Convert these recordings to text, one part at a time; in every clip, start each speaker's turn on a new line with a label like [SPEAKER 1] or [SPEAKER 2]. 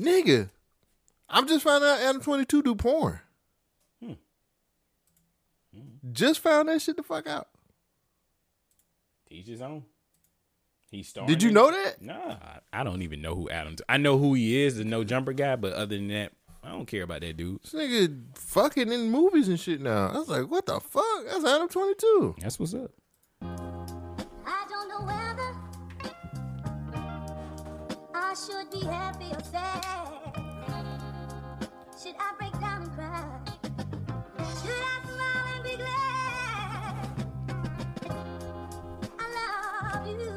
[SPEAKER 1] Nigga, I'm just finding out Adam 22 do porn.
[SPEAKER 2] Hmm.
[SPEAKER 1] Just found that shit the fuck out.
[SPEAKER 2] Teach his own. He's starring.
[SPEAKER 1] Did you know that?
[SPEAKER 2] Nah, I don't even know who Adam. I know who he is, the no jumper guy, but other than that, I don't care about that dude.
[SPEAKER 1] This nigga fucking in movies and shit now. I was like, what the fuck? That's Adam 22.
[SPEAKER 2] That's what's up.
[SPEAKER 3] Should be happy or sad. Should I break down and cry? Should I smile and be glad? I love you,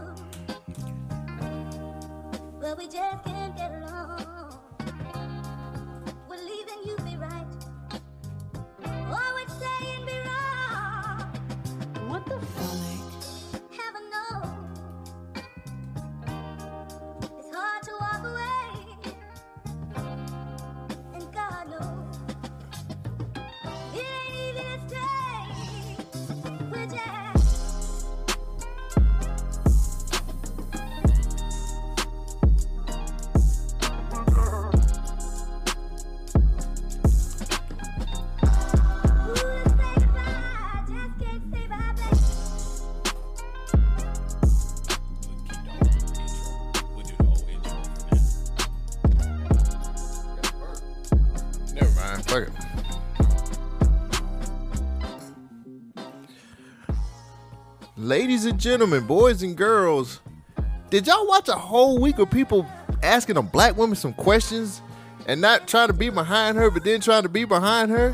[SPEAKER 3] but we just can't
[SPEAKER 1] Ladies and gentlemen, boys and girls, did y'all watch a whole week of people asking a black woman some questions and not trying to be behind her, but then trying to be behind her?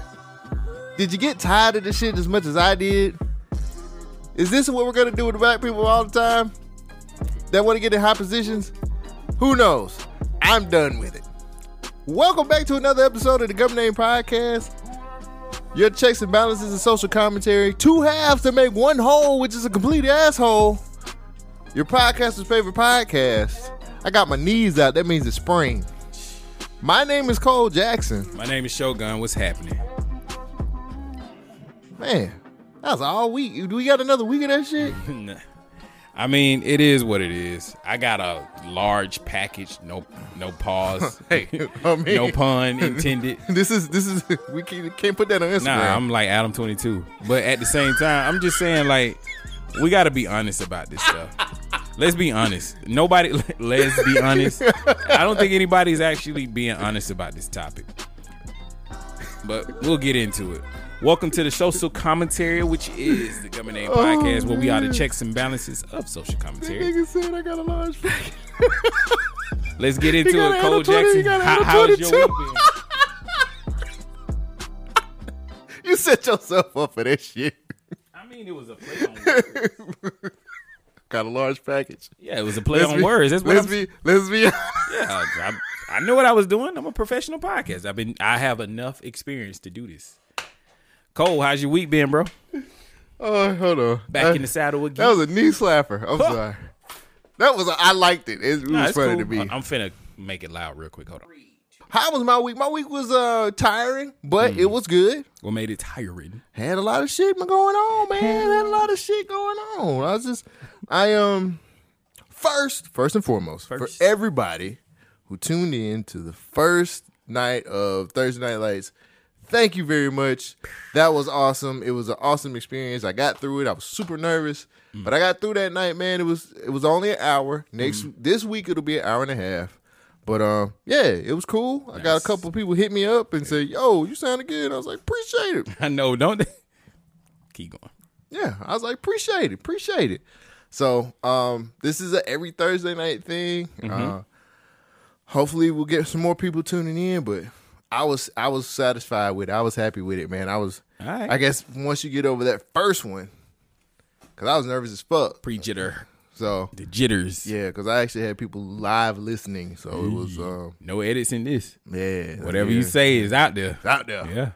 [SPEAKER 1] Did you get tired of this shit as much as I did? Is this what we're gonna do with the black people all the time? That want to get in high positions? Who knows? I'm done with it. Welcome back to another episode of the Gubmint Name Podcast. Your checks and balances and social commentary. Two halves to make one whole, which is a complete asshole. Your podcaster's favorite podcast. I got my knees out. That means it's spring. My name is Cole Jackson.
[SPEAKER 2] My name is Shogun. What's happening?
[SPEAKER 1] Man, that was all week. Do we got another week of that shit?
[SPEAKER 2] Nah. I mean, it is what it is. I got a large package. No, no pause.
[SPEAKER 1] Hey, I mean-
[SPEAKER 2] no pun intended.
[SPEAKER 1] This is this is we can't, can't put that on Instagram.
[SPEAKER 2] Nah, I'm like Adam 22. But at the same time, I'm just saying like we got to be honest about this stuff. Let's be honest. Nobody. Let's be honest. I don't think anybody's actually being honest about this topic. But we'll get into it. Welcome to the social commentary, which is the Gubmint Name oh, Podcast, where we are the checks and balances of social commentary.
[SPEAKER 1] Nigga said I got a large package.
[SPEAKER 2] Let's get into it.
[SPEAKER 1] an
[SPEAKER 2] Cole
[SPEAKER 1] 20,
[SPEAKER 2] Jackson,
[SPEAKER 1] he got an
[SPEAKER 2] how, how's your week been?
[SPEAKER 1] You set yourself up for that shit.
[SPEAKER 2] I mean, it was a play on words.
[SPEAKER 1] Got a large package.
[SPEAKER 2] Yeah, it was a play
[SPEAKER 1] Let's
[SPEAKER 2] on
[SPEAKER 1] be-
[SPEAKER 2] words. That's what
[SPEAKER 1] let's
[SPEAKER 2] I'm
[SPEAKER 1] be. Let's be.
[SPEAKER 2] Yeah, I, I knew what I was doing. I'm a professional podcast. I've been. I have enough experience to do this. Cole, how's your week been, bro?
[SPEAKER 1] Oh, hold on.
[SPEAKER 2] Back
[SPEAKER 1] That-
[SPEAKER 2] in the saddle again.
[SPEAKER 1] That was a knee slapper. I'm sorry. That was. A, I liked it. It, it
[SPEAKER 2] Nah,
[SPEAKER 1] was funny
[SPEAKER 2] cool.
[SPEAKER 1] to me.
[SPEAKER 2] I'm finna make it loud real quick. Hold on.
[SPEAKER 1] How was my week? My week was uh tiring, but
[SPEAKER 2] Hmm.
[SPEAKER 1] it was good.
[SPEAKER 2] What made it tiring?
[SPEAKER 1] Had a lot of shit going on, man. Had a lot of shit going on. I was just, I um, first, first and foremost,
[SPEAKER 2] First.
[SPEAKER 1] for everybody who tuned in to the first night of Thursday Night Lights, thank you very much. That was awesome. It was an awesome experience. I got through it. I was super nervous,
[SPEAKER 2] Mm.
[SPEAKER 1] but I got through that night, man. It was it was only an hour. Next
[SPEAKER 2] Mm.
[SPEAKER 1] this week it'll be an hour and a half. But um, yeah, it was cool. I got a
[SPEAKER 2] Nice.
[SPEAKER 1] couple people hit me up and say, "Yo, you sounded good." I was like, "Appreciate it."
[SPEAKER 2] I know, don't they? Keep going.
[SPEAKER 1] Yeah, I was like, appreciate it, appreciate it. So, um, this is a every Thursday night thing. Uh, hopefully, we'll get some more people tuning in. But I was, I was satisfied with it. I was happy with it, man. I was.
[SPEAKER 2] Right.
[SPEAKER 1] I guess once you get over that first one, because I was nervous as fuck.
[SPEAKER 2] Pre jitter,
[SPEAKER 1] So
[SPEAKER 2] the jitters.
[SPEAKER 1] yeah, because I actually had people live listening. So it was, um,
[SPEAKER 2] No edits in this.
[SPEAKER 1] yeah,
[SPEAKER 2] Whatever
[SPEAKER 1] yeah.
[SPEAKER 2] you say is out there.
[SPEAKER 1] It's out there.
[SPEAKER 2] Yeah.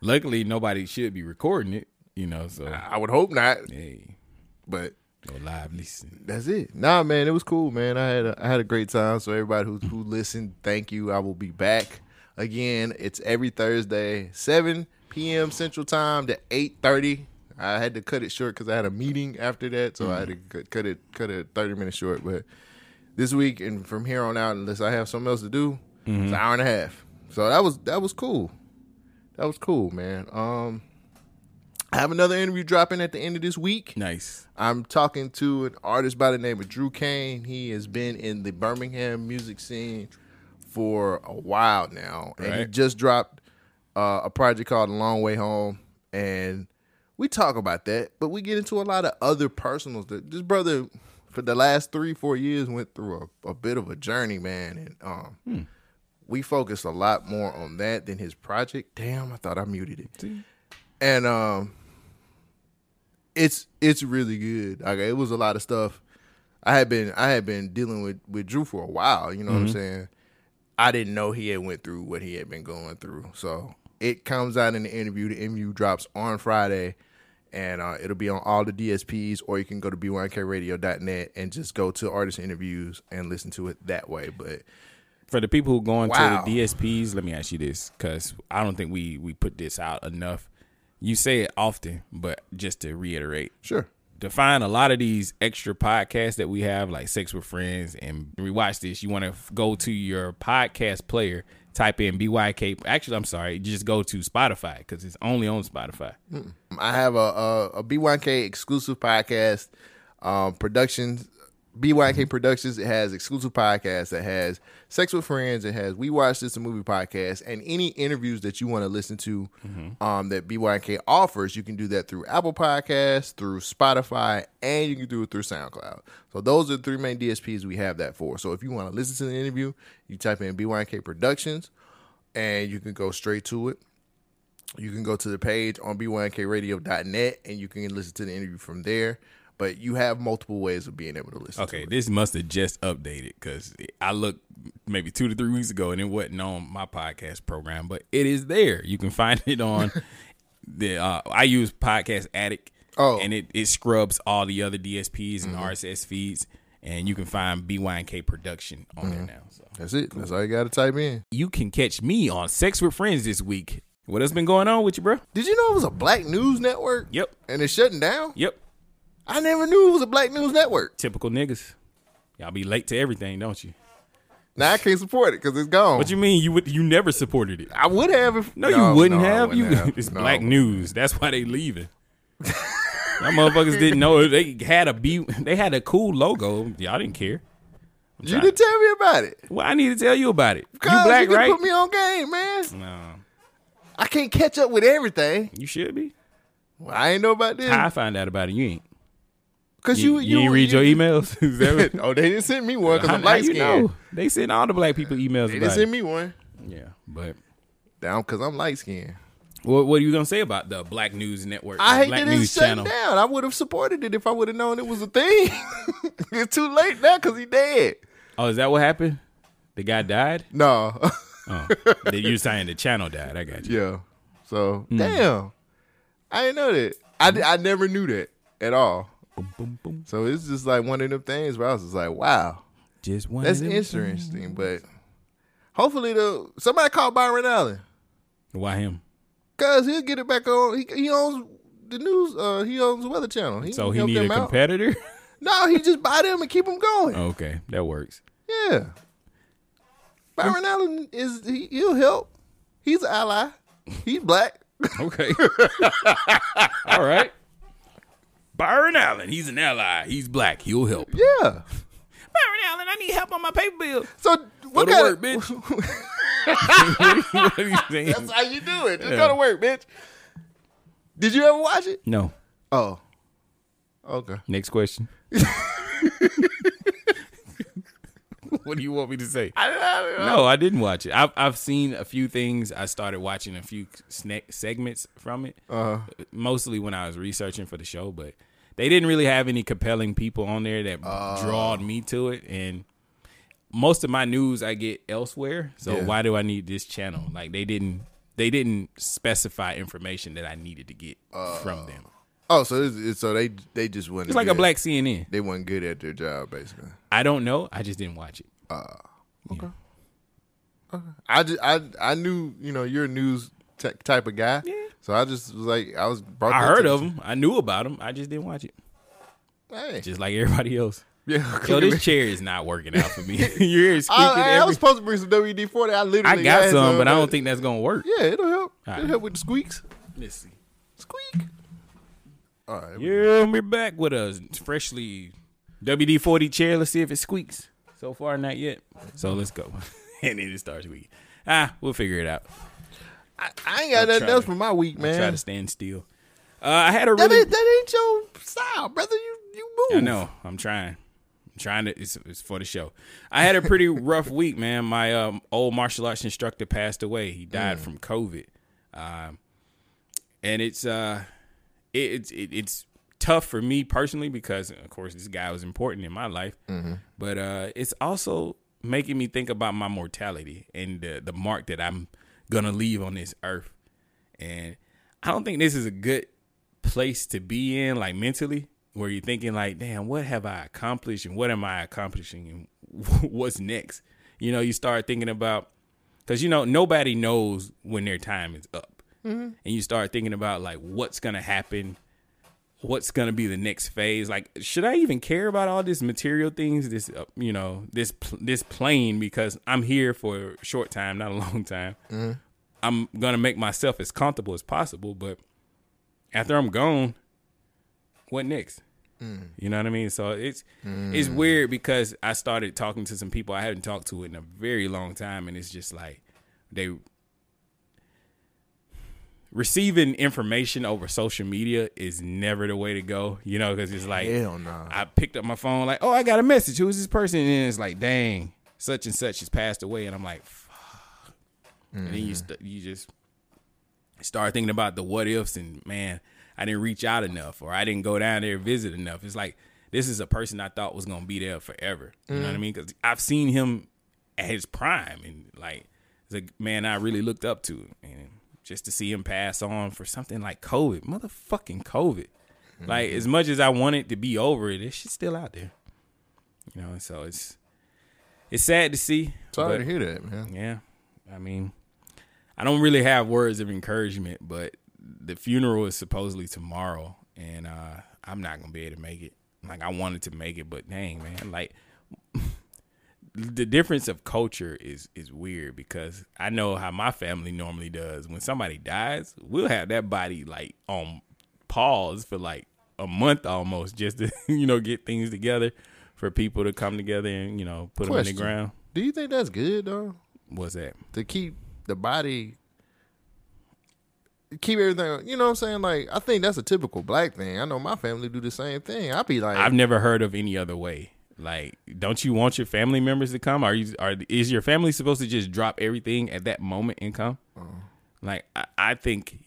[SPEAKER 2] Luckily, nobody should be recording it. You know, so
[SPEAKER 1] I would hope not,
[SPEAKER 2] hey,
[SPEAKER 1] but
[SPEAKER 2] no live listen.
[SPEAKER 1] That's it. Nah, man, it was cool, man. I had a, I had a great time. So everybody who who listened, thank you. I will be back again. It's every Thursday, seven p.m. Central Time to eight thirty. I had to cut it short because I had a meeting after that, so I had to cut, cut it cut it thirty minutes short. But this week and from here on out, unless I have something else to do, It's an hour and a half. So that was that was cool. That was cool, man. Um, I have another interview dropping at the end of this week.
[SPEAKER 2] Nice.
[SPEAKER 1] I'm talking to an artist by the name of Drew Kane. He has been in the Birmingham music scene for a while now, and he just dropped uh, a project called "A Long Way Home," and we talk about that, but we get into a lot of other personals. That this brother, for the last three, four years, went through a, a bit of a journey, man, and um, we focused a lot more on that than his project. Damn, I thought I muted it, and um it's it's really good. Like it was a lot of stuff. I had been I had been dealing with with Drew for a while. You know what I'm saying? I didn't know he had went through what he had been going through. So it comes out in the interview. The interview drops on Friday, and uh, it'll be on all the DSPs, or you can go to bynkradio.net and just go to artist interviews and listen to it that way. But
[SPEAKER 2] For the people who go into
[SPEAKER 1] Wow.
[SPEAKER 2] the DSPs, let me ask you this, because I don't think we we put this out enough. You say it often, but just to reiterate,
[SPEAKER 1] sure,
[SPEAKER 2] to find a lot of these extra podcasts that we have, like Sex with Friends, and we watch this, you want to go to your podcast player, type in BYNK. Actually, I'm sorry, just go to Spotify because it's only on Spotify.
[SPEAKER 1] I have a a, a BYNK exclusive podcast um, productions. BYNK Productions it has exclusive podcasts It has Sex with Friends. It has We Watch This a Movie podcast, and any interviews that you want to listen to um, that BYNK offers, you can do that through Apple Podcasts, through Spotify, and you can do it through SoundCloud. So those are the three main DSPs we have that for. So if you want to listen to the interview, you type in BYNK Productions, and you can go straight to it you can go to the page on bynkradio.net and you can listen to the interview from there. But you have multiple ways of being able to listen.
[SPEAKER 2] Okay,
[SPEAKER 1] to it.
[SPEAKER 2] this must have just updated because I looked maybe two to three weeks ago and it wasn't on my podcast program, but it is there. You can find it on the. Uh, I use Podcast Addict,
[SPEAKER 1] Oh.
[SPEAKER 2] and it it scrubs all the other DSPs and RSS feeds, and you can find BYNK production on there now. So
[SPEAKER 1] That's it. That's all you got to type in.
[SPEAKER 2] you can catch me on Sex with Friends this week. What has been going on with you, bro?
[SPEAKER 1] Did you know it was a black news network?
[SPEAKER 2] Yep,
[SPEAKER 1] And it's shutting down?
[SPEAKER 2] yep.
[SPEAKER 1] I never knew it was a black news network.
[SPEAKER 2] Typical niggas. Y'all be late to everything, don't you?
[SPEAKER 1] Now I can't support it because it's gone.
[SPEAKER 2] What you mean? You would you never supported it?
[SPEAKER 1] I would have if
[SPEAKER 2] No, you wouldn't
[SPEAKER 1] no,
[SPEAKER 2] have.
[SPEAKER 1] wouldn't
[SPEAKER 2] You
[SPEAKER 1] have.
[SPEAKER 2] it's
[SPEAKER 1] No.
[SPEAKER 2] black news. That's why they leaving. Y'all motherfuckers didn't know they had a a B. They had a cool logo. Y'all didn't care.
[SPEAKER 1] You didn't tell me about it.
[SPEAKER 2] Well, I need to tell you about it. You black,
[SPEAKER 1] you
[SPEAKER 2] right?
[SPEAKER 1] put me on game, man.
[SPEAKER 2] no,
[SPEAKER 1] I can't catch up with everything.
[SPEAKER 2] you should be.
[SPEAKER 1] Well, I ain't know about this.
[SPEAKER 2] How I find out about it, you ain't.
[SPEAKER 1] Cause
[SPEAKER 2] You,
[SPEAKER 1] you,
[SPEAKER 2] you, ain't read your emails. Is that what-
[SPEAKER 1] oh, they didn't send me one because I'm light
[SPEAKER 2] you
[SPEAKER 1] skinned.
[SPEAKER 2] know? They send all the black people emails
[SPEAKER 1] They didn't send me one.
[SPEAKER 2] Yeah, but
[SPEAKER 1] Down because I'm light skinned.
[SPEAKER 2] what, what are you gonna say about the Black News Network?
[SPEAKER 1] I hate
[SPEAKER 2] Black
[SPEAKER 1] that it's
[SPEAKER 2] News
[SPEAKER 1] shutting down. I would have supported it if I would have known it was a thing. it's too late now because he dead.
[SPEAKER 2] Oh, is that what happened? The guy died.
[SPEAKER 1] No.
[SPEAKER 2] Oh, you saying the channel died? I got you.
[SPEAKER 1] yeah. So
[SPEAKER 2] Hmm.
[SPEAKER 1] damn, I didn't know that. I, I never knew that at all.
[SPEAKER 2] Boom, boom, boom.
[SPEAKER 1] So it's just like one of them things where I was just like, wow,
[SPEAKER 2] Just one.
[SPEAKER 1] that's interesting. But hopefully the somebody call Byron Allen.
[SPEAKER 2] Why him?
[SPEAKER 1] Cause he'll get it back on. He, he owns the news. Uh, he owns the Weather Channel. He
[SPEAKER 2] So he need a
[SPEAKER 1] out.
[SPEAKER 2] competitor?
[SPEAKER 1] No, he just buy them and keep them going.
[SPEAKER 2] okay, that works.
[SPEAKER 1] Yeah. Byron Allen is he, he'll help. He's an ally. He's black.
[SPEAKER 2] Okay. All right. Byron Allen, he's an ally. He's black. He'll help.
[SPEAKER 1] Yeah.
[SPEAKER 2] Byron Allen, I need help on my paper bill.
[SPEAKER 1] So
[SPEAKER 2] Go
[SPEAKER 1] what
[SPEAKER 2] to
[SPEAKER 1] kind
[SPEAKER 2] work,
[SPEAKER 1] of
[SPEAKER 2] bitch. what are you saying?
[SPEAKER 1] That's how you do it. Just
[SPEAKER 2] Yeah.
[SPEAKER 1] go to work, bitch. Did you ever watch it?
[SPEAKER 2] No.
[SPEAKER 1] Oh. Okay.
[SPEAKER 2] Next question. what do you want me to say?
[SPEAKER 1] I, I,
[SPEAKER 2] No, I didn't watch it. I've I've seen a few things. I started watching a few sne- segments from it,
[SPEAKER 1] uh,
[SPEAKER 2] mostly when I was researching for the show. But they didn't really have any compelling people on there that
[SPEAKER 1] Oh.
[SPEAKER 2] drawed me to it. And most of my news I get elsewhere. So
[SPEAKER 1] Yeah.
[SPEAKER 2] why do I need this channel? Like they didn't they didn't specify information that I needed to get from oh. them.
[SPEAKER 1] oh, so it's, it's, so they they just went.
[SPEAKER 2] It's like a black CNN.
[SPEAKER 1] They weren't good at their job, basically.
[SPEAKER 2] I don't know. I just didn't watch it. Oh. Okay.
[SPEAKER 1] I just I I knew you know you're a news t- type of guy, so I just was like I was. Brought
[SPEAKER 2] I heard of them. I knew about them. I just didn't watch it.
[SPEAKER 1] Hey,
[SPEAKER 2] Just like everybody else.
[SPEAKER 1] Yeah,
[SPEAKER 2] Yo, this chair is not working out for me. Your ear is squeaking
[SPEAKER 1] I, I, I was supposed to bring some WD forty. I literally
[SPEAKER 2] I got some, but I don't think that's gonna work.
[SPEAKER 1] Yeah, it'll help.
[SPEAKER 2] All
[SPEAKER 1] It'll
[SPEAKER 2] right.
[SPEAKER 1] help with the squeaks.
[SPEAKER 2] Let's see.
[SPEAKER 1] Squeak. All right.
[SPEAKER 2] Yeah, we're back with a freshly WD forty chair. Let's see if it squeaks. So far, not yet. So let's go. and then it starts squeaking. Ah, we'll figure it out.
[SPEAKER 1] I, I ain't got
[SPEAKER 2] I'll
[SPEAKER 1] nothing else
[SPEAKER 2] to-
[SPEAKER 1] for my week, man.
[SPEAKER 2] I'll try to stand still. Uh, I had a
[SPEAKER 1] That
[SPEAKER 2] really.
[SPEAKER 1] ain't, that ain't your style, brother. You you move.
[SPEAKER 2] I know. I'm trying. I'm trying to. It's, it's for the show. I had a pretty rough week, man. My um, old martial arts instructor passed away. He died from COVID, um, and it's uh, it, it's it, it's tough for me personally because, of course, this guy was important in my life. But uh, it's also making me think about my mortality and the the mark that I'm gonna leave on this earth. And I don't think this is a good place to be in, like mentally, where you're thinking like, damn, what have I accomplished and what am I accomplishing and what's next? You know, you start thinking about because you know nobody knows when their time is up, mm-hmm. and you start thinking about like what's gonna happen, what's gonna be the next phase. Like, should I even care about all this material things? This, uh, you know, this this plane because I'm here for a short time, not a long time. Mm-hmm. I'm gonna make myself as comfortable as possible, but after I'm gone, what next? Mm. You know what I mean? So it's mm. it's weird because I started talking to some people I haven't talked to in a very long time, and it's just like they receiving information over social media is never the way to go. You know, because it's like
[SPEAKER 1] Hell no.
[SPEAKER 2] I picked up my phone like, oh, I got a message. Who is this person? And it's like, dang, such and such has passed away, and I'm like, fuck. And then you mm-hmm. st- you just start thinking about the what ifs and man, I didn't reach out enough or I didn't go down there and visit enough. It's like this is a person I thought was gonna be there forever. You know what I mm. mean? Because I've seen him at his prime and like it's a man I really looked up to, and just to see him pass on for something like COVID, motherfucking COVID. Like as much as I want it to be over, it, shit's still out there. You know, so it's it's sad to see.
[SPEAKER 1] Sorry to hear that, man.
[SPEAKER 2] yeah. I mean, I don't really have words of encouragement, but the funeral is supposedly tomorrow, and uh, I'm not gonna be able to make it. Like I wanted to make it, but dang man, like the difference of culture is is weird because I know how my family normally does. When somebody dies, we'll have that body like on pause for like a month almost, just to you know get things together for people to come together and you know put them in the ground.
[SPEAKER 1] Do you think that's good though?
[SPEAKER 2] What's that?
[SPEAKER 1] To keep the body keep everything you know what I'm saying? Like I think that's a typical black thing. I know my family do the same thing. I'd be like
[SPEAKER 2] I've never heard of any other way. Like, don't you want your family members to come? Are you are is your family supposed to just drop everything at that moment and come? Uh-huh. Like, I, I think,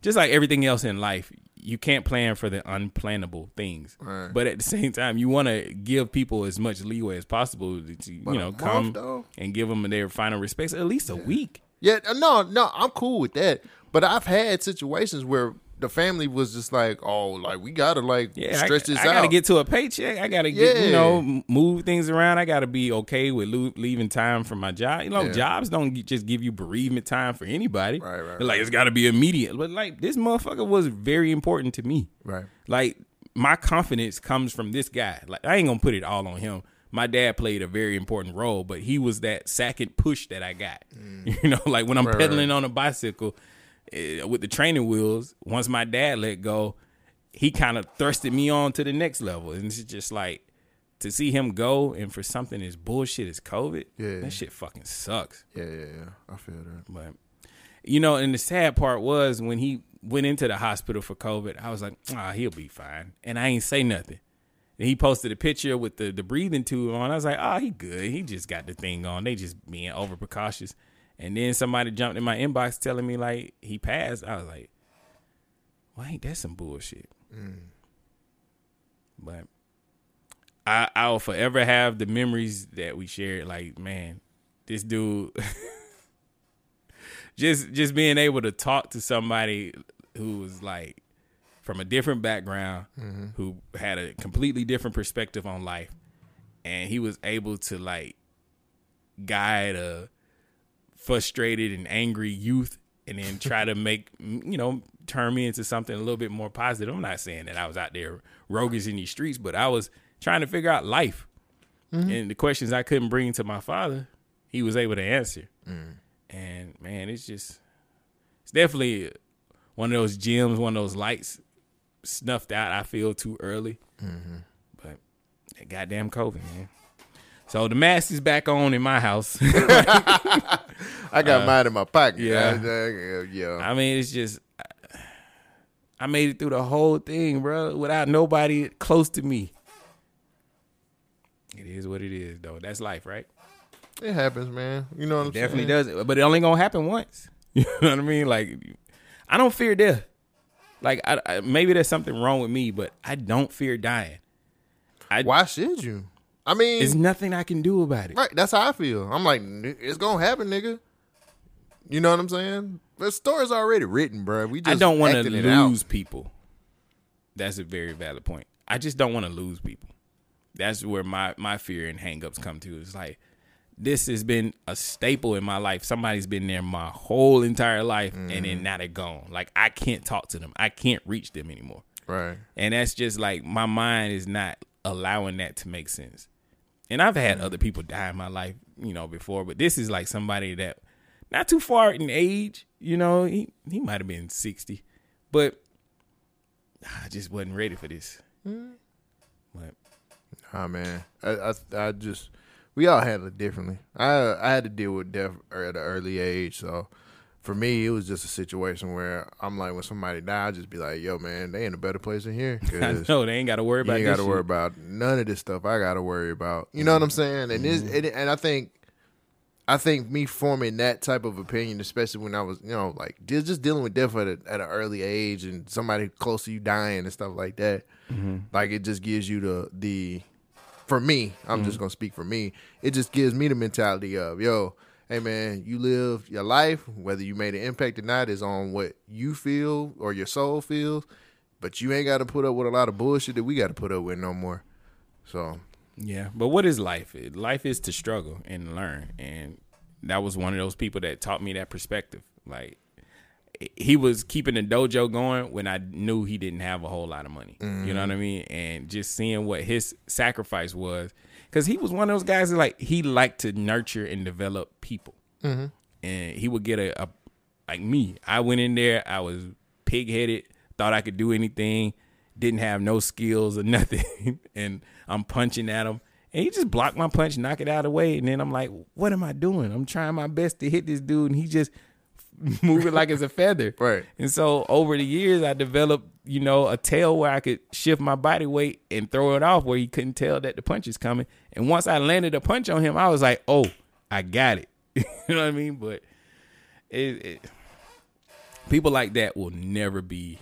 [SPEAKER 2] just like everything else in life, you can't plan for the unplannable things.
[SPEAKER 1] Right.
[SPEAKER 2] But at the same time, you want to give people as much leeway as possible to, you
[SPEAKER 1] But
[SPEAKER 2] know, come
[SPEAKER 1] though?
[SPEAKER 2] and give them their final respects. At least a week.
[SPEAKER 1] Yeah, no, no, I'm cool with that. But I've had situations where the family was just like, "Oh, like we gotta like
[SPEAKER 2] Yeah,
[SPEAKER 1] stretch
[SPEAKER 2] I,
[SPEAKER 1] this
[SPEAKER 2] I
[SPEAKER 1] out."
[SPEAKER 2] I gotta get to a paycheck. I gotta get, you know, move things around. I gotta be okay with lo- leaving time for my job. You know,
[SPEAKER 1] Yeah.
[SPEAKER 2] jobs don't just give you bereavement time for anybody.
[SPEAKER 1] Right, right,
[SPEAKER 2] Like it's gotta be immediate. But like this motherfucker was very important to me.
[SPEAKER 1] right.
[SPEAKER 2] Like my confidence comes from this guy. Like I ain't gonna put it all on him. My dad played a very important role, but he was that second push that I got. You know, like when I'm
[SPEAKER 1] Mm. Right,
[SPEAKER 2] pedaling
[SPEAKER 1] right.
[SPEAKER 2] on a bicycle with the training wheels, once my dad let go, he kind of thrusted me on to the next level. And it's just like to see him go and for something as bullshit as COVID,
[SPEAKER 1] Yeah.
[SPEAKER 2] that shit fucking sucks.
[SPEAKER 1] Yeah, yeah, yeah. I feel that.
[SPEAKER 2] But you know, and the sad part was when he went into the hospital for COVID, I was like, ah, he'll be fine. And I ain't say nothing. And he posted a picture with the, the breathing tube on. I was like, oh, he good. He just got the thing on. They just being over precautious. And then somebody jumped in my inbox telling me like he passed. I was like, well, ain't that some bullshit? Mm. But I I'll forever have the memories that we shared. Like, man, this dude just just being able to talk to somebody who was like from a different background mm-hmm. who had a completely different perspective on life and he was able to like guide a frustrated and angry youth and then try to make you know turn me into something a little bit more positive i'm not saying that i was out there roguish in these streets but i was trying to figure out life. Mm-hmm. And the questions I couldn't bring to my father, he was able to answer. Mm. And man, it's just it's definitely one of those gems, one of those lights snuffed out. I feel too early, mm-hmm. but that goddamn COVID, man. So the mask is back on in my house.
[SPEAKER 1] I got mine in my pocket.
[SPEAKER 2] yeah.
[SPEAKER 1] Uh, uh, yeah.
[SPEAKER 2] I mean, it's just I made it through the whole thing, bro, without nobody close to me. It is what it is, though. That's life, right?
[SPEAKER 1] It happens, man. You know what I'm
[SPEAKER 2] Definitely
[SPEAKER 1] saying?
[SPEAKER 2] does, but it only gonna happen once. You know what I mean? Like, I don't fear death. Like, I, I, maybe there's something wrong with me, but I don't fear dying.
[SPEAKER 1] Why should you? I mean,
[SPEAKER 2] There's nothing I can do about it.
[SPEAKER 1] right. That's how I feel. I'm like, it's gonna happen, nigga. You know what I'm saying? The story's already written, bro. We just
[SPEAKER 2] I don't want to
[SPEAKER 1] acting it out.
[SPEAKER 2] lose people. That's a very valid point. I just don't want to lose people. That's where my my fear and hangups come to. It's like this has been a staple in my life. Somebody's been there my whole entire life, and
[SPEAKER 1] Mm-hmm.
[SPEAKER 2] then now they're gone. Like I can't talk to them. I can't reach them anymore.
[SPEAKER 1] Right.
[SPEAKER 2] And that's just like my mind is not allowing that to make sense. And I've had other people die in my life, you know, before, but this is like somebody that not too far in age, you know, he he might have been 60, but I just wasn't ready for this. But
[SPEAKER 1] Ah man, I, I I just we all handle it differently. I I had to deal with death at an early age, so for me it was just a situation where I'm like, when somebody died, I just be like, yo man, they in a better place than here. 'cause
[SPEAKER 2] know they ain't got to worry
[SPEAKER 1] you
[SPEAKER 2] about
[SPEAKER 1] ain't got to worry about none of this stuff. I got to worry about. You know what I'm saying? And this,
[SPEAKER 2] Mm-hmm.
[SPEAKER 1] and, and I think, I think me forming that type of opinion, especially when I was, you know, like just, dealing with death at, a, at an early age and somebody close to you dying and stuff like that,
[SPEAKER 2] Mm-hmm.
[SPEAKER 1] like it just gives you the the. For me, I'm
[SPEAKER 2] Mm-hmm.
[SPEAKER 1] just gonna speak for me. It just gives me the mentality of, yo, hey man, you live your life, whether you made an impact or not, is on what you feel or your soul feels. But you ain't got to put up with a lot of bullshit that we got to put up with no more. So
[SPEAKER 2] Yeah, but what is life? Life is to struggle and learn, and that was one of those people that taught me that perspective. Like he was keeping the dojo going when I knew he didn't have a whole lot of money. You know what I mm-hmm. mean? And just seeing what his sacrifice was, because he was one of those guys that like he liked to nurture and develop people, mm-hmm. and he would get a, a like me. I went in there, I was pig headed, thought I could do anything, didn't have no skills or nothing, and I'm punching at him. And he just blocked my punch, knock it out of the way, and then I'm like, "What am I doing? I'm trying my best to hit this dude, and he just moving like it's a feather."
[SPEAKER 1] Right.
[SPEAKER 2] And so over the years, I developed, you know, a tail where I could shift my body weight and throw it off where he couldn't tell that the punch is coming. And once I landed a punch on him, I was like, "Oh, I got it." you know what I mean? But it, it people like that will never be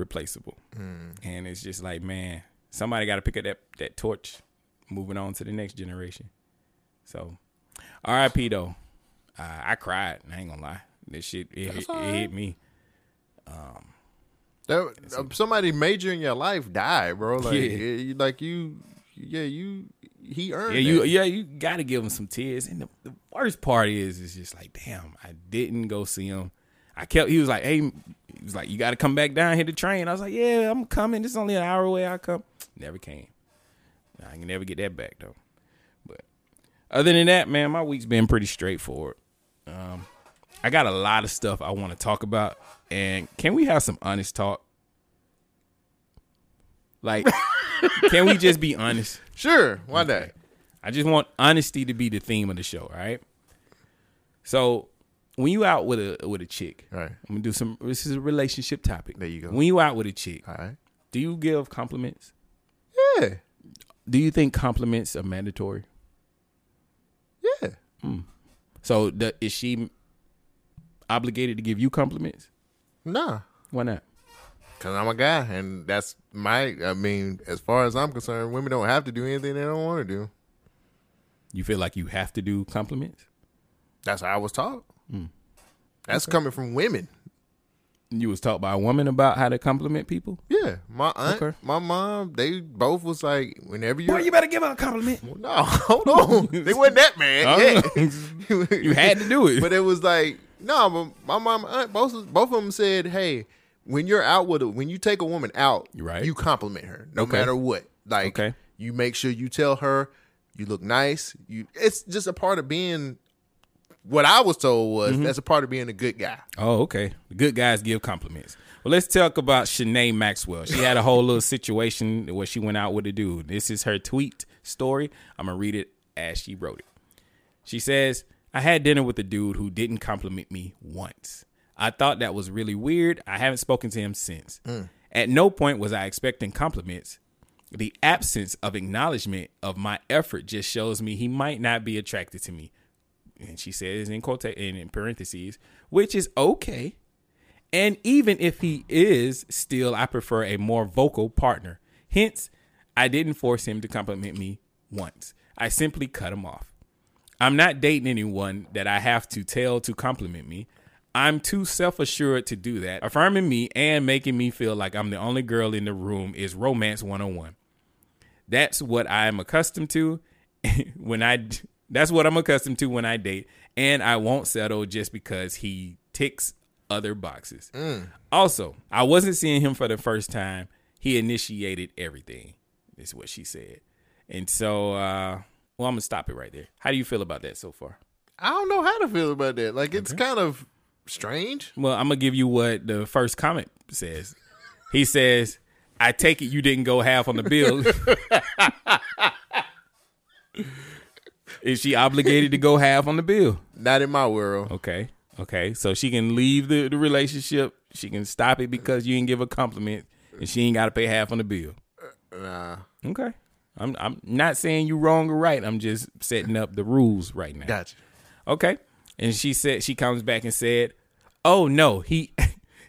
[SPEAKER 2] replaceable. And it's just like, man, somebody got to pick up that that torch, moving on to the next generation. So, R.I.P. though. Uh, I cried. I ain't gonna lie. This shit it, it, it hit me.
[SPEAKER 1] that, uh, somebody major in your life died, bro. Like,
[SPEAKER 2] Yeah.
[SPEAKER 1] you, like you, yeah, you, he earned.
[SPEAKER 2] Yeah, you
[SPEAKER 1] that.
[SPEAKER 2] yeah you got to give him some tears. And the, the worst part is, is just like, damn, I didn't go see him. I kept. He was like, hey, he was like, you got to come back down here to train. I was like, yeah, I'm coming. It's only an hour away. I come. Never came. I can never get that back though. But other than that, man, my week's been pretty straightforward. Um, I got a lot of stuff I want to talk about, and can we have some honest talk? Like, can we just be honest?
[SPEAKER 1] Sure, why not?
[SPEAKER 2] I just want honesty to be the theme of the show, all right? So when you out with a with a chick,
[SPEAKER 1] Right.
[SPEAKER 2] I'm gonna do some. This is a relationship topic.
[SPEAKER 1] There you go.
[SPEAKER 2] When you out with a chick,
[SPEAKER 1] All right.
[SPEAKER 2] do you give compliments?
[SPEAKER 1] Yeah,
[SPEAKER 2] Do you think compliments are mandatory?
[SPEAKER 1] yeah. Hmm.
[SPEAKER 2] So the, is she obligated to give you compliments?
[SPEAKER 1] Nah,
[SPEAKER 2] Why not?
[SPEAKER 1] cause I'm a guy, and that's my. I mean, as far as I'm concerned, women don't have to do anything they don't want to do.
[SPEAKER 2] You feel like you have to do compliments?
[SPEAKER 1] That's how I was taught. That's coming from women.
[SPEAKER 2] You was taught by a woman about how to compliment people.
[SPEAKER 1] Yeah, my aunt,
[SPEAKER 2] Okay.
[SPEAKER 1] my mom, they both was like, whenever you,
[SPEAKER 2] Boy, you better give her a compliment.
[SPEAKER 1] no, hold on, they wasn't that man. Yeah.
[SPEAKER 2] You had to do it.
[SPEAKER 1] but it was like no, but my mom, aunt, both both of them said, hey, when you're out with a, when you take a woman out,
[SPEAKER 2] Right.
[SPEAKER 1] you compliment her no
[SPEAKER 2] Okay.
[SPEAKER 1] matter what. Like,
[SPEAKER 2] Okay.
[SPEAKER 1] You make sure you tell her you look nice. You it's just a part of being what I was told was
[SPEAKER 2] Mm-hmm.
[SPEAKER 1] that's a part of being a good guy.
[SPEAKER 2] Oh, okay. Good guys give compliments. Well, let's talk about Shanae Maxwell. She had a whole little situation where she went out with a dude. This is her tweet story. I'm going to read it as she wrote it. She says, I had dinner with a dude who didn't compliment me once. I thought that was really weird. I haven't spoken to him since. At no point was I expecting compliments. The absence of acknowledgement of my effort just shows me he might not be attracted to me. And she says in quote and in parentheses, which is okay. And even if he is, still I prefer a more vocal partner. Hence, I didn't force him to compliment me once. I simply cut him off. I'm not dating anyone that I have to tell to compliment me. I'm too self assured to do that. Affirming me and making me feel like I'm the only girl in the room is romance 101. That's what I'm accustomed to when I that's what I'm accustomed to when I date and I won't settle just because he ticks other boxes. Also, I wasn't seeing him for the first time. He initiated everything. Is what she said. And so uh well I'm going to stop it right there. How do you feel about that so far?
[SPEAKER 1] I don't know how to feel about that. Like it's kind of strange.
[SPEAKER 2] Well, I'm gonna give you what the first comment says. He says, "I take it you didn't go half on the bill." Is she obligated to go half on the bill?
[SPEAKER 1] Not in my world.
[SPEAKER 2] Okay, okay. So she can leave the, the relationship. She can stop it because you didn't give a compliment, and she ain't got to pay half on the bill.
[SPEAKER 1] Uh, nah.
[SPEAKER 2] Okay. I'm I'm not saying you wrong or right. I'm just setting up the rules right now.
[SPEAKER 1] Gotcha.
[SPEAKER 2] Okay. And she said she comes back and said, "Oh no, he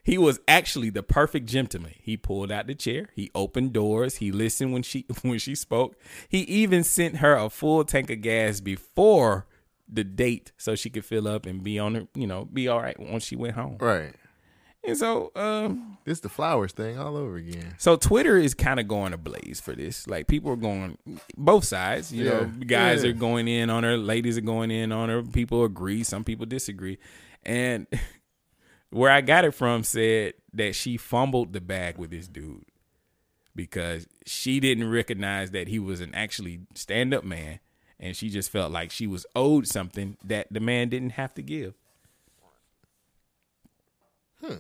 [SPEAKER 2] he was actually the perfect gentleman. He pulled out the chair, he opened doors, he listened when she when she spoke. He even sent her a full tank of gas before the date so she could fill up and be on her, you know, be all right once she went home.
[SPEAKER 1] Right.
[SPEAKER 2] And so um
[SPEAKER 1] This the flowers thing all over again.
[SPEAKER 2] so Twitter is kind of going ablaze for this. Like people are going both sides. You know,
[SPEAKER 1] Yeah.
[SPEAKER 2] guys
[SPEAKER 1] Yeah.
[SPEAKER 2] are going in on her, ladies are going in on her. People agree, some people disagree. And where I got it from said that she fumbled the bag with this dude because she didn't recognize that he was an actually stand up man, and she just felt like she was owed something that the man didn't have to give. Hmm.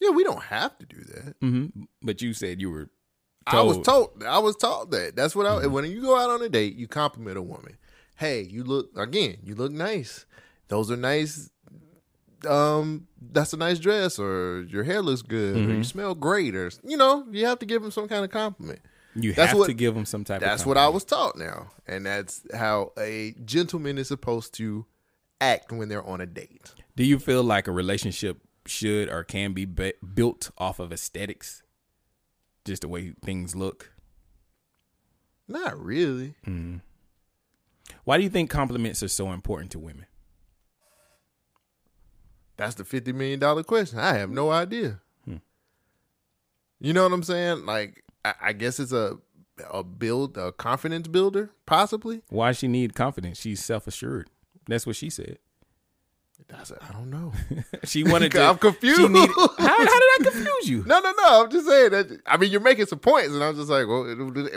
[SPEAKER 1] Yeah, we don't have to do that.
[SPEAKER 2] hmm But you said you were.
[SPEAKER 1] I was
[SPEAKER 2] told-
[SPEAKER 1] told. I was taught that. That's what I. When you go out on a date, you compliment a woman. Hey, you look again. You look nice. Those are nice. Um, that's a nice dress, or your hair looks good, or you smell great, or you know, you have to give them some kind of compliment.
[SPEAKER 2] You
[SPEAKER 1] That's
[SPEAKER 2] have
[SPEAKER 1] what-
[SPEAKER 2] to give him some type. Of That's
[SPEAKER 1] what I was taught now, and that's how a gentleman is supposed to act when they're on a date.
[SPEAKER 2] Do you feel like a relationship should or can be be- built off of aesthetics? Just the way things look.
[SPEAKER 1] Not really.
[SPEAKER 2] Why do you think compliments are so important to women?
[SPEAKER 1] That's the fifty million dollar question. I have no idea. Hmm. You know what I'm saying? Like, I, I guess it's a a build a confidence builder, possibly.
[SPEAKER 2] Why she need confidence? She's self assured. That's what she said.
[SPEAKER 1] That's I don't know.
[SPEAKER 2] She wanted to.
[SPEAKER 1] I'm confused.
[SPEAKER 2] She needed, how, how did I confuse you?
[SPEAKER 1] no, no, no. I'm just saying that. I mean, you're making some points, and I'm just like, well,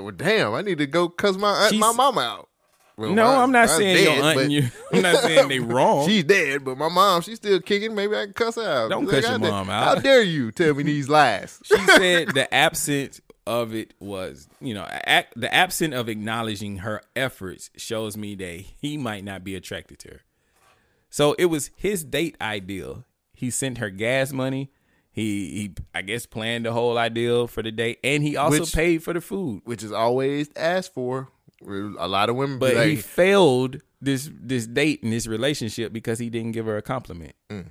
[SPEAKER 1] well damn, I need to go cuss my aunt, my mama out. Well,
[SPEAKER 2] no, I'm not saying
[SPEAKER 1] dead,
[SPEAKER 2] your aunt and you. I'm not saying they wrong.
[SPEAKER 1] She's dead, but my mom, she's still kicking. Maybe I can cuss her out.
[SPEAKER 2] Don't
[SPEAKER 1] Like,
[SPEAKER 2] cuss your
[SPEAKER 1] dare-
[SPEAKER 2] mom
[SPEAKER 1] How dare you tell me these lies?
[SPEAKER 2] she said the absence of it was, you know, the absence of acknowledging her efforts shows me that he might not be attracted to her. So it was his date ideal. He sent her gas money. He, he I guess, planned the whole ideal for the date, and he also
[SPEAKER 1] Which-
[SPEAKER 2] paid for the food.
[SPEAKER 1] Which is always asked for. A lot of women,
[SPEAKER 2] But
[SPEAKER 1] like,
[SPEAKER 2] he failed this this date and this relationship because he didn't give her a compliment. Mm.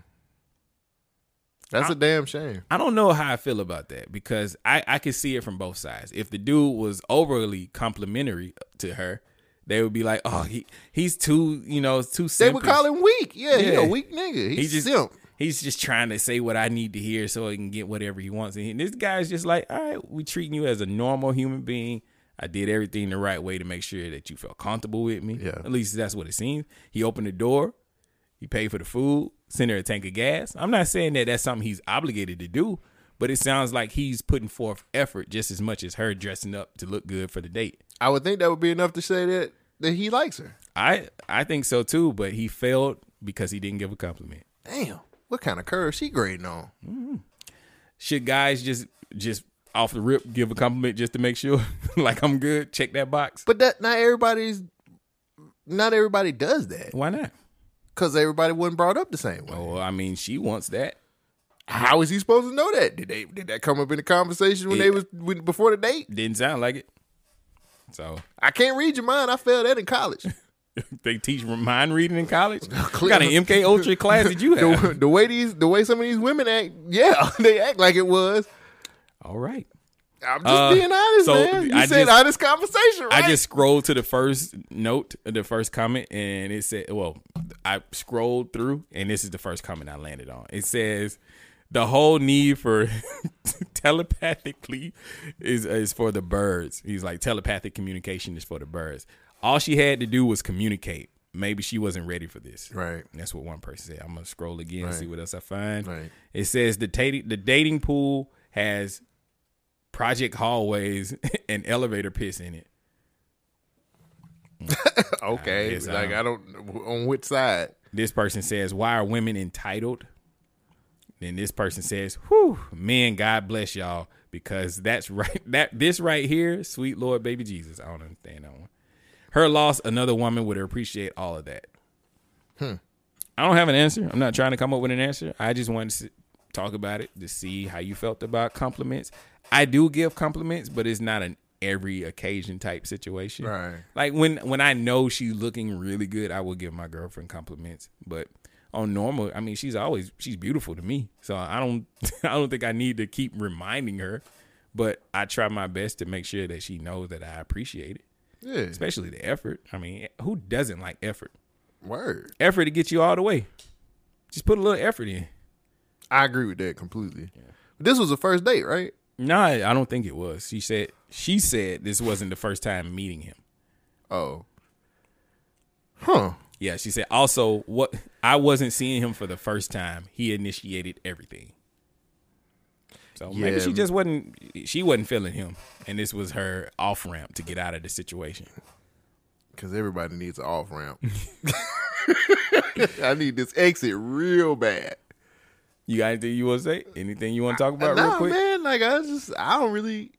[SPEAKER 1] that's a damn shame.
[SPEAKER 2] I don't know how I feel about that because I, I can see it from both sides. If the dude was overly complimentary to her, they would be like, "Oh, he he's too you know too." Simple.
[SPEAKER 1] They would call him weak. Yeah,
[SPEAKER 2] Yeah.
[SPEAKER 1] a weak nigga. He's
[SPEAKER 2] He just
[SPEAKER 1] simp.
[SPEAKER 2] he's just trying to say what I need to hear so he can get whatever he wants. And this guy's just like, "All right, we treating you as a normal human being." I did everything the right way to make sure that you felt comfortable with me.
[SPEAKER 1] Yeah.
[SPEAKER 2] At least that's what it seems. He opened the door. He paid for the food, sent her a tank of gas. I'm not saying that that's something he's obligated to do, but it sounds like he's putting forth effort just as much as her dressing up to look good for the date.
[SPEAKER 1] I would think that would be enough to say that that he likes her.
[SPEAKER 2] I I think so too, but he failed because he didn't give a compliment.
[SPEAKER 1] Damn, what kind of curve she grading on? Mm-hmm.
[SPEAKER 2] Should guys just just off the rip give a compliment just to make sure like I'm good? Check that box.
[SPEAKER 1] But that not everybody's, not everybody does that
[SPEAKER 2] Why not?
[SPEAKER 1] because everybody wasn't brought up the same way.
[SPEAKER 2] Well, I mean, she wants that.
[SPEAKER 1] How is he supposed to know that? Did they did that come up in the conversation when
[SPEAKER 2] Yeah.
[SPEAKER 1] they was when, before the date?
[SPEAKER 2] Didn't sound like it. So
[SPEAKER 1] I can't read your mind. I failed that in college.
[SPEAKER 2] they teach mind reading in college. What kind of MK Ultra class did you have?
[SPEAKER 1] the, the way these the way some of these women act, yeah, they act like it was.
[SPEAKER 2] All right.
[SPEAKER 1] I'm just
[SPEAKER 2] Uh,
[SPEAKER 1] being honest,
[SPEAKER 2] so
[SPEAKER 1] man. You
[SPEAKER 2] I
[SPEAKER 1] said
[SPEAKER 2] just-
[SPEAKER 1] honest conversation, right?
[SPEAKER 2] I just scrolled to the first note, the first comment, and it said, well, I scrolled through, and this is the first comment I landed on. It says, the whole need for telepathically is is for the birds. He's like telepathic communication is for the birds. All she had to do was communicate. Maybe she wasn't ready for this.
[SPEAKER 1] Right.
[SPEAKER 2] That's what one person said. I'm gonna scroll again and
[SPEAKER 1] Right.
[SPEAKER 2] see what else I find.
[SPEAKER 1] Right.
[SPEAKER 2] It says the dating the dating pool has project hallways and elevator piss in it.
[SPEAKER 1] okay.
[SPEAKER 2] I
[SPEAKER 1] like
[SPEAKER 2] don't-
[SPEAKER 1] I don't on which side.
[SPEAKER 2] This person says, "Why are women entitled?" Then this person says, "Whew, men, God bless y'all because that's right. That this right here, sweet Lord, baby Jesus. I don't understand that one. Her loss, another woman would appreciate all of that.
[SPEAKER 1] Hmm.
[SPEAKER 2] I don't have an answer. I'm not trying to come up with an answer. I just wanted to talk about it to see how you felt about compliments. I do give compliments, but it's not an every occasion type situation.
[SPEAKER 1] Right.
[SPEAKER 2] Like when when I know she's looking really good, I will give my girlfriend compliments. But on normal, I mean, she's always she's beautiful to me. So I don't I don't think I need to keep reminding her. But I try my best to make sure that she knows that I appreciate it,
[SPEAKER 1] Yeah.
[SPEAKER 2] especially the effort. I mean, who doesn't like effort?
[SPEAKER 1] Word.
[SPEAKER 2] Effort to get you all the way. Just put a little effort in.
[SPEAKER 1] I agree with that completely. This was the first date, right?
[SPEAKER 2] No, I I don't think it was. She said she said this wasn't the first time meeting him.
[SPEAKER 1] Oh. Huh.
[SPEAKER 2] Yeah, she said also what I wasn't seeing him for the first time. He initiated everything. So maybe she just wasn't she wasn't feeling him and this was her off ramp to get out of the situation.
[SPEAKER 1] Because everybody needs an off ramp. I need this exit real bad.
[SPEAKER 2] You got anything you want to say? Anything you want to talk about real
[SPEAKER 1] nah,
[SPEAKER 2] quick?
[SPEAKER 1] man. Like I just, I don't really.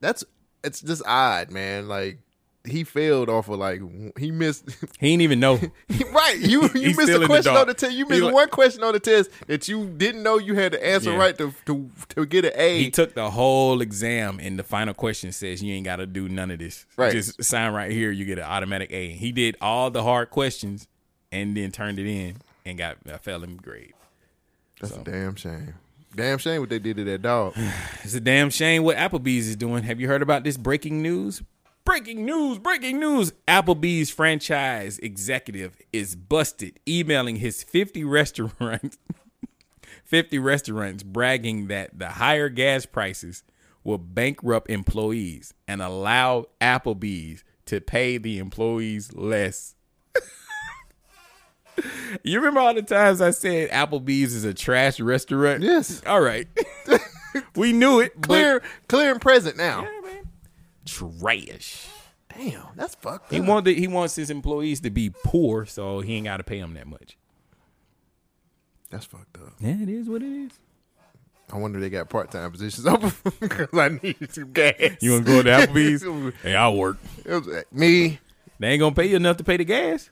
[SPEAKER 1] That's it's just odd, man. Like he failed off of like he missed.
[SPEAKER 2] He didn't even know.
[SPEAKER 1] right, you you missed a question
[SPEAKER 2] dark.
[SPEAKER 1] on the test. You missed
[SPEAKER 2] like-
[SPEAKER 1] one question on the test that you didn't know you had to answer
[SPEAKER 2] Yeah.
[SPEAKER 1] right to to to get an A.
[SPEAKER 2] He took the whole exam and the final question says you ain't got to do none of this.
[SPEAKER 1] Right.
[SPEAKER 2] Just sign right here, you get an automatic A. He did all the hard questions and then turned it in and got a failing grade.
[SPEAKER 1] That's a damn shame. Damn shame what they did to that dog.
[SPEAKER 2] It's a damn shame what Applebee's is doing. Have you heard about this breaking news? Breaking news, breaking news. Applebee's franchise executive is busted emailing his 50 restaurants 50 restaurants bragging that the higher gas prices will bankrupt employees and allow Applebee's to pay the employees less. you remember all the times I said Applebee's is a trash restaurant?
[SPEAKER 1] Yes.
[SPEAKER 2] All right. we knew it.
[SPEAKER 1] Clear, clear and present now.
[SPEAKER 2] Yeah, man. Trash.
[SPEAKER 1] Damn, that's fucked
[SPEAKER 2] He
[SPEAKER 1] up.
[SPEAKER 2] wanted he wants his employees to be poor, so he ain't got to pay them that much.
[SPEAKER 1] That's fucked up.
[SPEAKER 2] Yeah, it is what it is.
[SPEAKER 1] I wonder if they got part time positions open because I need some gas.
[SPEAKER 2] You want to go to Applebee's? hey, I'll work.
[SPEAKER 1] It was like, me.
[SPEAKER 2] They ain't gonna pay you enough to pay the gas.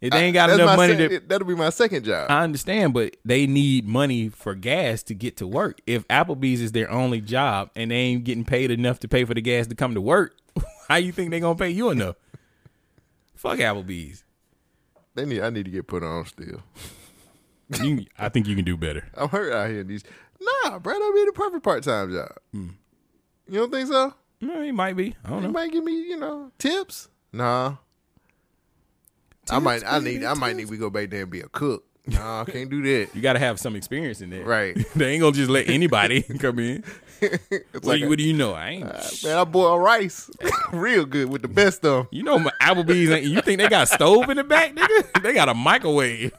[SPEAKER 2] If they ain't got
[SPEAKER 1] That's
[SPEAKER 2] enough money
[SPEAKER 1] sec-
[SPEAKER 2] to,
[SPEAKER 1] That'll be my second job.
[SPEAKER 2] I understand, but they need money for gas to get to work. If Applebee's is their only job and they ain't getting paid enough to pay for the gas to come to work, how you think they gonna pay you enough? Fuck Applebee's.
[SPEAKER 1] they need. I need to get put on still.
[SPEAKER 2] You, I think you can do better.
[SPEAKER 1] I'm hurt out here in these. Nah, bro, that'd be the perfect part time job.
[SPEAKER 2] Hmm.
[SPEAKER 1] You don't think so?
[SPEAKER 2] Well, it might be. I don't
[SPEAKER 1] You
[SPEAKER 2] know.
[SPEAKER 1] might give me, you know, tips. Nah. I might. I need. I might need to go back there and be a cook. Nah, I can't do that.
[SPEAKER 2] You got to have some experience in that,
[SPEAKER 1] Right.
[SPEAKER 2] they ain't gonna just let anybody come in.
[SPEAKER 1] It's
[SPEAKER 2] What,
[SPEAKER 1] like
[SPEAKER 2] do you,
[SPEAKER 1] a-
[SPEAKER 2] what do you know? I ain't.
[SPEAKER 1] Uh, man, I boil rice real good with the best of 'em.
[SPEAKER 2] You know, my Applebee's. Ain't, you think they got a stove in the back, nigga? They got a microwave.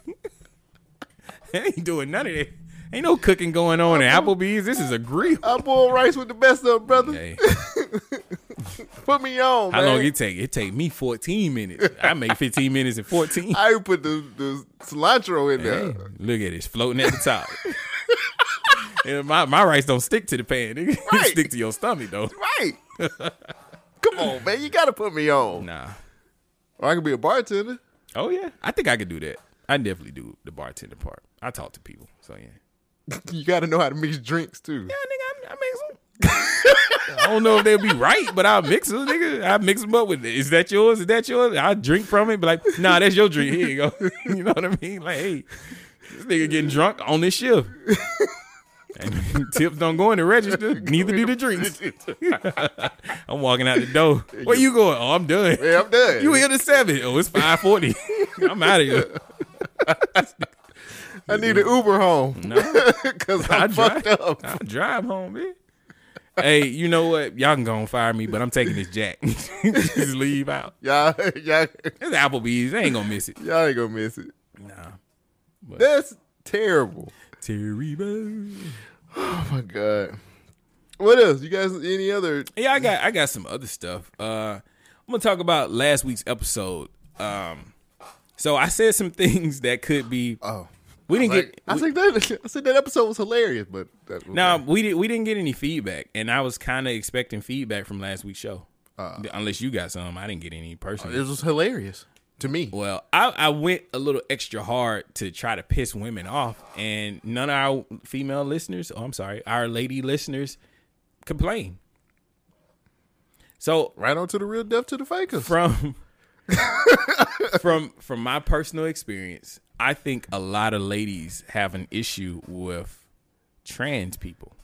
[SPEAKER 2] they ain't doing none of that. Ain't no cooking going on at Applebee's. This is a grill.
[SPEAKER 1] I boil rice with the best of 'em, brother.
[SPEAKER 2] Hey,
[SPEAKER 1] Put me on,
[SPEAKER 2] how
[SPEAKER 1] man.
[SPEAKER 2] long it take? It take me 14 minutes. I make 15 minutes and 14.
[SPEAKER 1] I put the, the cilantro in there.
[SPEAKER 2] Hey, look at it, it's floating at the top. Yeah, my my rice don't stick to the pan. It
[SPEAKER 1] Right.
[SPEAKER 2] stick to your stomach though.
[SPEAKER 1] Right. Come on, man. You gotta put me on.
[SPEAKER 2] Nah.
[SPEAKER 1] Or I could be a bartender.
[SPEAKER 2] Oh yeah, I think I could do that. I definitely do the bartender part. I talk to people, so yeah.
[SPEAKER 1] You gotta know how to mix drinks too.
[SPEAKER 2] Yeah, nigga, I, I mix them. I don't know if they'll be right, but I'll mix them, nigga. I mix them up with. Is that yours? Is that yours? I drink from it, but like, nah, that's your drink. Here you go. you know what I mean? Like, hey, this nigga getting drunk on this shift. And tips don't go in the register. Neither do the drinks. I'm walking out the door. Where you going? Oh, I'm done.
[SPEAKER 1] Yeah, I'm done.
[SPEAKER 2] You here to seven? Oh, it's five forty. I'm out of here.
[SPEAKER 1] I need an Uber home.
[SPEAKER 2] No.
[SPEAKER 1] Cause
[SPEAKER 2] I
[SPEAKER 1] I'm fucked
[SPEAKER 2] drive.
[SPEAKER 1] up.
[SPEAKER 2] I drive home, man. Hey, you know what? Y'all can go and fire me, but I'm taking this jack. Just leave out.
[SPEAKER 1] Y'all, y'all,
[SPEAKER 2] It's Applebee's. They ain't gonna miss it.
[SPEAKER 1] y'all ain't gonna miss it.
[SPEAKER 2] Nah.
[SPEAKER 1] That's terrible.
[SPEAKER 2] Terrible.
[SPEAKER 1] Oh my god. What else? You guys? Any other?
[SPEAKER 2] Yeah, I got I got some other stuff. Uh I'm gonna talk about last week's episode. Um so I said some things that could be
[SPEAKER 1] Oh,
[SPEAKER 2] we didn't
[SPEAKER 1] like,
[SPEAKER 2] get
[SPEAKER 1] I
[SPEAKER 2] we-
[SPEAKER 1] think that I said that episode was hilarious, but that
[SPEAKER 2] No, we did. We didn't get any feedback, and I was kind of expecting feedback from last week's show. Uh. Unless you got some, I didn't get any personally.
[SPEAKER 1] it was hilarious to me.
[SPEAKER 2] Well, I, I went a little extra hard to try to piss women off, and none of our female listeners, oh, I'm sorry, our lady listeners complain. So
[SPEAKER 1] Right on to the real death to the fakers.
[SPEAKER 2] from from from my personal experience, I think a lot of ladies have an issue with trans people.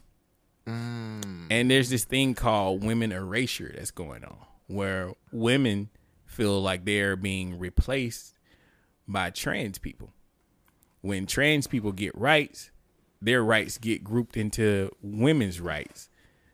[SPEAKER 2] Mm. And there's this thing called women erasure that's going on where women feel like they're being replaced by trans people. When trans people get rights, their rights get grouped into women's rights.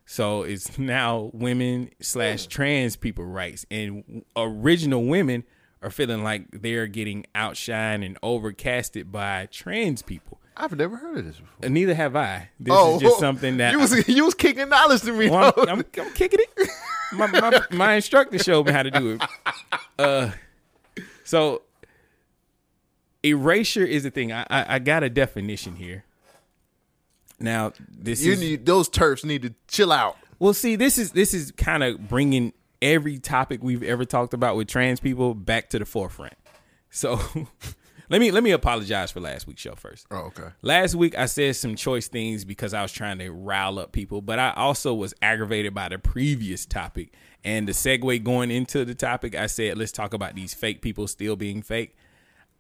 [SPEAKER 2] So it's now women slash trans people rights, and original women are feeling like they're getting outshined and overcasted by trans people.
[SPEAKER 1] I've never heard of this before.
[SPEAKER 2] And neither have I. This
[SPEAKER 1] oh,
[SPEAKER 2] is just something that
[SPEAKER 1] you was you was kicking knowledge to me.
[SPEAKER 2] well. I'm, I'm, I'm kicking it. My, my, my instructor showed me how to do it. Uh, so erasure is the thing. I, I, I got a definition here. Now this
[SPEAKER 1] you
[SPEAKER 2] is
[SPEAKER 1] need those turfs need to chill out.
[SPEAKER 2] well. See, this is this is kind of bringing every topic we've ever talked about with trans people back to the forefront. So let me let me apologize for last week's show first.
[SPEAKER 1] Oh, okay.
[SPEAKER 2] Last week I said some choice things because I was trying to rile up people, but I also was aggravated by the previous topic. And the segue going into the topic, I said, let's talk about these fake people still being fake.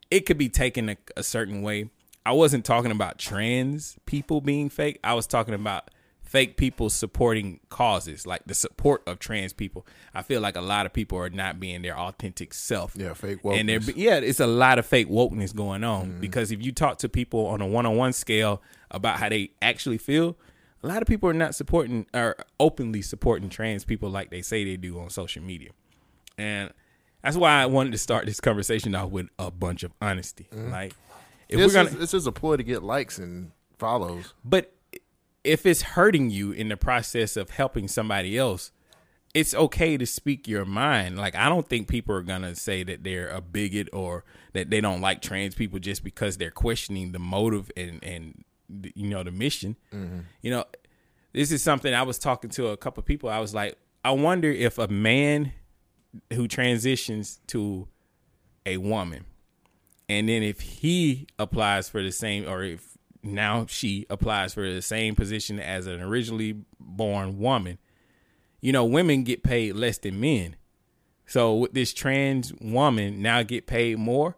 [SPEAKER 2] It could be taken a, a certain way. I wasn't talking about trans people being fake. I was talking about fake people supporting causes, like the support of trans people. I feel like a lot of people are not being their authentic self.
[SPEAKER 1] Yeah, fake
[SPEAKER 2] And there,
[SPEAKER 1] wokeness.
[SPEAKER 2] yeah, it's a lot of fake wokeness going on mm-hmm. because if you talk to people on a one-on-one scale about how they actually feel, a lot of people are not supporting or openly supporting trans people like they say they do on social media. And that's why I wanted to start this conversation off with a bunch of honesty. Mm-hmm. Like if
[SPEAKER 1] This
[SPEAKER 2] we're gonna
[SPEAKER 1] is, this is a ploy to get likes and follows.
[SPEAKER 2] but if it's hurting you in the process of helping somebody else, it's okay to speak your mind. Like I don't think people are gonna say that they're a bigot or that they don't like trans people just because they're questioning the motive and and you know the mission. Mm-hmm. You know, this is something I was talking to a couple of people. I was like, I wonder if a man who transitions to a woman and then if he applies for the same or if now she applies for the same position as an originally born woman. You know women get paid less than men. So with this trans woman now get paid more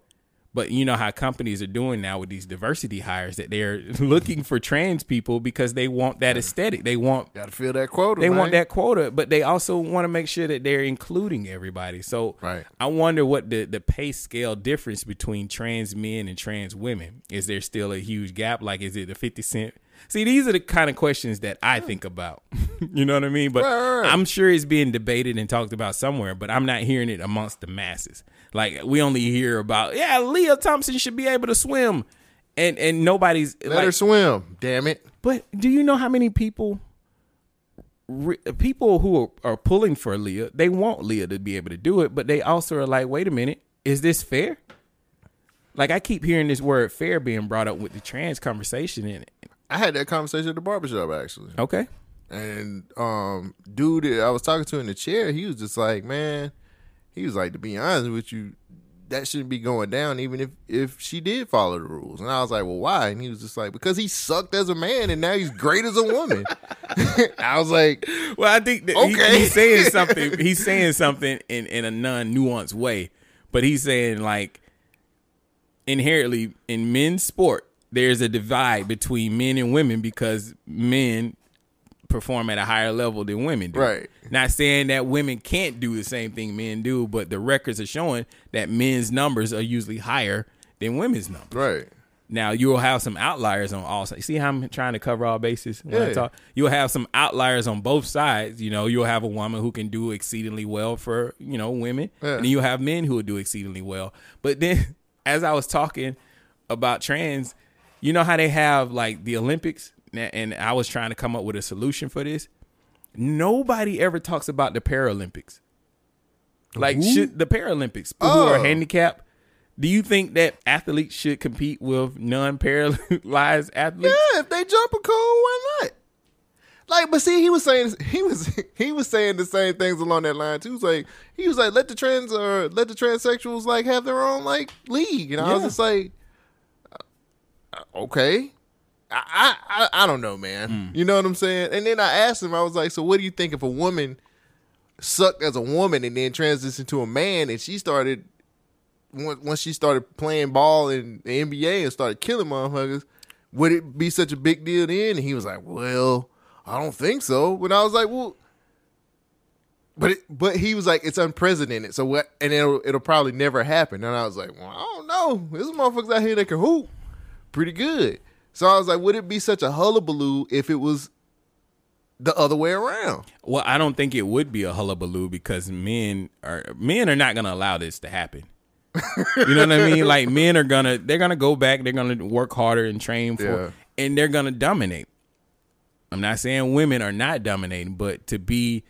[SPEAKER 2] but you know how companies are doing now with these diversity hires that they're looking for trans people because they want that aesthetic they want
[SPEAKER 1] Got to fill that quota.
[SPEAKER 2] they
[SPEAKER 1] man.
[SPEAKER 2] want that quota, but they also want to make sure that they're including everybody. So
[SPEAKER 1] Right.
[SPEAKER 2] I wonder what the, the pay scale difference between trans men and trans women. Is there still a huge gap? Like is it a 50 cent? See, these are the kind of questions that I hmm. think about. you know what I mean? But
[SPEAKER 1] Right, right.
[SPEAKER 2] I'm sure it's being debated and talked about somewhere, but I'm not hearing it amongst the masses. Like we only hear about, yeah, Lia Thomas should be able to swim. and and nobody's
[SPEAKER 1] Let
[SPEAKER 2] like,
[SPEAKER 1] her swim. Damn it.
[SPEAKER 2] But do you know how many people, re, people who are, are pulling for Lia, they want Lia to be able to do it, but they also are like, wait a minute, is this fair? Like I keep hearing this word "fair" being brought up with the trans conversation in it.
[SPEAKER 1] I had that conversation at the barbershop actually.
[SPEAKER 2] Okay,
[SPEAKER 1] And um dude that I was talking to in the chair, he was just like, Man, he was like, to be honest with you, that shouldn't be going down even if if she did follow the rules. And I was like, Well, why? And he was just like, Because he sucked as a man and now he's great as a woman. I was like,
[SPEAKER 2] well, I think that he-
[SPEAKER 1] Okay.
[SPEAKER 2] he's saying something. He's saying something in in a non nuanced way, but he's saying like inherently in men's sport, there's a divide between men and women because men perform at a higher level than women do.
[SPEAKER 1] Right.
[SPEAKER 2] Not saying that women can't do the same thing men do, but the records are showing that men's numbers are usually higher than women's numbers.
[SPEAKER 1] Right.
[SPEAKER 2] Now you'll have some outliers on all sides. See how I'm trying to cover all bases when I
[SPEAKER 1] Yeah.
[SPEAKER 2] talk. You'll have some outliers on both sides. You know, you'll have a woman who can do exceedingly well for you know women,
[SPEAKER 1] Yeah.
[SPEAKER 2] and then you'll have men who will do exceedingly well. But then, as I was talking about trans, you know how they have like the Olympics, and I was trying to come up with a solution for this. Nobody ever talks about the Paralympics. Like should the Paralympics people who are
[SPEAKER 1] Oh.
[SPEAKER 2] handicapped? Do you think that athletes should compete with non-paralyzed athletes?
[SPEAKER 1] Yeah, if they jump a code, why not? Like, but see, he was saying he was he was saying the same things along that line too. He was like he was like let the trans or let the transsexuals like have their own like league, and I was just like, uh, okay. I, I I- don't know, man.
[SPEAKER 2] Hmm.
[SPEAKER 1] You know what I'm saying? And then I asked him, I was like, so what do you think if a woman sucked as a woman and then transitioned to a man, and she started once once she started playing ball in the NBA and started killing motherfuckers, would it be such a big deal then? And he was like, "Well, I don't think so." When I was like, "Well," but it, but he was like, "It's unprecedented." So what? And it'll it'll probably never happen. And I was like, "Well, I don't know. There's motherfuckers out here that can hoop pretty good." So I was like, "Would it be such a hullabaloo if it was the other way around?"
[SPEAKER 2] Well, I don't think it would be a hullabaloo because men are men are not going to allow this to happen. you know what I mean? Like men are gonna they're gonna go back, they're gonna work harder and train for,
[SPEAKER 1] Yeah.
[SPEAKER 2] and they're gonna dominate. I'm not saying women are not dominating, but to be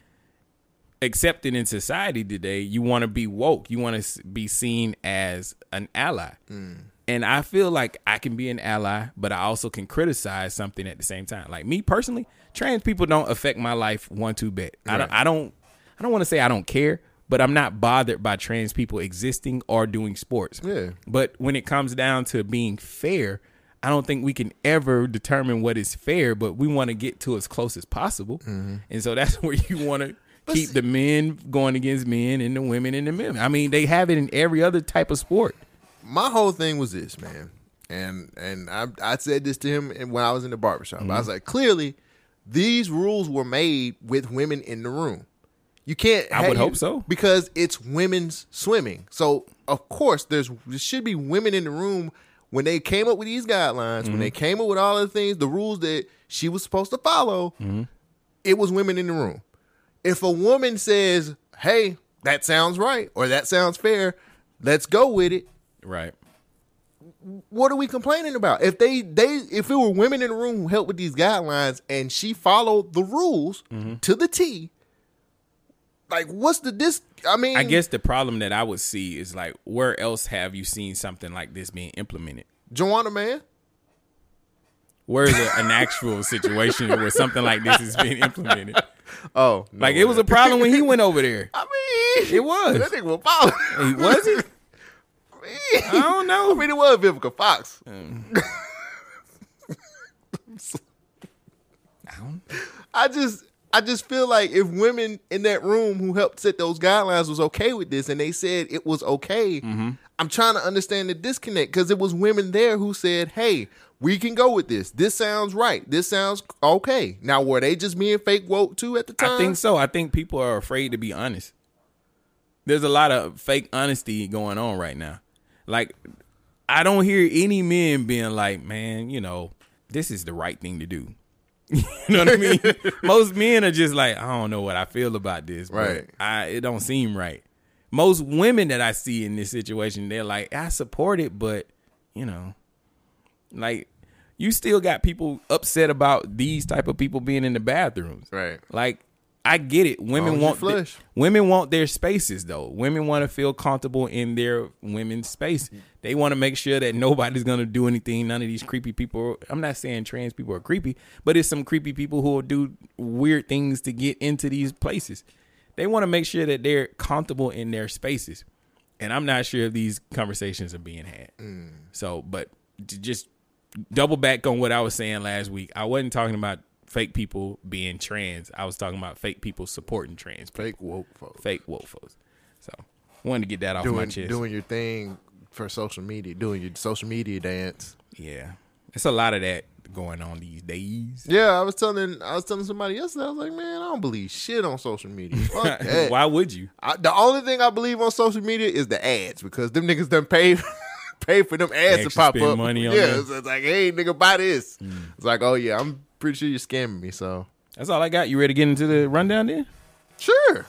[SPEAKER 2] accepted in society today, you want to be woke. You want to be seen as an ally. Mm. And I feel like I can be an ally, but I also can criticize something at the same time. Like me personally, trans people don't affect my life one two bit. I don't. I don't. I don't want to say I don't care, but I'm not bothered by trans people existing or doing sports.
[SPEAKER 1] Yeah.
[SPEAKER 2] But when it comes down to being fair, I don't think we can ever determine what is fair, but we want to get to as close as possible. Mm-hmm. And so that's where you want to keep the men going against men and the women and the men. I mean, they have it in every other type of sport.
[SPEAKER 1] My whole thing was this, man, and and I I said this to him when I was in the barbershop. I was mm-hmm. like, clearly, these rules were made with women in the room. You can't.
[SPEAKER 2] I would hope so.
[SPEAKER 1] because it's women's swimming. So of course, there's there should be women in the room when they came up with these guidelines. When they mm-hmm. came up with all the things, the rules that she was supposed to follow, mm-hmm. it was women in the room. If a woman says, "Hey, that sounds right," or "That sounds fair," let's go with it
[SPEAKER 2] Right.
[SPEAKER 1] what are we complaining about? If they they if it were women in the room who helped with these guidelines and she followed the rules
[SPEAKER 2] Mm-hmm.
[SPEAKER 1] to the T, like what's the dis? I mean,
[SPEAKER 2] I guess the problem that I would see is like, where else have you seen something like this being implemented?
[SPEAKER 1] Joanna man.
[SPEAKER 2] Where is a, an actual situation where something like this is being implemented?
[SPEAKER 1] Oh,
[SPEAKER 2] Like it was a problem when he went over there.
[SPEAKER 1] I mean,
[SPEAKER 2] It was.
[SPEAKER 1] that nigga was following.
[SPEAKER 2] Was it? I don't know.
[SPEAKER 1] I mean, it was Vivica Fox.
[SPEAKER 2] I don't-
[SPEAKER 1] I just I just feel like if women in that room who helped set those guidelines was okay with this and they said it was okay,
[SPEAKER 2] Mm-hmm.
[SPEAKER 1] I'm trying to understand the disconnect because it was women there who said, "Hey, we can go with this. This sounds right. This sounds okay." Now, were they just being fake woke too at the time?
[SPEAKER 2] I think so. I think people are afraid to be honest. There's a lot of fake honesty going on right now. Like, I don't hear any men being like, man, you know, this is the right thing to do. you know what I mean? Most men are just like, I don't know what I feel about this.
[SPEAKER 1] Right.
[SPEAKER 2] I it don't seem right. Most women that I see in this situation, they're like, I support it, but you know, Like you still got people upset about these type of people being in the bathrooms.
[SPEAKER 1] Right.
[SPEAKER 2] Like I get it. Women want th- women want their spaces though. Women want to feel comfortable in their women's space. They want to make sure that nobody's gonna do anything. None of these creepy people. I'm not saying trans people are creepy, but it's some creepy people who will do weird things to get into these places. They want to make sure that they're comfortable in their spaces. And I'm not sure if these conversations are being had. So, but to just double back on what I was saying last week. I wasn't talking about fake people being trans. I was talking about fake people supporting trans people.
[SPEAKER 1] Fake woke folks.
[SPEAKER 2] Fake woke folks. So, wanted to get that off my chest.
[SPEAKER 1] doing your thing for social media, doing your social media dance.
[SPEAKER 2] yeah. It's a lot of that going on these days.
[SPEAKER 1] Yeah, I was telling I was telling somebody yesterday. I was like, man, I don't believe shit on social media.
[SPEAKER 2] Why would you?
[SPEAKER 1] I, the only thing I believe on social media is the ads because them niggas done pay pay for them ads to pop up.
[SPEAKER 2] money on
[SPEAKER 1] yeah, it's, it's like, hey, nigga, buy this. Mm. It's like, oh yeah, I'm pretty sure you're scamming me. So
[SPEAKER 2] That's all I got. You ready to get into the rundown then?
[SPEAKER 1] sure.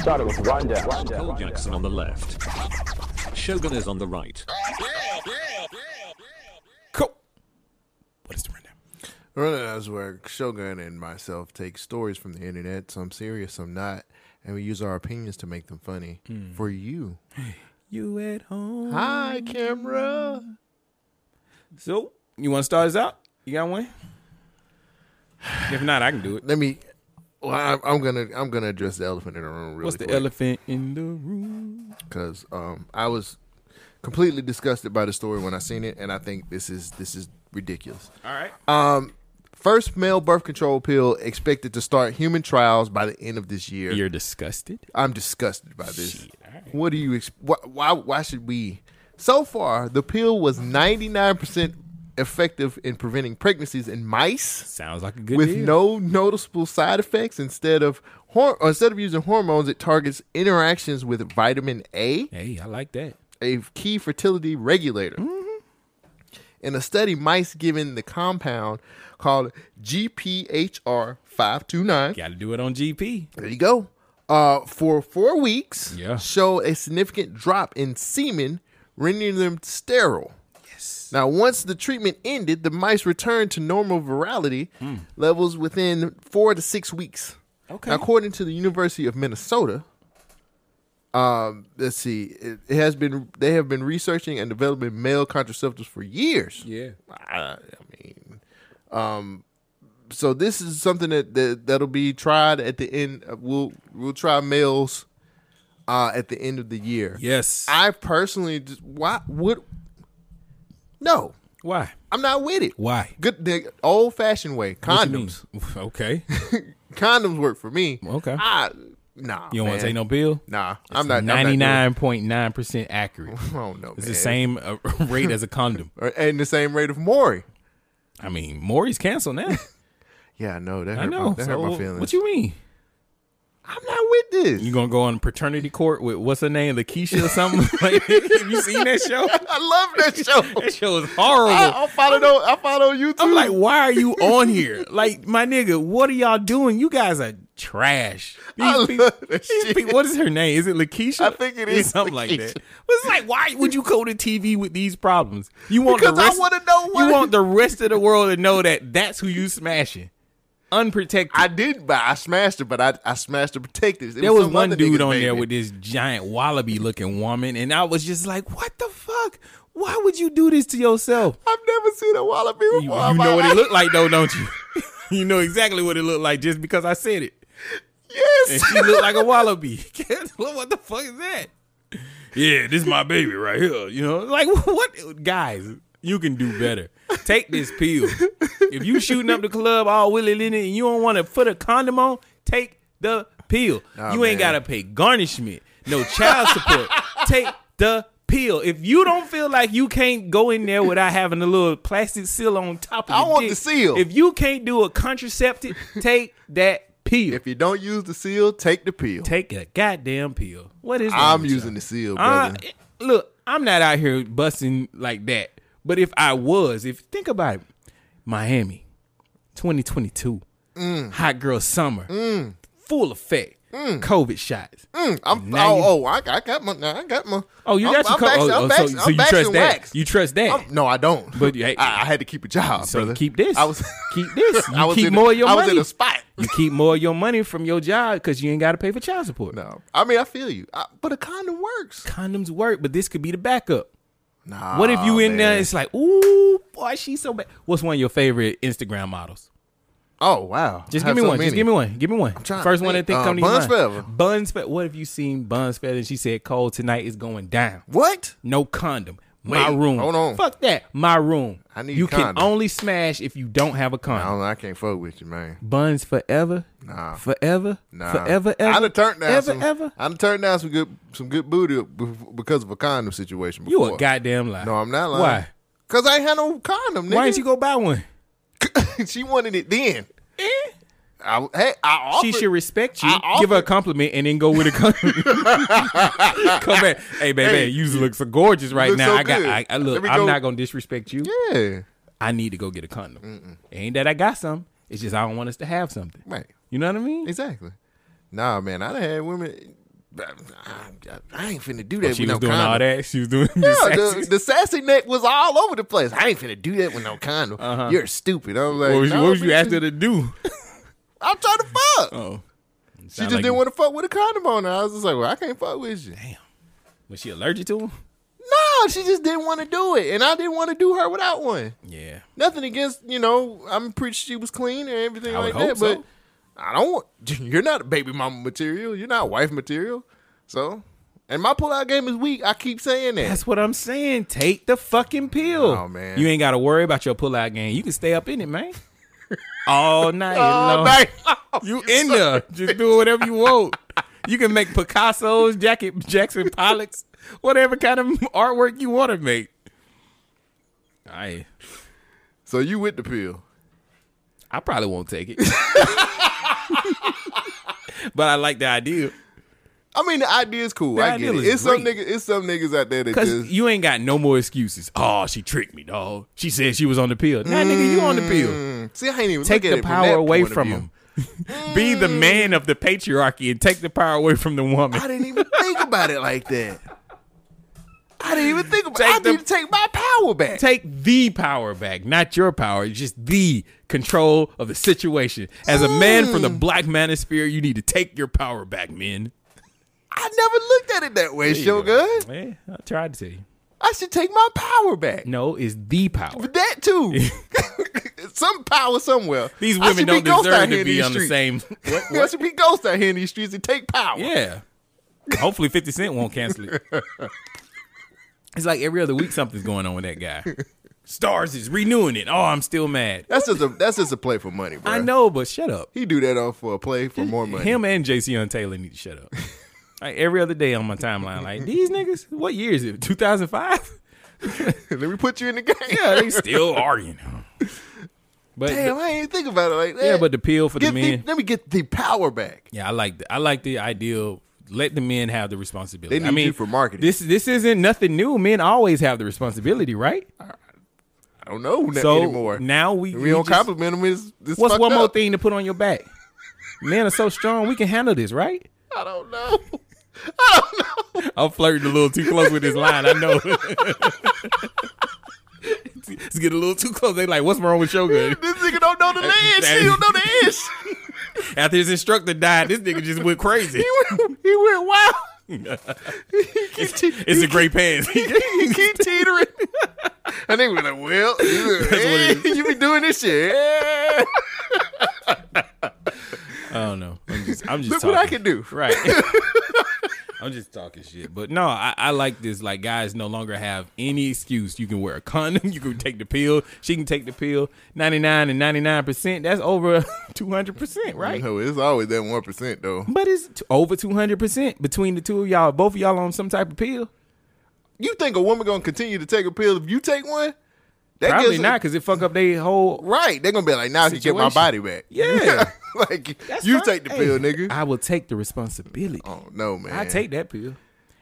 [SPEAKER 4] Started with rundown.
[SPEAKER 5] Cole Jackson on the left. Shogun is on the right.
[SPEAKER 2] Cool. What is the rundown?
[SPEAKER 1] Rundown is where Shogun and myself take stories from the internet, some serious, some not, and we use our opinions to make them funny hmm. for you.
[SPEAKER 2] You at home.
[SPEAKER 1] Hi, camera.
[SPEAKER 2] So, you want to start us out? You got one? If not, I can do it.
[SPEAKER 1] Let me. Well, I, I'm gonna I'm gonna address the elephant in the room really
[SPEAKER 2] What's the
[SPEAKER 1] quick.
[SPEAKER 2] elephant in the room?
[SPEAKER 1] because um, I was completely disgusted by the story when I seen it, and I think this is this is ridiculous.
[SPEAKER 2] All right.
[SPEAKER 1] Um, first male birth control pill expected to start human trials by the end of this year.
[SPEAKER 2] You're disgusted?
[SPEAKER 1] I'm disgusted by this.
[SPEAKER 2] Shit, all right.
[SPEAKER 1] What do you? Ex- why, why? Why should we? So far, the pill was 99 percent effective in preventing pregnancies in mice
[SPEAKER 2] Sounds like a good
[SPEAKER 1] with
[SPEAKER 2] deal.
[SPEAKER 1] no noticeable side effects. Instead of hor- or instead of using hormones, it targets interactions with vitamin A
[SPEAKER 2] Hey, I like that.
[SPEAKER 1] a key fertility regulator. In a study, mice given the compound called GPHR 529,
[SPEAKER 2] Got to do it on GP.
[SPEAKER 1] there you go, uh, for four weeks,
[SPEAKER 2] Yeah.
[SPEAKER 1] show a significant drop in semen, rendering them sterile.
[SPEAKER 2] Yes.
[SPEAKER 1] Now, once the treatment ended, the mice returned to normal virality
[SPEAKER 2] Hmm.
[SPEAKER 1] levels within four to six weeks.
[SPEAKER 2] Okay.
[SPEAKER 1] Now, according to the University of Minnesota, um, let's see, it, it has been they have been researching and developing male contraceptives for years.
[SPEAKER 2] Yeah.
[SPEAKER 1] I, I mean, um, so this is something that, that that'll be tried at the end. uh, We'll we'll try males uh, at the end of the year.
[SPEAKER 2] Yes.
[SPEAKER 1] I personally just why would no,
[SPEAKER 2] Why?
[SPEAKER 1] I'm not with it.
[SPEAKER 2] Why?
[SPEAKER 1] Good the old fashioned way.
[SPEAKER 2] What you mean?
[SPEAKER 1] Condoms.
[SPEAKER 2] Okay.
[SPEAKER 1] Condoms work for me.
[SPEAKER 2] Okay.
[SPEAKER 1] I, nah.
[SPEAKER 2] You don't want to take no pill?
[SPEAKER 1] Nah, I'm not. I'm not
[SPEAKER 2] Ninety nine point nine percent accurate.
[SPEAKER 1] Oh no.
[SPEAKER 2] It's
[SPEAKER 1] man.
[SPEAKER 2] the same uh, rate as a condom.
[SPEAKER 1] And the same rate of Maury.
[SPEAKER 2] I mean, Maury's canceled now.
[SPEAKER 1] Yeah, I know that.
[SPEAKER 2] I
[SPEAKER 1] Hurt
[SPEAKER 2] know.
[SPEAKER 1] My, that hurt my feelings.
[SPEAKER 2] what you mean?
[SPEAKER 1] I'm not with this.
[SPEAKER 2] You gonna go on paternity court with what's her name, Lakeisha or something? like, have you seen that show?
[SPEAKER 1] I love that show.
[SPEAKER 2] That show is horrible.
[SPEAKER 1] I, I follow on. I follow on YouTube.
[SPEAKER 2] I'm like, why are you on here? Like, my nigga, what are y'all doing? You guys are trash. These
[SPEAKER 1] I
[SPEAKER 2] people,
[SPEAKER 1] love that
[SPEAKER 2] these people- what is her name? Is it Lakeisha?
[SPEAKER 1] I think it is
[SPEAKER 2] something like that. But it's like, why would you go to TV with these problems? You want
[SPEAKER 1] Because
[SPEAKER 2] the
[SPEAKER 1] I
[SPEAKER 2] rest,
[SPEAKER 1] wanna know what-
[SPEAKER 2] You want the rest of the world to know that that's who you smashing, unprotected.
[SPEAKER 1] I did, but I smashed it. But I, I smashed the protectors. It
[SPEAKER 2] there was
[SPEAKER 1] some
[SPEAKER 2] one dude on there
[SPEAKER 1] baby.
[SPEAKER 2] with this giant wallaby looking woman, and I was just like, what the fuck? Why would you do this to yourself?
[SPEAKER 1] I've never seen a wallaby
[SPEAKER 2] You,
[SPEAKER 1] before.
[SPEAKER 2] you
[SPEAKER 1] my
[SPEAKER 2] know what it looked like though, don't you? you know exactly what it looked like just because I said it. And
[SPEAKER 1] Yes.
[SPEAKER 2] she looked like a wallaby. what the fuck is that? Yeah, this is my baby right here. You know, like what? Guys, you can do better. Take this pill. If you shooting up the club all willy nilly and you don't want to put a condom on, take the pill.
[SPEAKER 1] Nah,
[SPEAKER 2] you ain't
[SPEAKER 1] man.
[SPEAKER 2] gotta pay garnishment, no child support. take the pill. If you don't feel like you can't go in there without having a little plastic seal on top of
[SPEAKER 1] it.
[SPEAKER 2] I
[SPEAKER 1] want
[SPEAKER 2] dick,
[SPEAKER 1] the seal.
[SPEAKER 2] If you can't do a contraceptive, take that pill.
[SPEAKER 1] If you don't use the seal, take the pill.
[SPEAKER 2] Take a goddamn pill. What is?
[SPEAKER 1] I'm using
[SPEAKER 2] y'all?
[SPEAKER 1] the seal,
[SPEAKER 2] Uh,
[SPEAKER 1] brother.
[SPEAKER 2] look, I'm not out here busting like that. But if I was, if think about it, Miami, 2022,
[SPEAKER 1] Mm.
[SPEAKER 2] hot girl summer, full effect. COVID shots.
[SPEAKER 1] Mm, I'm, oh,
[SPEAKER 2] you-
[SPEAKER 1] oh, I, I got my, I got my.
[SPEAKER 2] Oh, you got your
[SPEAKER 1] I'm
[SPEAKER 2] co-
[SPEAKER 1] vax-
[SPEAKER 2] oh, oh, so, so you trust that?
[SPEAKER 1] waxed.
[SPEAKER 2] You trust that?
[SPEAKER 1] I'm- no, I don't.
[SPEAKER 2] But,
[SPEAKER 1] I, I had to keep a job,
[SPEAKER 2] so
[SPEAKER 1] brother.
[SPEAKER 2] keep this.
[SPEAKER 1] I was
[SPEAKER 2] keep this. You
[SPEAKER 1] I was
[SPEAKER 2] keep more
[SPEAKER 1] a,
[SPEAKER 2] of your
[SPEAKER 1] I
[SPEAKER 2] money.
[SPEAKER 1] was in a spot.
[SPEAKER 2] you keep more of your money from your job because you ain't got to pay for child support.
[SPEAKER 1] No, I mean I feel you, I, but a condom works.
[SPEAKER 2] Condoms work, but this could be the backup.
[SPEAKER 1] Nah,
[SPEAKER 2] What if you in there? It's like, ooh, boy, she's so bad. What's one of your favorite Instagram models?
[SPEAKER 1] Oh wow!
[SPEAKER 2] Just
[SPEAKER 1] I
[SPEAKER 2] give me
[SPEAKER 1] so
[SPEAKER 2] one. Just give me one. Give me one. First one that think
[SPEAKER 1] Uh,
[SPEAKER 2] come to your
[SPEAKER 1] Buns
[SPEAKER 2] mind.
[SPEAKER 1] Feather.
[SPEAKER 2] Buns Feather. What if you seen Buns Feather? and She said, "Cold tonight is going down.
[SPEAKER 1] What?
[SPEAKER 2] No condom. My room.
[SPEAKER 1] hold on.
[SPEAKER 2] Fuck that. My room.
[SPEAKER 1] I need
[SPEAKER 2] You
[SPEAKER 1] condom.
[SPEAKER 2] can only smash if you don't have a
[SPEAKER 1] I
[SPEAKER 2] condom.
[SPEAKER 1] don't know. I can't fuck with you, man.
[SPEAKER 2] Buns forever.
[SPEAKER 1] Nah.
[SPEAKER 2] Forever.
[SPEAKER 1] Nah.
[SPEAKER 2] Forever. Ever.
[SPEAKER 1] I done turned down
[SPEAKER 2] ever.
[SPEAKER 1] some.
[SPEAKER 2] Ever.
[SPEAKER 1] I done turned down some good some good booty be- because of a condom situation.
[SPEAKER 2] You
[SPEAKER 1] Before.
[SPEAKER 2] a goddamn liar.
[SPEAKER 1] No, I'm not lying.
[SPEAKER 2] Why?
[SPEAKER 1] Cause I ain't had no condom. Nigga.
[SPEAKER 2] Why didn't you go buy one?
[SPEAKER 1] she wanted it then. Eh? I, hey, I offered.
[SPEAKER 2] She should respect you.
[SPEAKER 1] I
[SPEAKER 2] Give her a compliment and then go with a compliment. Come back. Hey, baby,
[SPEAKER 1] Hey.
[SPEAKER 2] you look so gorgeous right now.
[SPEAKER 1] so
[SPEAKER 2] I got.
[SPEAKER 1] good.
[SPEAKER 2] I, I look. I'm
[SPEAKER 1] go-
[SPEAKER 2] not gonna disrespect you.
[SPEAKER 1] Yeah.
[SPEAKER 2] I need to go get a condom. Ain't that I got some. It's just I don't want us to have something.
[SPEAKER 1] Right.
[SPEAKER 2] You know what I mean?
[SPEAKER 1] Exactly. Nah, man. I done had women. I, I ain't finna do that.
[SPEAKER 2] Oh, she was
[SPEAKER 1] no
[SPEAKER 2] doing
[SPEAKER 1] condom.
[SPEAKER 2] all that. She was doing
[SPEAKER 1] Yeah,
[SPEAKER 2] the
[SPEAKER 1] the, the sassy neck was all over the place. I ain't finna do that with no condom. You're stupid. I was like,
[SPEAKER 2] Uh-huh. What was,
[SPEAKER 1] no,
[SPEAKER 2] what was you asking her to do?
[SPEAKER 1] I'm trying to fuck.
[SPEAKER 2] Oh,
[SPEAKER 1] she just didn't want to fuck with a condom on. her. I was just like, well, I can't fuck with you. Damn.
[SPEAKER 2] Was she allergic to him?
[SPEAKER 1] No, she just didn't want to do it, and I didn't want to do her without one.
[SPEAKER 2] Yeah.
[SPEAKER 1] Nothing against, you know, I'm pretty sure she was clean and everything
[SPEAKER 2] I
[SPEAKER 1] like that, but. I don't want. You're not baby mama material. You're not wife material. So, and my pullout game is weak. I keep saying that.
[SPEAKER 2] That's what I'm saying. Take the fucking pill.
[SPEAKER 1] Oh, man.
[SPEAKER 2] You ain't got to worry about your pullout game. You can stay up in it, man. All night.
[SPEAKER 1] Oh,
[SPEAKER 2] long.
[SPEAKER 1] night.
[SPEAKER 2] You in there. Just do whatever you want. You can make Picasso's, Jacket Jackson Pollocks, whatever kind of artwork you want to make. I
[SPEAKER 1] So you with the pill?
[SPEAKER 2] I probably won't take it. but I like the idea.
[SPEAKER 1] I mean, the idea is cool.
[SPEAKER 2] The
[SPEAKER 1] I get it. It's some niggas. It's some niggas out there that just
[SPEAKER 2] you ain't got no more excuses. Oh, she tricked me, dog. She said she was on the pill. Nah, nigga, you on the pill.
[SPEAKER 1] Mm, see. I ain't even
[SPEAKER 2] Take the
[SPEAKER 1] from
[SPEAKER 2] power away from him. Be the man of the patriarchy and take the power away from the woman.
[SPEAKER 1] I didn't even think about it like that. I didn't even think about.
[SPEAKER 2] Take
[SPEAKER 1] I
[SPEAKER 2] the-
[SPEAKER 1] need to take my power back.
[SPEAKER 2] Take the power back, not your power. It's just the control of the situation. As a man from the
[SPEAKER 1] Mm.
[SPEAKER 2] black manosphere, you need to take your power back, men.
[SPEAKER 1] I never looked at it that way, Shogun.
[SPEAKER 2] Yeah, I tried to tell you.
[SPEAKER 1] I should take my power back.
[SPEAKER 2] No, it's the power.
[SPEAKER 1] That too. Some power somewhere.
[SPEAKER 2] These women don't
[SPEAKER 1] be ghost out
[SPEAKER 2] deserve to be on the same. What,
[SPEAKER 1] I should be ghost out here in these streets and take power.
[SPEAKER 2] Yeah. Hopefully 50 Cent won't cancel it. It's like every other week something's going on with that guy. Starz is renewing it. Oh, I'm still mad.
[SPEAKER 1] That's just a that's just a play for money, bro.
[SPEAKER 2] I know, but shut up.
[SPEAKER 1] He do that off for a play for more money.
[SPEAKER 2] Him and JC on Taylor need to shut up. Like every other day on my timeline, like these niggas, what year is it? 2005?
[SPEAKER 1] Let me put you in the game.
[SPEAKER 2] Yeah, they still arguing. But
[SPEAKER 1] Damn, I ain't even think about it like that.
[SPEAKER 2] yeah, but the pill for the
[SPEAKER 1] Get the-
[SPEAKER 2] men.
[SPEAKER 1] let me get the power back.
[SPEAKER 2] Yeah, I like the, I like the ideal. Let the men have the responsibility.
[SPEAKER 1] They
[SPEAKER 2] I
[SPEAKER 1] need
[SPEAKER 2] mean,
[SPEAKER 1] you for marketing.
[SPEAKER 2] This this isn't nothing new. Men always have the responsibility, right?
[SPEAKER 1] I don't know
[SPEAKER 2] So
[SPEAKER 1] anymore.
[SPEAKER 2] now we,
[SPEAKER 1] we,
[SPEAKER 2] we
[SPEAKER 1] don't
[SPEAKER 2] just-
[SPEAKER 1] compliment them. Is this
[SPEAKER 2] What's one more thing to put on your back? Men are so strong, we can handle this, right?
[SPEAKER 1] I don't know.
[SPEAKER 2] I'm flirting a little too close with this line. I know. Let's get a little too close. They like, what's wrong with Shogun?
[SPEAKER 1] this nigga don't know the edge. He don't know the edge.
[SPEAKER 2] After his instructor died, this nigga just went crazy.
[SPEAKER 1] He went, he went wild.
[SPEAKER 2] It's, it's a great pants.
[SPEAKER 1] he keep teetering. And they were like, well, you,
[SPEAKER 2] what it
[SPEAKER 1] you be doing this shit.
[SPEAKER 2] I don't know. I'm just, I'm just
[SPEAKER 1] Look
[SPEAKER 2] talking.
[SPEAKER 1] what I can do.
[SPEAKER 2] Right. I'm just talking shit. But no, I, I like this. Like guys no longer have any excuse. You can wear a condom. You can take the pill. She can take the pill. 99 and 99 percent. That's over 200 percent, right?
[SPEAKER 1] No, it's always that one percent though.
[SPEAKER 2] But it's t- over 200 percent between the two of y'all. Both of y'all on some type of pill.
[SPEAKER 1] You think a woman gonna continue to take a pill if you take one? That
[SPEAKER 2] Probably not, because it fuck up their whole.
[SPEAKER 1] Right, they're gonna be like, now I can get my body back.
[SPEAKER 2] Yeah.
[SPEAKER 1] like
[SPEAKER 2] That's
[SPEAKER 1] you
[SPEAKER 2] fine.
[SPEAKER 1] take the
[SPEAKER 2] Hey,
[SPEAKER 1] pill, nigga.
[SPEAKER 2] I will take the responsibility.
[SPEAKER 1] oh no, man.
[SPEAKER 2] I take that pill.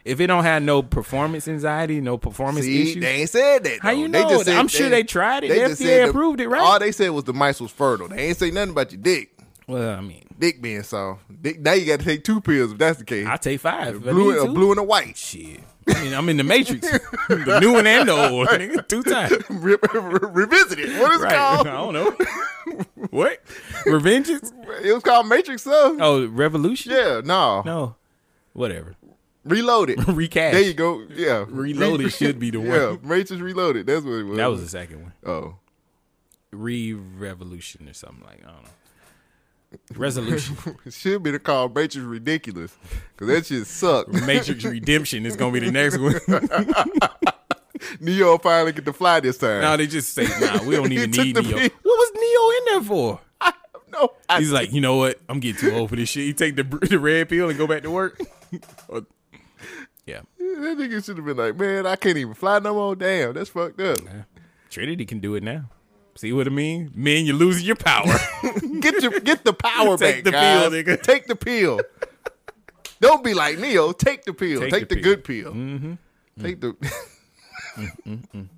[SPEAKER 2] If it don't have no performance anxiety, no performance
[SPEAKER 1] See,
[SPEAKER 2] issues,
[SPEAKER 1] they ain't said that.
[SPEAKER 2] How
[SPEAKER 1] though.
[SPEAKER 2] you
[SPEAKER 1] They
[SPEAKER 2] know?
[SPEAKER 1] just said
[SPEAKER 2] I'm sure they tried it. The
[SPEAKER 1] just
[SPEAKER 2] FDA
[SPEAKER 1] said
[SPEAKER 2] approved it, right?
[SPEAKER 1] All they said was the mice was fertile. They ain't say nothing about your dick.
[SPEAKER 2] Well, I mean,
[SPEAKER 1] Dick being soft. Dick, now you got to take two pills if that's the case.
[SPEAKER 2] I take five. if
[SPEAKER 1] blue, a blue and a white.
[SPEAKER 2] Shit. I mean, I'm in the Matrix. the new one and the old one. nigga, Two times.
[SPEAKER 1] Re- re- revisit it. What is it
[SPEAKER 2] Right. I don't know. what? Revenge?
[SPEAKER 1] It was called Matrix Stuff.
[SPEAKER 2] Oh, Revolution?
[SPEAKER 1] Yeah, no.
[SPEAKER 2] No. Whatever.
[SPEAKER 1] Reloaded.
[SPEAKER 2] Recast.
[SPEAKER 1] There you go. Yeah.
[SPEAKER 2] Reloaded should be the one.
[SPEAKER 1] Yeah, Matrix Reloaded. That's what it was.
[SPEAKER 2] That was the second one.
[SPEAKER 1] Oh.
[SPEAKER 2] Re-revolution or something like I don't know. Resolution.
[SPEAKER 1] Should be called Matrix Ridiculous. Because that shit sucked.
[SPEAKER 2] Matrix Redemption is gonna be the next one.
[SPEAKER 1] Neo finally get to fly this time.
[SPEAKER 2] now they just say, nah, we don't even need Neo. What was Neo in there for?
[SPEAKER 1] no. I,
[SPEAKER 2] He's like, you know what? I'm getting too old for this shit. He take the the red pill and go back to work. Or- yeah,
[SPEAKER 1] that nigga should have been like, man, I can't even fly no more. Damn, that's fucked up.
[SPEAKER 2] Trinity can do it now. See what I mean? Man, you're losing your power.
[SPEAKER 1] Get your get the power back.
[SPEAKER 2] Take
[SPEAKER 1] back,
[SPEAKER 2] the
[SPEAKER 1] guys.
[SPEAKER 2] pill, nigga.
[SPEAKER 1] Take the pill. Don't be like Neo. Take the pill.
[SPEAKER 2] Take
[SPEAKER 1] Take,
[SPEAKER 2] the
[SPEAKER 1] the,
[SPEAKER 2] pill.
[SPEAKER 1] good pill. Mm-hmm. Take the.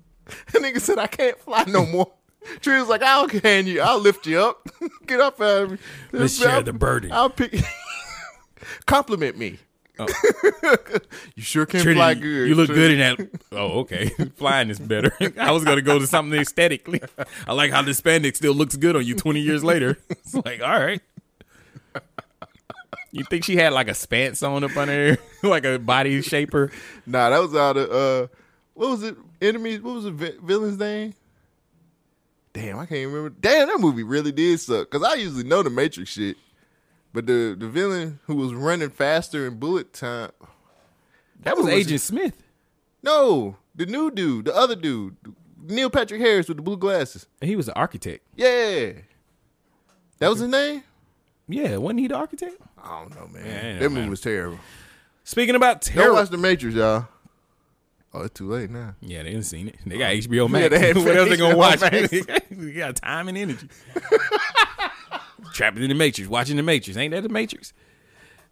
[SPEAKER 1] that nigga said, "I can't fly no more." Tree was like, "I'll hand you. I'll lift you up. Get up out of me.
[SPEAKER 2] Let's share the burden.
[SPEAKER 1] I'll pick. Compliment me. you sure can
[SPEAKER 2] Trinity,
[SPEAKER 1] fly good.
[SPEAKER 2] you look good in that. Oh, okay. Flying is better. I was gonna go to something aesthetically. I like how the spandex still looks good on you 20 years later. It's like, all right. You think she had like a spance on up under there, like a body shaper?
[SPEAKER 1] Nah, that was out of uh, what was it? Enemies. What was the vi- villain's name? Damn, I can't remember. Damn, that movie really did suck. Cause I usually know the Matrix shit, but the the villain who was running faster in bullet time.
[SPEAKER 2] That was Agent Smith.
[SPEAKER 1] No, the new dude, the other dude, Neil Patrick Harris with the blue glasses.
[SPEAKER 2] And He was the architect.
[SPEAKER 1] Yeah, that was his name.
[SPEAKER 2] Yeah, wasn't he the architect?
[SPEAKER 1] I don't know, man.
[SPEAKER 2] Yeah, don't
[SPEAKER 1] that movie was terrible.
[SPEAKER 2] Speaking about
[SPEAKER 1] Don't
[SPEAKER 2] terror,
[SPEAKER 1] watch the Matrix, y'all. Oh, it's too late now.
[SPEAKER 2] yeah, they didn't seen it. They oh, got HBO Max.
[SPEAKER 1] they had
[SPEAKER 2] what else they gonna
[SPEAKER 1] HBO
[SPEAKER 2] watch? They got time and energy. Trapped in the Matrix, watching the Matrix. Ain't that the Matrix?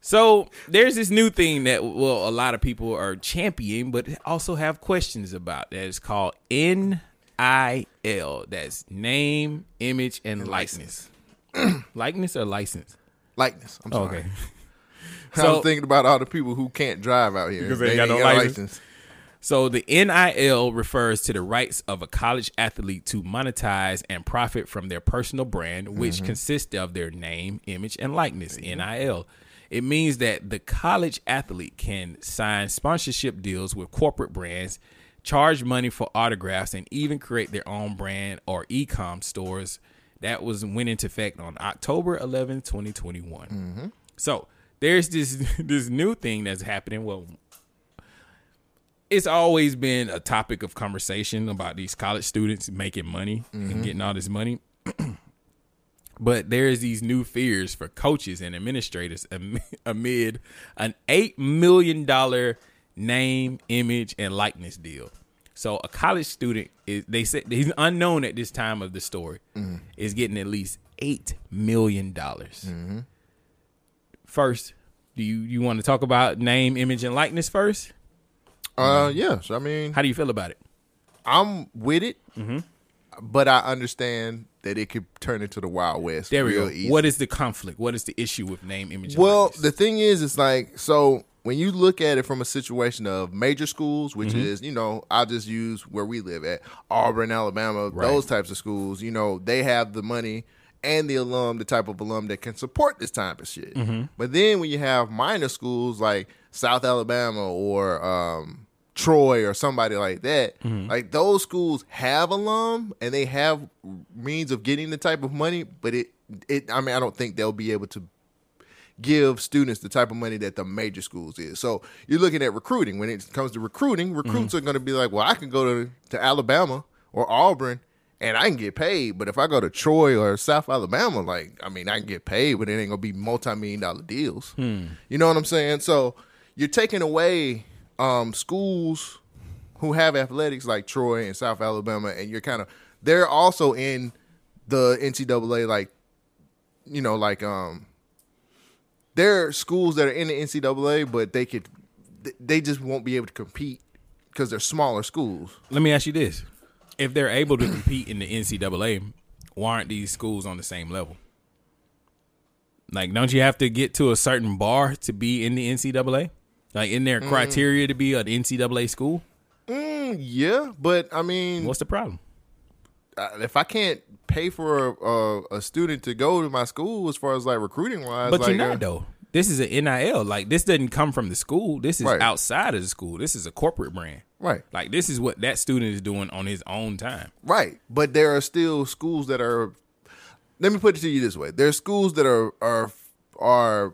[SPEAKER 2] So there's this new thing that well, a lot of people are championing, but also have questions about. That is called NIL. That's name, image, and likeness. likeness or license?
[SPEAKER 1] Likeness. I'm oh, sorry.
[SPEAKER 2] Okay.
[SPEAKER 1] I
[SPEAKER 2] So-
[SPEAKER 1] was thinking about all the people who can't drive out here
[SPEAKER 2] Because they ain't got no license. So the NIL refers to the rights of a college athlete to monetize and profit from their personal brand, which consists of their name, image, and likeness. NIL. It means that the college athlete can sign sponsorship deals with corporate brands, charge money for autographs, and even create their own brand or e-com stores. That was went into effect on October 11, 2021. So there's this this new thing that's happening. Well, it's always been a topic of conversation about these college students making money and mm-hmm. getting all this money. but there's these new fears for coaches and administrators amid an $8 million name, image, and likeness deal. So a college student is they said he's unknown at this time of the story mm-hmm. is getting at least eight million dollars. Mm-hmm. First, do you you want to talk about name, image, and likeness first?
[SPEAKER 1] Uh, yes. I mean,
[SPEAKER 2] How do you feel about it?
[SPEAKER 1] I'm with it,
[SPEAKER 2] Mm-hmm.
[SPEAKER 1] but I understand that it could turn into the Wild West.
[SPEAKER 2] There we
[SPEAKER 1] real
[SPEAKER 2] go.
[SPEAKER 1] Easy.
[SPEAKER 2] What is the conflict? What is the issue with name, image, and
[SPEAKER 1] Well,
[SPEAKER 2] likeness?
[SPEAKER 1] the thing is, it's like so when you look at it from a situation of major schools, which
[SPEAKER 2] Mm-hmm.
[SPEAKER 1] is you know I'll just use where we live at Auburn, Alabama, those types of schools. You know they have the money and the alum, the type of alum that can support this type of shit.
[SPEAKER 2] Mm-hmm.
[SPEAKER 1] But then when you have minor schools like South Alabama or um, Troy or somebody like that,
[SPEAKER 2] Mm-hmm.
[SPEAKER 1] like those schools have alum and they have means of getting the type of money, but it it I mean I don't think they'll be able to give students the type of money that the major schools is. So you're looking at recruiting. When it comes to recruiting, recruits are going to be like, well, I can go to, to Alabama or Auburn and I can get paid. But if I go to Troy or South Alabama, like, I mean, I can get paid, but it ain't going to be multi million dollar deals. You know what I'm saying? So you're taking away um, schools who have athletics like Troy and South Alabama, and you're kind of, they're also in the NCAA, like, you know, like, um, there are schools that are in the NCAA, but they could, they just won't be able to compete because they're smaller schools.
[SPEAKER 2] Let me ask you this: If they're able to compete in the NCAA, why aren't these schools on the same level? Like, don't you have to get to a certain bar to be in the NCAA? Like, in
[SPEAKER 1] Mm.
[SPEAKER 2] their criteria to be an NCAA school?
[SPEAKER 1] Mm, yeah, but I mean,
[SPEAKER 2] What's the problem?
[SPEAKER 1] if I can't pay for a, a, a student to go to my school, as far as like recruiting wise,
[SPEAKER 2] But
[SPEAKER 1] like,
[SPEAKER 2] you're not
[SPEAKER 1] uh,
[SPEAKER 2] though. This is an NIL. Like this doesn't come from the school. This is
[SPEAKER 1] Right.
[SPEAKER 2] outside of the school. This is a corporate brand.
[SPEAKER 1] Right.
[SPEAKER 2] Like this is what that student is doing on his own time.
[SPEAKER 1] Right. But there are still schools that are let me put it to you this way. There are schools that are are are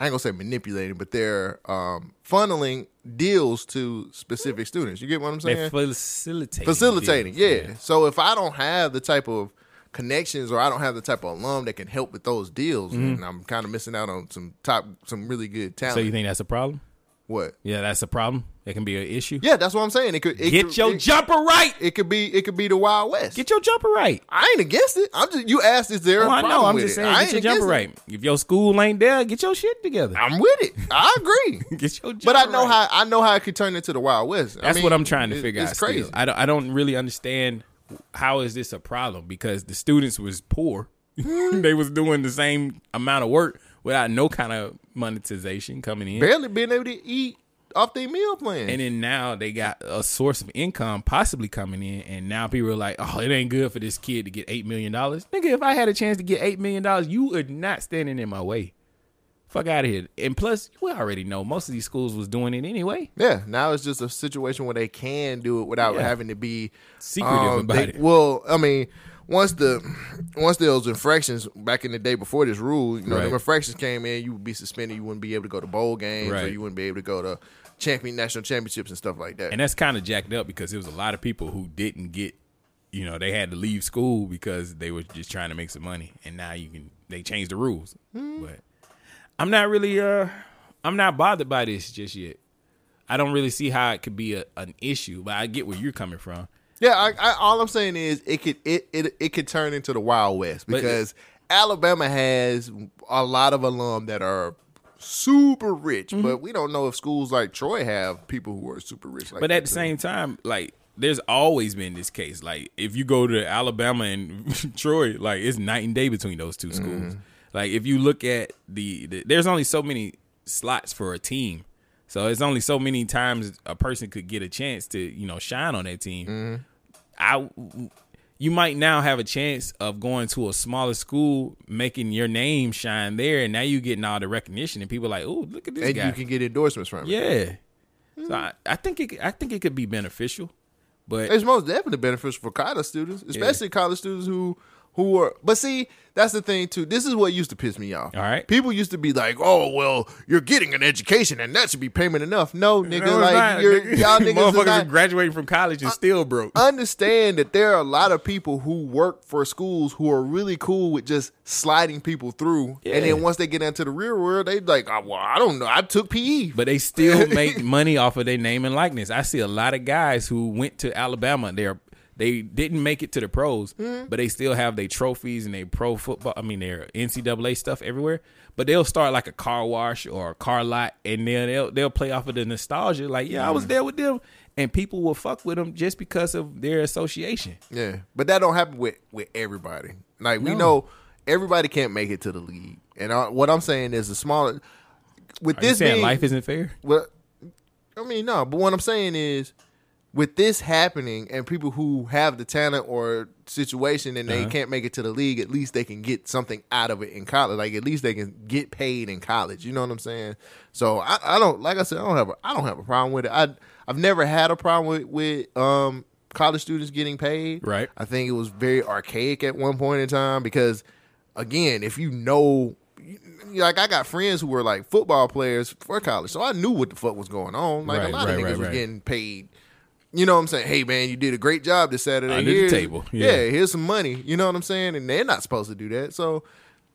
[SPEAKER 1] I ain't gonna say manipulating, but they're um, funneling deals to specific students. You get what I'm saying?
[SPEAKER 2] They're facilitating.
[SPEAKER 1] Facilitating,
[SPEAKER 2] deals.
[SPEAKER 1] yeah. So if I don't have the type of connections or I don't have the type of alum that can help with those deals, then I'm kind of missing out on some top, some really good talent.
[SPEAKER 2] Mm-hmm. So you think that's a problem?
[SPEAKER 1] what?
[SPEAKER 2] Yeah, that's a problem. That can be an issue.
[SPEAKER 1] Yeah, that's what I'm saying. It could it
[SPEAKER 2] Get
[SPEAKER 1] could,
[SPEAKER 2] your
[SPEAKER 1] it,
[SPEAKER 2] jumper right.
[SPEAKER 1] It could be it could be the Wild West.
[SPEAKER 2] Get your jumper right.
[SPEAKER 1] I ain't against it. I'm just you asked is there a
[SPEAKER 2] Oh, I know. I'm just saying,
[SPEAKER 1] I
[SPEAKER 2] get your jumper
[SPEAKER 1] against
[SPEAKER 2] right. If your school ain't there, get your shit together.
[SPEAKER 1] I'm with it. I agree.
[SPEAKER 2] Get your jumper
[SPEAKER 1] but I know
[SPEAKER 2] right.
[SPEAKER 1] how I know how it could turn into the Wild West. I
[SPEAKER 2] That's
[SPEAKER 1] mean,
[SPEAKER 2] what I'm trying to
[SPEAKER 1] it-
[SPEAKER 2] figure out.
[SPEAKER 1] It's crazy.
[SPEAKER 2] Still. I don't. I don't really understand how is this a problem because the students was poor. they was doing the same amount of work without no kind of monetization coming in.
[SPEAKER 1] Barely being able to eat off their meal plan.
[SPEAKER 2] And then now they got a source of income possibly coming in, and now people are like, "Oh, it ain't good for this kid to get eight million dollars." Nigga, if I had a chance to get eight million dollars, you are not standing in my way. Fuck out of here. And plus, we already know most of these schools was doing it anyway.
[SPEAKER 1] yeah, now it's just a situation where they can do it without
[SPEAKER 2] Yeah.
[SPEAKER 1] having to be
[SPEAKER 2] Secretive
[SPEAKER 1] um,
[SPEAKER 2] about
[SPEAKER 1] they-
[SPEAKER 2] it.
[SPEAKER 1] Well, I mean, once the once those infractions back in the day before this rule, you know,
[SPEAKER 2] Right.
[SPEAKER 1] the infractions came in, you would be suspended. You wouldn't be able to go to bowl games, or you wouldn't be able to go to champion national championships and stuff like that.
[SPEAKER 2] And that's kind of jacked up because there was a lot of people who didn't get, you know, they had to leave school because they were just trying to make some money. And now you can, they changed the rules. But I'm not really, uh, I'm not bothered by this just yet. I don't really see how it could be a, an issue, but I get where you're coming from.
[SPEAKER 1] Yeah, I, I, all I'm saying is it could it, it it could turn into the Wild West
[SPEAKER 2] But-
[SPEAKER 1] because Alabama has a lot of alum that are super rich,
[SPEAKER 2] Mm-hmm.
[SPEAKER 1] but we don't know if schools like Troy have people who are super rich. Like
[SPEAKER 2] But at the
[SPEAKER 1] too.
[SPEAKER 2] same time, like there's always been this case. Like if you go to Alabama and Troy, like it's night and day between those two schools. Like if you look at the, the there's only so many slots for a team. So it's only so many times a person could get a chance to, you know, shine on that team. Mm-hmm. I you might now have a chance of going to a smaller school, making your name shine there, and now you're getting all the recognition, and people are like, oh, look at this
[SPEAKER 1] and
[SPEAKER 2] guy.
[SPEAKER 1] you can get endorsements from it.
[SPEAKER 2] Yeah. So mm-hmm. I, I think it I think it could be beneficial. But
[SPEAKER 1] It's most definitely beneficial for college students, especially college students who who are. But see, that's the thing too. This is what used to piss me off.
[SPEAKER 2] All right.
[SPEAKER 1] people used to be like, "Oh, well, you're getting an education, and that should be payment enough." No, nigga,
[SPEAKER 2] No,
[SPEAKER 1] like
[SPEAKER 2] not,
[SPEAKER 1] you're,
[SPEAKER 2] nigga.
[SPEAKER 1] y'all niggas
[SPEAKER 2] motherfuckers
[SPEAKER 1] are
[SPEAKER 2] are graduating from college and still broke.
[SPEAKER 1] understand that there are a lot of people who work for schools who are really cool with just sliding people through, and then once they get into the real world, they like, oh, "Well, I don't know, I took PE."
[SPEAKER 2] but they still make money off of their name and likeness. I see a lot of guys who went to Alabama. They're they didn't make it to the pros,
[SPEAKER 1] Mm-hmm.
[SPEAKER 2] but they still have their trophies and their pro football. I mean, their NCAA stuff everywhere. But they'll start like a car wash or a car lot, and then they'll they'll play off of the nostalgia. Like, yeah, I
[SPEAKER 1] Mm-hmm.
[SPEAKER 2] was there with them, and people will fuck with them just because of their association.
[SPEAKER 1] Yeah, but that don't happen with with everybody. Like we
[SPEAKER 2] No.
[SPEAKER 1] know everybody can't make it to the league, and I, what I'm saying is the smaller. With
[SPEAKER 2] Are
[SPEAKER 1] this
[SPEAKER 2] saying
[SPEAKER 1] being,
[SPEAKER 2] life isn't fair?
[SPEAKER 1] well, I mean no, but what I'm saying is, with this happening and people who have the talent or situation and they
[SPEAKER 2] Uh-huh.
[SPEAKER 1] can't make it to the league, at least they can get something out of it in college. Like at least they can get paid in college. You know what I'm saying? So I, I don't like I said I don't have a I don't have a problem with it. I I've never had a problem with with um college students getting paid.
[SPEAKER 2] Right.
[SPEAKER 1] I think it was very archaic at one point in time because again, if you know like I got friends who were like football players for college, so I knew what the fuck was going on. Like
[SPEAKER 2] Right,
[SPEAKER 1] a lot of niggas
[SPEAKER 2] right,
[SPEAKER 1] was
[SPEAKER 2] right.
[SPEAKER 1] getting paid. You know what I'm saying? Hey man, you did a great job this Saturday.
[SPEAKER 2] Under the table,
[SPEAKER 1] Yeah.
[SPEAKER 2] yeah.
[SPEAKER 1] here's some money. You know what I'm saying? And they're not supposed to do that. So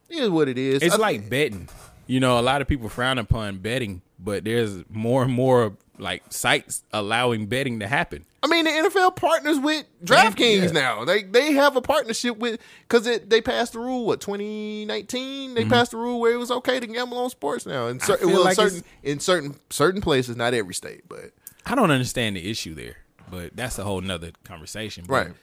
[SPEAKER 1] here's what it is.
[SPEAKER 2] It's
[SPEAKER 1] I
[SPEAKER 2] like betting. You know, a lot of people frown upon betting, but there's more and more like sites allowing betting to happen.
[SPEAKER 1] I mean, the NFL partners with DraftKings
[SPEAKER 2] Yeah.
[SPEAKER 1] now. They they have a partnership with because they passed the rule. What 2019? They passed the rule where it was okay to gamble on sports now. And cer-
[SPEAKER 2] Mm-hmm.
[SPEAKER 1] well,
[SPEAKER 2] like
[SPEAKER 1] certain in certain certain places, not every state, but
[SPEAKER 2] I don't understand the issue there, but that's a whole nother conversation. But
[SPEAKER 1] Right.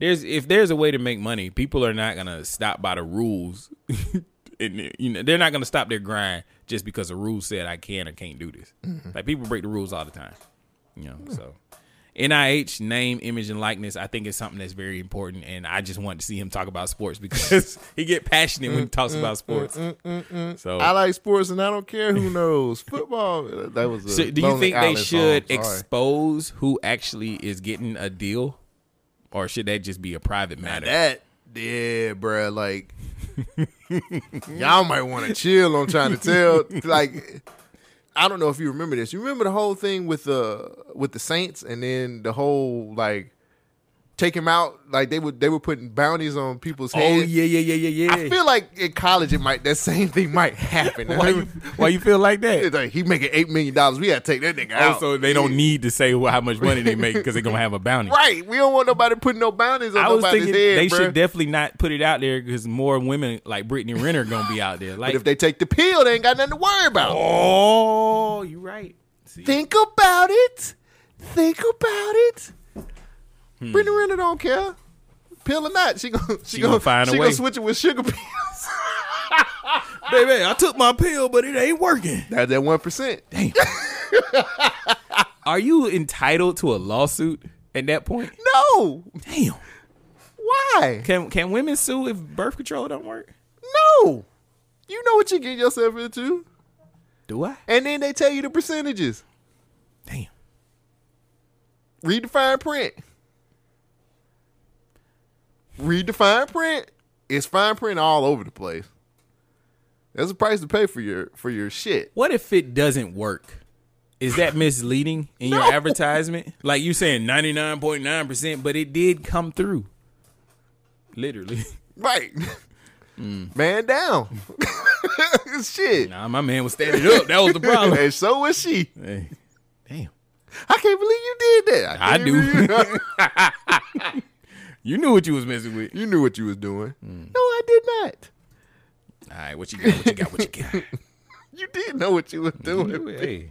[SPEAKER 2] There's if there's a way to make money, people are not gonna stop by the rules and you know they're not gonna stop their grind just because the rules said I can or can't do this.
[SPEAKER 1] Mm-hmm.
[SPEAKER 2] Like people break the rules all the time, you know. So NIH name, image, and likeness. I think is something that's very important, and I just want to see him talk about sports because he get passionate when he mm, talks mm, about mm, sports. So
[SPEAKER 1] I like sports and I don't care who knows football. That was. A
[SPEAKER 2] So, do you think they should expose who actually is getting a deal, or should that just be a private matter?
[SPEAKER 1] that? Yeah, bruh. Like y'all might want to chill on trying to tell. Like I don't know if you remember this. You remember the whole thing with the with the Saints, and then the whole like take him out. Like they would they were putting bounties on people's
[SPEAKER 2] oh
[SPEAKER 1] heads.
[SPEAKER 2] yeah, yeah, yeah, yeah, yeah.
[SPEAKER 1] I feel like in college it might that same thing might happen.
[SPEAKER 2] why you why you feel like that?
[SPEAKER 1] It's like he making eight million dollars. We gotta take that nigga oh, out.
[SPEAKER 2] Also, they don't need to say how much money they make because they're gonna have a bounty.
[SPEAKER 1] Right. We don't want nobody putting no bounties on
[SPEAKER 2] I was
[SPEAKER 1] nobody's
[SPEAKER 2] thinking
[SPEAKER 1] head,
[SPEAKER 2] they
[SPEAKER 1] bruh.
[SPEAKER 2] should definitely not put it out there because more women like Brittany Renner gonna be out there. Like,
[SPEAKER 1] But if they take the pill, they ain't got nothing to worry about.
[SPEAKER 2] oh, you right. See,
[SPEAKER 1] Think about it. Think about it.
[SPEAKER 2] Hmm.
[SPEAKER 1] Brittany Renner don't care. Pill or not, she gonna she,
[SPEAKER 2] She
[SPEAKER 1] gonna,
[SPEAKER 2] gonna find a
[SPEAKER 1] she
[SPEAKER 2] way.
[SPEAKER 1] gonna switch it with sugar pills.
[SPEAKER 2] baby, I took my pill, but it ain't working.
[SPEAKER 1] That's that one percent.
[SPEAKER 2] Damn. Are you entitled to a lawsuit at that point?
[SPEAKER 1] No.
[SPEAKER 2] Damn.
[SPEAKER 1] Why?
[SPEAKER 2] Can can women sue if birth control don't work?
[SPEAKER 1] No. You know what you get yourself into.
[SPEAKER 2] Do I?
[SPEAKER 1] And then they tell you the percentages.
[SPEAKER 2] Damn.
[SPEAKER 1] Read the fine print. Read the fine print. It's fine print all over the place. That's a price to pay for your for your shit.
[SPEAKER 2] What if it doesn't work? Is that misleading in your advertisement? Like you saying 99.9%, but it did come through. Literally.
[SPEAKER 1] Right.
[SPEAKER 2] Mm.
[SPEAKER 1] Man down. shit.
[SPEAKER 2] Nah, my man was standing up. That was the problem.
[SPEAKER 1] and so was she.
[SPEAKER 2] Hey. Damn.
[SPEAKER 1] I can't believe you did that.
[SPEAKER 2] I
[SPEAKER 1] can't
[SPEAKER 2] do. You knew what you was messing with.
[SPEAKER 1] you knew what you was doing.
[SPEAKER 2] Mm.
[SPEAKER 1] No, I did not.
[SPEAKER 2] All right, what you got? What you got? What you got?
[SPEAKER 1] You did know what you was doing.
[SPEAKER 2] You- hey.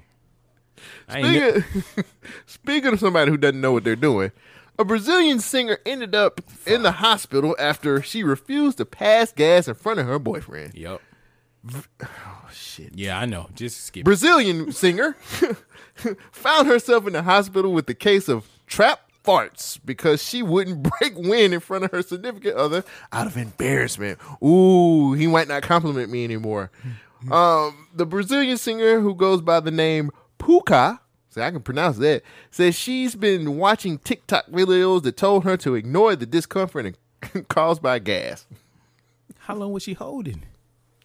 [SPEAKER 2] Ain't kn-
[SPEAKER 1] Speaking, speaking of somebody who doesn't know what they're doing, a Brazilian singer ended up in the hospital after she refused to pass gas in front of her boyfriend.
[SPEAKER 2] Yep.
[SPEAKER 1] Shit.
[SPEAKER 2] Yeah, I know. Just skip.
[SPEAKER 1] Brazilian singer found herself in the hospital with the case of trap farts because she wouldn't break wind in front of her significant other out of embarrassment. Ooh, he might not compliment me anymore. Um, the Brazilian singer who goes by the name Puka, see I can pronounce that, says she's been watching TikTok videos that told her to ignore the discomfort and caused by gas.
[SPEAKER 2] How long was she holding?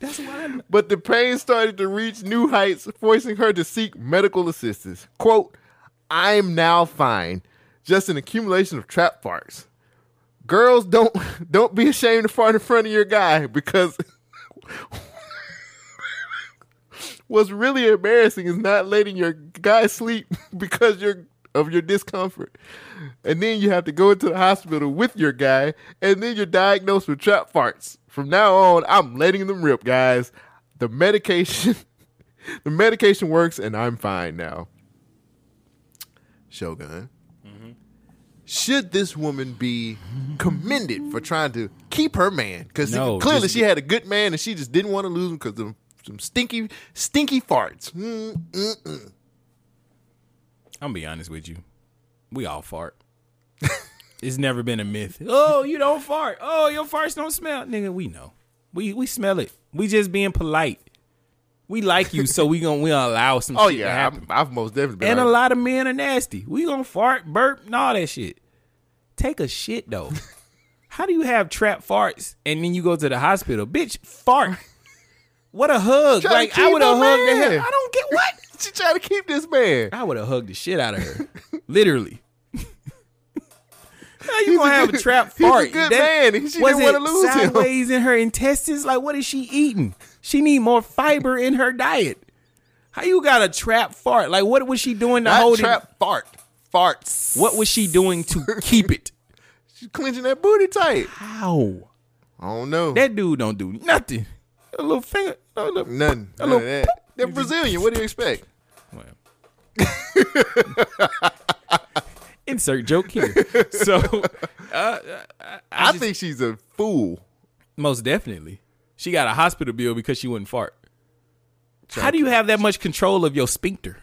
[SPEAKER 2] That's what I.
[SPEAKER 1] But the pain started to reach new heights, forcing her to seek medical assistance. Quote, I'm now fine. Just an accumulation of trap farts. Girls, don't don't be ashamed to fart in front of your guy because what's really embarrassing is not letting your guy sleep because you're of your discomfort. And then you have to go into the hospital with your guy, and then you're diagnosed with trap farts. From now on, I'm letting them rip, guys. The medication the medication works and I'm fine now. Shogun. Should this woman be commended for trying to keep her man? Because
[SPEAKER 2] No,
[SPEAKER 1] clearly
[SPEAKER 2] just-
[SPEAKER 1] she had a good man and she just didn't want to lose him because of some stinky, stinky farts. Mm, mm, mm.
[SPEAKER 2] I'm gonna be honest with you. We all fart. it's never been a myth. Oh, you don't fart. Oh, your farts don't smell. Nigga, we know. We we smell it. We just being polite. We like you, so we gonna we gonna allow some
[SPEAKER 1] Oh
[SPEAKER 2] shit to
[SPEAKER 1] yeah,
[SPEAKER 2] happen.
[SPEAKER 1] I've, I've most definitely been.
[SPEAKER 2] and a lot of men are nasty. We gonna fart, burp, and all that shit. Take a shit though. How do you have trap farts and then you go to the hospital? Bitch, fart. What a hug.
[SPEAKER 1] Tryna
[SPEAKER 2] Like I would have hugged the hell. I don't get what?
[SPEAKER 1] She trying to keep this man.
[SPEAKER 2] I would have hugged the shit out of her. Literally. How you
[SPEAKER 1] He's
[SPEAKER 2] gonna
[SPEAKER 1] a
[SPEAKER 2] have a
[SPEAKER 1] good-
[SPEAKER 2] trap
[SPEAKER 1] he's a
[SPEAKER 2] fart?
[SPEAKER 1] good man, she
[SPEAKER 2] was
[SPEAKER 1] didn't wanna
[SPEAKER 2] it
[SPEAKER 1] lose him.
[SPEAKER 2] sideways in her intestines? Like what is she eating? She need more fiber in her diet. How you got a trap fart? Like what was she doing to
[SPEAKER 1] Not
[SPEAKER 2] hold
[SPEAKER 1] trap
[SPEAKER 2] it?
[SPEAKER 1] fart. Farts.
[SPEAKER 2] What was she doing to keep it?
[SPEAKER 1] She's clenching that booty tight.
[SPEAKER 2] How?
[SPEAKER 1] I don't know.
[SPEAKER 2] That dude don't do nothing. A little finger. A little,
[SPEAKER 1] Nothing.
[SPEAKER 2] A little
[SPEAKER 1] that. They're Brazilian. What do you expect?
[SPEAKER 2] Well. Insert joke here. So, uh,
[SPEAKER 1] I, think she's a fool.
[SPEAKER 2] most definitely, She got a hospital bill because she wouldn't fart. How do you have that much control of your sphincter?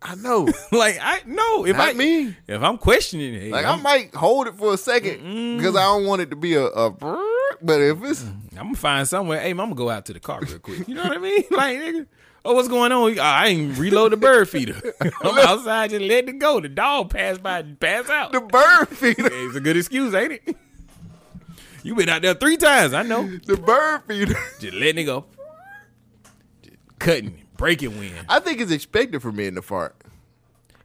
[SPEAKER 1] I know.
[SPEAKER 2] like I no, if
[SPEAKER 1] Not
[SPEAKER 2] I
[SPEAKER 1] me.
[SPEAKER 2] if I'm questioning it,
[SPEAKER 1] Like
[SPEAKER 2] I'm,
[SPEAKER 1] I might hold it for a second because I don't want it to be a, a but if it's mm,
[SPEAKER 2] I'm gonna find somewhere. Hey, I'm gonna go out to the car real quick. You know what I mean? Like, nigga, oh, what's going on? Ah, I ain't reload the bird feeder. I'm outside just letting it go. The dog passed by, and pass out.
[SPEAKER 1] the bird feeder,
[SPEAKER 2] Hey, it's a good excuse, ain't it? You been out there three times. I know.
[SPEAKER 1] the bird feeder.
[SPEAKER 2] Just letting it go. Just cutting, breaking wind.
[SPEAKER 1] I think it's expected for men to fart.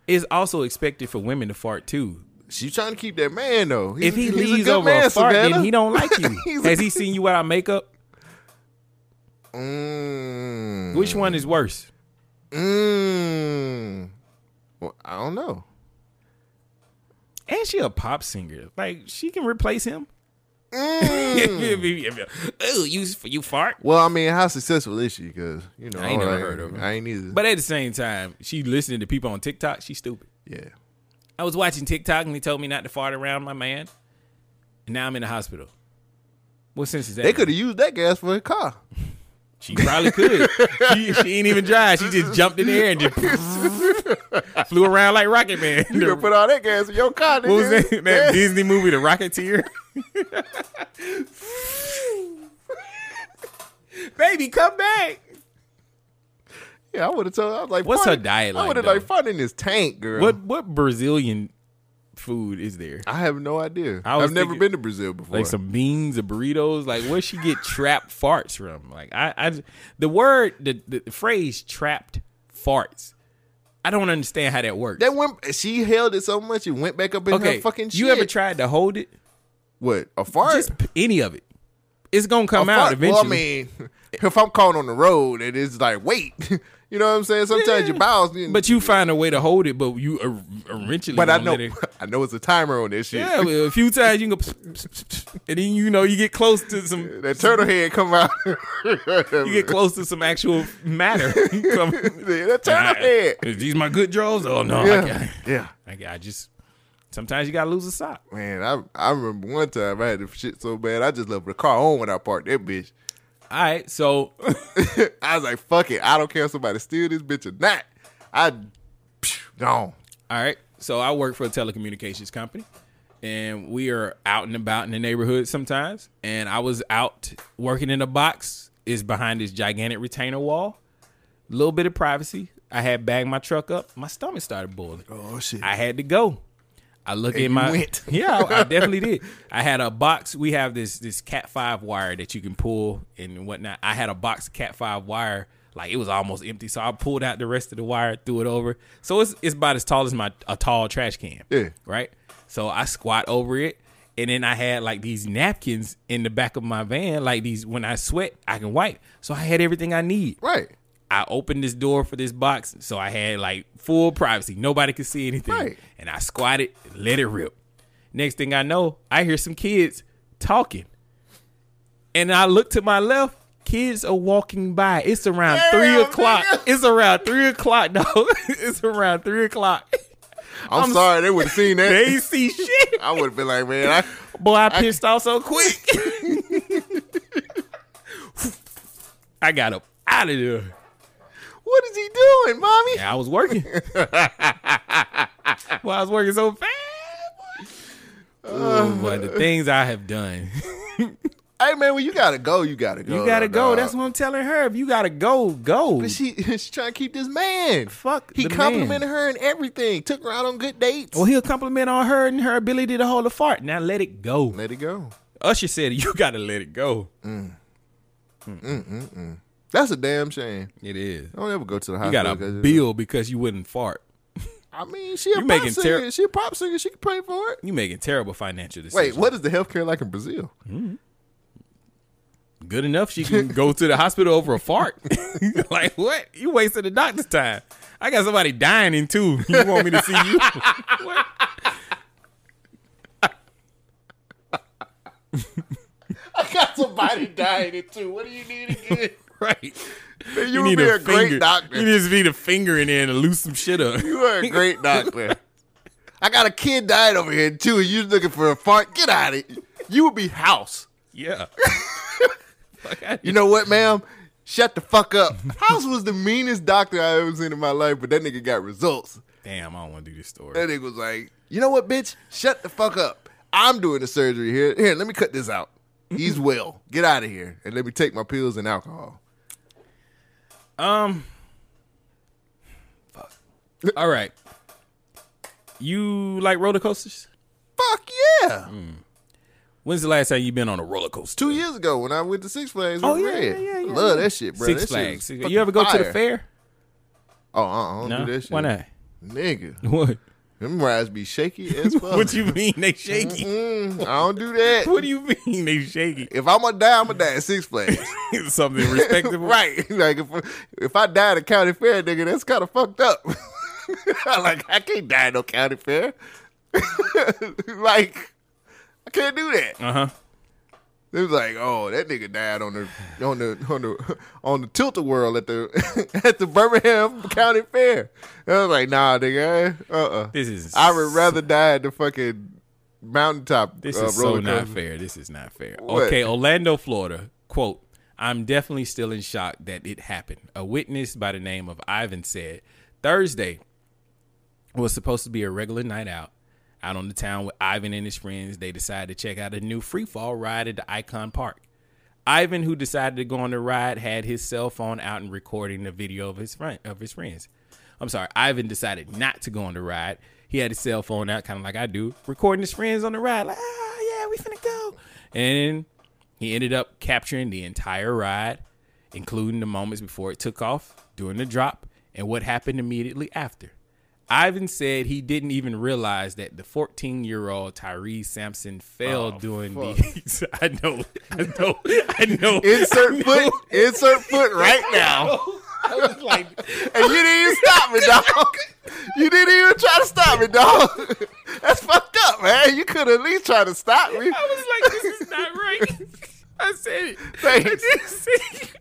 [SPEAKER 2] It's also expected for women to fart too.
[SPEAKER 1] She's trying to keep that man though. He's
[SPEAKER 2] If he leaves over
[SPEAKER 1] man,
[SPEAKER 2] a fart,
[SPEAKER 1] Savannah.
[SPEAKER 2] then he don't like you. Has he seen you without makeup?
[SPEAKER 1] Mm,
[SPEAKER 2] Which one is worse?
[SPEAKER 1] mm. Well, I don't know.
[SPEAKER 2] And she a pop singer. Like she can replace him.
[SPEAKER 1] Mm.
[SPEAKER 2] oh, you you fart.
[SPEAKER 1] Well, I mean, how successful is she? Because you know,
[SPEAKER 2] I ain't never
[SPEAKER 1] like,
[SPEAKER 2] heard of her.
[SPEAKER 1] I ain't either.
[SPEAKER 2] But at the same time, she listening to people on TikTok. She's stupid.
[SPEAKER 1] yeah,
[SPEAKER 2] I was watching TikTok and they told me not to fart around my man. And now I'm in the hospital. What sense is that?
[SPEAKER 1] they could have used that gas for a car.
[SPEAKER 2] She probably could. she, she ain't even drive. She just jumped in the air and just flew around like Rocket Man.
[SPEAKER 1] You could put all that gas in your car.
[SPEAKER 2] what was that, that Disney movie, The Rocketeer? Baby, come back.
[SPEAKER 1] Yeah, I would have told. I was like,
[SPEAKER 2] What's her diet
[SPEAKER 1] I
[SPEAKER 2] like,
[SPEAKER 1] would have like fart in this tank, girl.
[SPEAKER 2] What what Brazilian food is there?
[SPEAKER 1] I have no idea.
[SPEAKER 2] I
[SPEAKER 1] I've never been to Brazil before.
[SPEAKER 2] Like some beans or burritos. Like where she get trapped farts from? Like I, I the word the, the phrase trapped farts. I don't understand how that works.
[SPEAKER 1] that went. She held it so much it went back up in
[SPEAKER 2] okay,
[SPEAKER 1] her fucking.
[SPEAKER 2] you ever tried to hold it?
[SPEAKER 1] What a fart?
[SPEAKER 2] Just p- any of it. It's gonna
[SPEAKER 1] A
[SPEAKER 2] come out
[SPEAKER 1] fart-
[SPEAKER 2] eventually.
[SPEAKER 1] Well, I mean, if I'm caught on the road and it's like, wait, you know what I'm saying? Sometimes your bowels.
[SPEAKER 2] but you find a way to hold it, but you uh, eventually.
[SPEAKER 1] but I
[SPEAKER 2] gonna
[SPEAKER 1] know,
[SPEAKER 2] let it-
[SPEAKER 1] I know it's a timer on this shit.
[SPEAKER 2] yeah, well, a few times you can, go, and then you know you get close to some.
[SPEAKER 1] that turtle head come out.
[SPEAKER 2] You get close to some actual matter.
[SPEAKER 1] That turtle head.
[SPEAKER 2] Is these my good draws? Oh no, I,
[SPEAKER 1] Yeah,
[SPEAKER 2] can't.
[SPEAKER 1] yeah.
[SPEAKER 2] I, I just sometimes you gotta lose a sock.
[SPEAKER 1] Man, I I remember one time I had the shit so bad I just left the car on when I parked that bitch.
[SPEAKER 2] All right, so
[SPEAKER 1] I was like, fuck it. I don't care if somebody steal this bitch or not. I phew, gone.
[SPEAKER 2] all right, so I work for a telecommunications company, and we are out and about in the neighborhood sometimes. And I was out working in a box is behind this gigantic retainer wall. A little bit of privacy. I had bagged my truck up. My stomach started boiling.
[SPEAKER 1] Oh shit.
[SPEAKER 2] I had to go. I look
[SPEAKER 1] And
[SPEAKER 2] at my
[SPEAKER 1] went.
[SPEAKER 2] yeah, I, I definitely did. I had a box. We have this this Cat five wire that you can pull and whatnot. I had a box of Cat five wire, like it was almost empty. So I pulled out the rest of the wire, threw it over. So it's it's about as tall as my a tall trash can.
[SPEAKER 1] Yeah.
[SPEAKER 2] Right. So I squat over it, and then I had like these napkins in the back of my van, like these when I sweat, I can wipe. So I had everything I need.
[SPEAKER 1] right.
[SPEAKER 2] I opened this door for this box, so I had like full privacy. Nobody could see anything.
[SPEAKER 1] Right.
[SPEAKER 2] And I squatted, let it rip. Next thing I know, I hear some kids talking. And I look to my left, kids are walking by. It's around three o'clock.
[SPEAKER 1] nigga.
[SPEAKER 2] It's around three o'clock, dog. it's around three o'clock.
[SPEAKER 1] I'm,
[SPEAKER 2] I'm
[SPEAKER 1] sorry they would have seen that.
[SPEAKER 2] They see shit.
[SPEAKER 1] I would have been like, man, I,
[SPEAKER 2] Boy, I pissed off so quick. I got up out of there.
[SPEAKER 1] What is he doing, mommy?
[SPEAKER 2] Yeah, I was working. well, I was working so fast. Oh, but the uh, things I have done.
[SPEAKER 1] Hey man, when you gotta go, you gotta go.
[SPEAKER 2] You gotta go.
[SPEAKER 1] dog.
[SPEAKER 2] That's what I'm telling her. If you gotta go, go.
[SPEAKER 1] But she she's trying to keep this man.
[SPEAKER 2] Fuck
[SPEAKER 1] He complimented
[SPEAKER 2] man.
[SPEAKER 1] her and everything. Took her out on good dates.
[SPEAKER 2] Well, he'll compliment on her and her ability to hold a fart. Now let it go.
[SPEAKER 1] Let it go.
[SPEAKER 2] Usher said you gotta let it go. Mm. Mm.
[SPEAKER 1] Mm, That's a damn shame.
[SPEAKER 2] It is.
[SPEAKER 1] I Don't ever go to the hospital.
[SPEAKER 2] You got a bill because you wouldn't fart.
[SPEAKER 1] I mean, she a
[SPEAKER 2] You
[SPEAKER 1] pop singer.
[SPEAKER 2] ter-
[SPEAKER 1] she a pop singer. She can pay for it.
[SPEAKER 2] You making terrible financial decisions.
[SPEAKER 1] Wait, what is the healthcare like in Brazil? Mm-hmm.
[SPEAKER 2] Good enough she can go to the hospital over a fart. like what? You wasted the doctor's time. I got somebody dying in two. You want me to see you?
[SPEAKER 1] I got somebody dying it too. What do you need again?
[SPEAKER 2] Right.
[SPEAKER 1] you would be a great doctor.
[SPEAKER 2] You just need a finger in there to loose some shit up.
[SPEAKER 1] You are a great doctor. I got a kid dying over here too, and you looking for a fart. Get out of it. You would be house.
[SPEAKER 2] Yeah.
[SPEAKER 1] You know what, ma'am? Shut the fuck up. House was the meanest doctor I ever seen in my life, but that nigga got results.
[SPEAKER 2] Damn, I don't want to do this story.
[SPEAKER 1] That nigga was like, you know what, bitch? Shut the fuck up. I'm doing the surgery here. Here, let me cut this out. He's well. Get out of here. And let me take my pills and alcohol.
[SPEAKER 2] Um. Fuck. All right. You like roller coasters?
[SPEAKER 1] Fuck yeah.
[SPEAKER 2] When's the last time you been on a roller coaster?
[SPEAKER 1] Two years ago when I went to Six Flags
[SPEAKER 2] Oh, yeah,
[SPEAKER 1] Red.
[SPEAKER 2] yeah, yeah, yeah,
[SPEAKER 1] Love that shit, bro.
[SPEAKER 2] Six
[SPEAKER 1] That
[SPEAKER 2] Flags. You ever go to the fair?
[SPEAKER 1] Oh, uh, I don't
[SPEAKER 2] No.
[SPEAKER 1] do that shit.
[SPEAKER 2] Why not?
[SPEAKER 1] Nigga.
[SPEAKER 2] What?
[SPEAKER 1] Them rides be shaky as fuck.
[SPEAKER 2] What you mean they shaky?
[SPEAKER 1] Mm, I don't do that.
[SPEAKER 2] What do you mean they shaky?
[SPEAKER 1] If I'm gonna die, I'm gonna die at Six Flags.
[SPEAKER 2] Something respectable,
[SPEAKER 1] right. Like if if I die at a county fair, nigga, that's kind of fucked up. like I can't die at no county fair. like I can't do that.
[SPEAKER 2] Uh huh.
[SPEAKER 1] It was like, oh, that nigga died on the on the on the on the tilt a whirl at the at the Birmingham County Fair. I was like, nah, nigga, uh, uh
[SPEAKER 2] This is.
[SPEAKER 1] I would rather die at the fucking mountaintop.
[SPEAKER 2] This
[SPEAKER 1] uh,
[SPEAKER 2] is so not fair. This is not fair.
[SPEAKER 1] What?
[SPEAKER 2] Okay, Orlando, Florida. Quote, I'm definitely still in shock that it happened. A witness by the name of Ivan said Thursday was supposed to be a regular night out. Out on the town with Ivan and his friends, they decided to check out a new free fall ride at the Icon Park. Ivan, who decided to go on the ride, had his cell phone out and recording the video of his friend of his friends. I'm sorry, Ivan decided not to go on the ride. He had his cell phone out, kind of like I do, recording his friends on the ride. Like, ah, yeah, we finna go. And he ended up capturing the entire ride, including the moments before it took off, during the drop, and what happened immediately after. Ivan said he didn't even realize that the 14 year old Tyre Sampson fell oh, doing these. I know, I know, I know.
[SPEAKER 1] Insert foot, insert foot right now.
[SPEAKER 2] I was like,
[SPEAKER 1] And you didn't even stop me, dog. You didn't even try to stop me, dog. That's fucked up, man. You could at least try to stop me.
[SPEAKER 2] I was like, this is not right. I said it.
[SPEAKER 1] Thanks.
[SPEAKER 2] I did say it.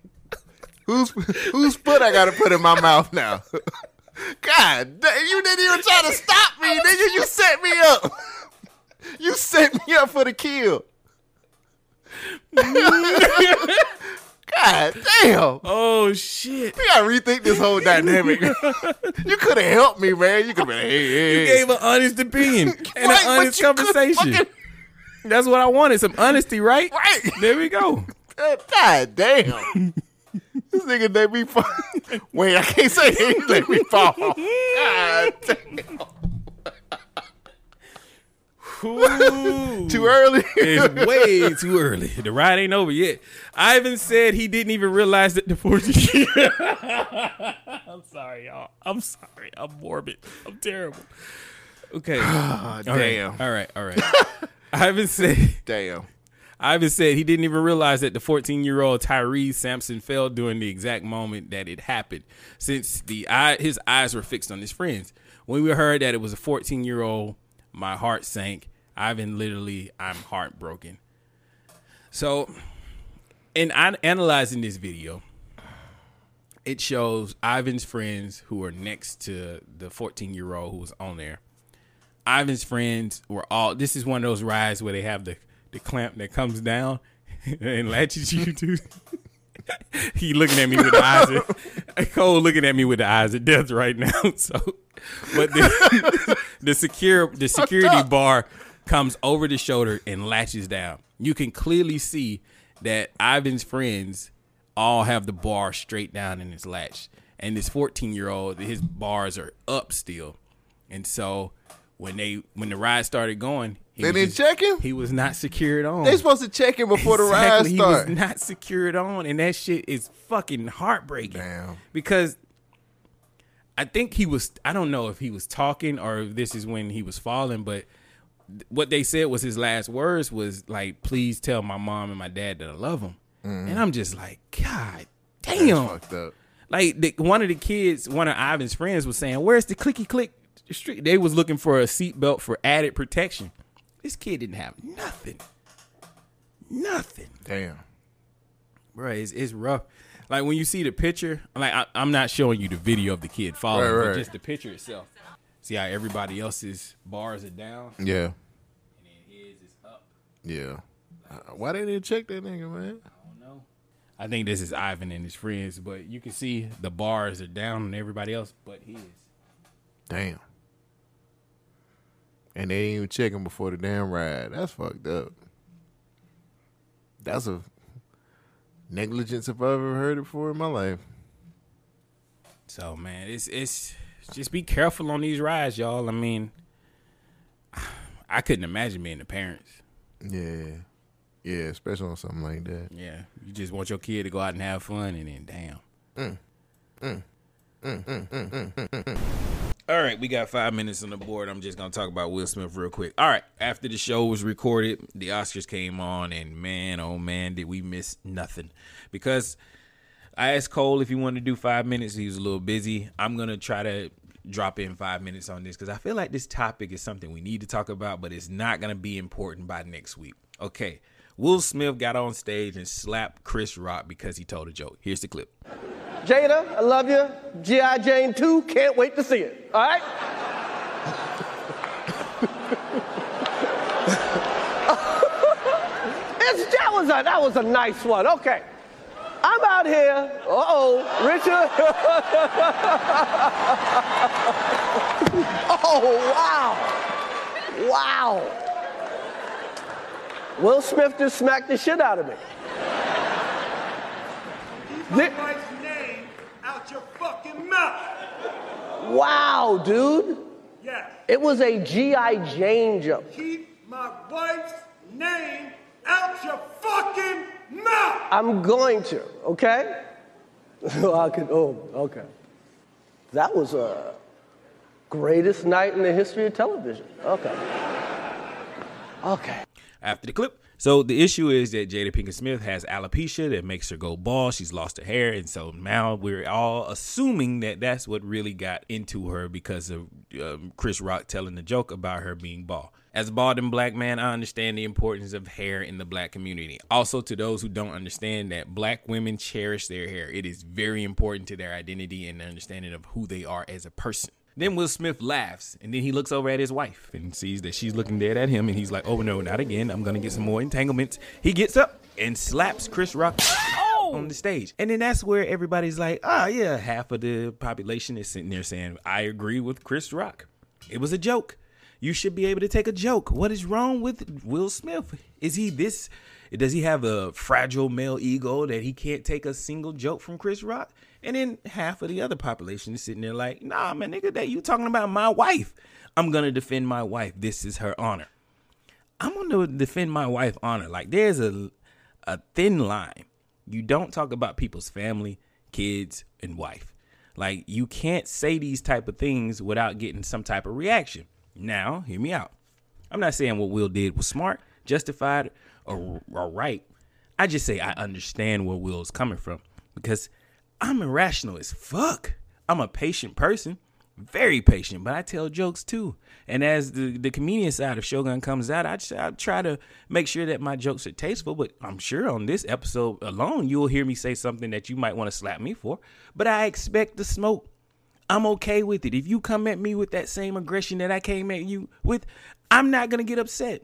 [SPEAKER 1] Whose whose foot I gotta put in my mouth now? God, damn, you didn't even try to stop me, nigga. You set me up. You set me up for the kill. God damn.
[SPEAKER 2] Oh shit!
[SPEAKER 1] We gotta rethink this whole dynamic. you could have helped me, man. You could have been, hey, hey,
[SPEAKER 2] You gave an honest opinion and
[SPEAKER 1] Right,
[SPEAKER 2] an honest conversation.
[SPEAKER 1] fucking-
[SPEAKER 2] That's what I wanted. Some honesty, right?
[SPEAKER 1] Right.
[SPEAKER 2] There we go.
[SPEAKER 1] God damn. This nigga let me fall. Wait, I can't say. He let me fall. God damn.
[SPEAKER 2] Ooh.
[SPEAKER 1] Too early.
[SPEAKER 2] It's way too early. The ride ain't over yet. Ivan said he didn't even realize that the 14 I'm sorry, y'all. I'm sorry. I'm morbid. I'm terrible. Okay.
[SPEAKER 1] Oh,
[SPEAKER 2] All right.
[SPEAKER 1] damn.
[SPEAKER 2] All right. All right. Ivan said
[SPEAKER 1] Damn.
[SPEAKER 2] Ivan said he didn't even realize that the 14 year old Tyrese Sampson fell during the exact moment that it happened, since the eye, his eyes were fixed on his friends. When we heard that it was a 14 year old, my heart sank. Ivan literally, I'm heartbroken. So, in an- analyzing this video, it shows Ivan's friends who are next to the 14 year old who was on there. Ivan's friends were all. This is one of those rides where they have the the clamp that comes down and latches you to. he looking at me with the eyes. Of, Cole looking at me with the eyes of death right now. So, but the, the secure the security bar comes over the shoulder and latches down. You can clearly see that Ivan's friends all have the bar straight down in its latch, and this 14 year old his bars are up still, and so when they when the ride started going, he
[SPEAKER 1] They didn't check him?
[SPEAKER 2] He was not secured on.
[SPEAKER 1] They supposed to check him before the ride
[SPEAKER 2] Exactly,
[SPEAKER 1] start.
[SPEAKER 2] He was not secured on, and that shit is fucking heartbreaking.
[SPEAKER 1] Damn.
[SPEAKER 2] Because I think he was. I don't know if he was talking or if this is when he was falling, but what they said was his last words was like, "Please tell my mom and my dad that I love them." Mm-hmm. And I'm just like, God
[SPEAKER 1] That's
[SPEAKER 2] damn.
[SPEAKER 1] fucked up.
[SPEAKER 2] Like the, one of the kids, one of Ivan's friends was saying, "Where's the clicky click street?" They was looking for a seatbelt for added protection. This kid didn't have nothing, nothing,
[SPEAKER 1] Damn.
[SPEAKER 2] bro. It's, it's rough. Like when you see the picture, like I, I'm not showing you the video of the kid falling,
[SPEAKER 1] Right,
[SPEAKER 2] but just the picture itself. See how everybody else's bars are down and
[SPEAKER 1] Yeah.
[SPEAKER 2] then his is up.
[SPEAKER 1] Yeah. Uh, Why they didn't they check that nigga, man?
[SPEAKER 2] I don't know. I think this is Ivan and his friends, but you can see the bars are down on everybody else, but his.
[SPEAKER 1] Damn. And they ain't even checking before the damn ride. That's fucked up. That's a negligence if I've ever heard it before in my life.
[SPEAKER 2] So man, it's it's just be careful on these rides, y'all. I mean, I couldn't imagine being the parents.
[SPEAKER 1] Yeah. Yeah, especially on something like that.
[SPEAKER 2] Yeah, you just want your kid to go out and have fun, and then damn. Mm. Mm. Mm. All right, we got five minutes on the board. I'm just gonna talk about Will Smith real quick. All right, after the show was recorded, the Oscars came on, and man, oh man, did we miss nothing? Because I asked Cole if he wanted to do five minutes. He was a little busy. I'm gonna try to drop in five minutes on this because I feel like this topic is something we need to talk about, but it's not gonna be important by next week. Okay. Will Smith got on stage and slapped Chris Rock because he told a joke. Here's the clip.
[SPEAKER 4] Jada, I love you. G.I. Jane 2, can't wait to see it. All right? that, was a, that was a nice one. Okay. I'm out here. Uh oh, Richard. oh, wow. Wow. Will Smith just smacked the shit out of me. Thi-
[SPEAKER 6] wife's name out your fucking mouth.
[SPEAKER 4] Wow, dude.
[SPEAKER 6] Yes.
[SPEAKER 4] It was a G.I. Jane joke.
[SPEAKER 6] Keep my wife's name out your fucking mouth.
[SPEAKER 4] I'm going to, okay? I could, oh, okay. That was a greatest night in the history of television. Okay. Okay.
[SPEAKER 2] After the clip. So the issue is that Jada Pinkett Smith has alopecia that makes her go bald. She's lost her hair, and so now we're all assuming that that's what really got into her because of um, Chris Rock telling the joke about her being bald. As a bald and black man, I understand the importance of hair in the black community. Also, to those who don't understand that black women cherish their hair, it is very important to their identity and understanding of who they are as a person. Then Will Smith laughs, and then he looks over at his wife and sees that she's looking dead at him, and he's like, "Oh no, not again! I'm gonna get some more entanglements." He gets up and slaps Chris Rock on the stage, and then that's where everybody's like, "Ah, yeah." Half of the population is sitting there saying, "I agree with Chris Rock. It was a joke. You should be able to take a joke. What is wrong with Will Smith? Is he this?" Does he have a fragile male ego that he can't take a single joke from Chris Rock? And then half of the other population is sitting there like, nah, man, nigga, that you talking about my wife. I'm gonna defend my wife. This is her honor. I'm gonna defend my wife honor. Like there's a a thin line. You don't talk about people's family, kids, and wife. Like you can't say these type of things without getting some type of reaction. Now, hear me out. I'm not saying what Will did was smart, justified, or, or right. I just say I understand where Will's coming from because I'm irrational as fuck. I'm a patient person, very patient, but I tell jokes too. And as the, the comedian side of Shogun comes out, I, I try to make sure that my jokes are tasteful. But I'm sure on this episode alone, you'll hear me say something that you might want to slap me for. But I expect the smoke. I'm okay with it. If you come at me with that same aggression that I came at you with, I'm not going to get upset.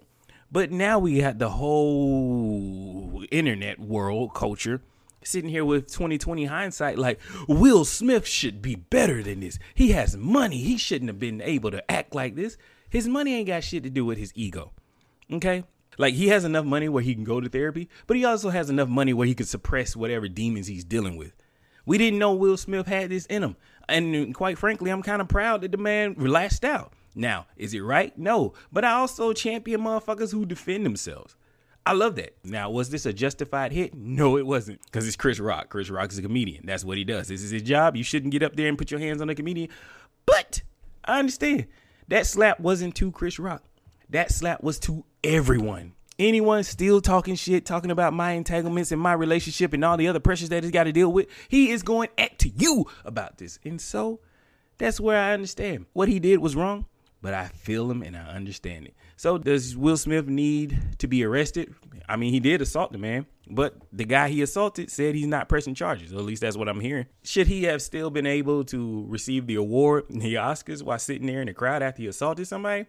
[SPEAKER 2] But now we have the whole internet world culture sitting here with 2020 hindsight like Will Smith should be better than this. He has money. He shouldn't have been able to act like this. His money ain't got shit to do with his ego. Okay? Like he has enough money where he can go to therapy, but he also has enough money where he can suppress whatever demons he's dealing with. We didn't know Will Smith had this in him. And uh, quite frankly, I'm kind of proud that the man relaxed out. Now, is it right? No. But I also champion motherfuckers who defend themselves. I love that. Now, was this a justified hit? No, it wasn't. Because it's Chris Rock. Chris Rock is a comedian. That's what he does. This is his job. You shouldn't get up there and put your hands on a comedian. But I understand. That slap wasn't to Chris Rock. That slap was to everyone. Anyone still talking shit, talking about my entanglements and my relationship and all the other pressures that he's got to deal with, he is going at to you about this. And so that's where I understand. What he did was wrong, but I feel him and I understand it. So does Will Smith need to be arrested? I mean, he did assault the man, but the guy he assaulted said he's not pressing charges. At least that's what I'm hearing. Should he have still been able to receive the award, in the Oscars, while sitting there in the crowd after he assaulted somebody?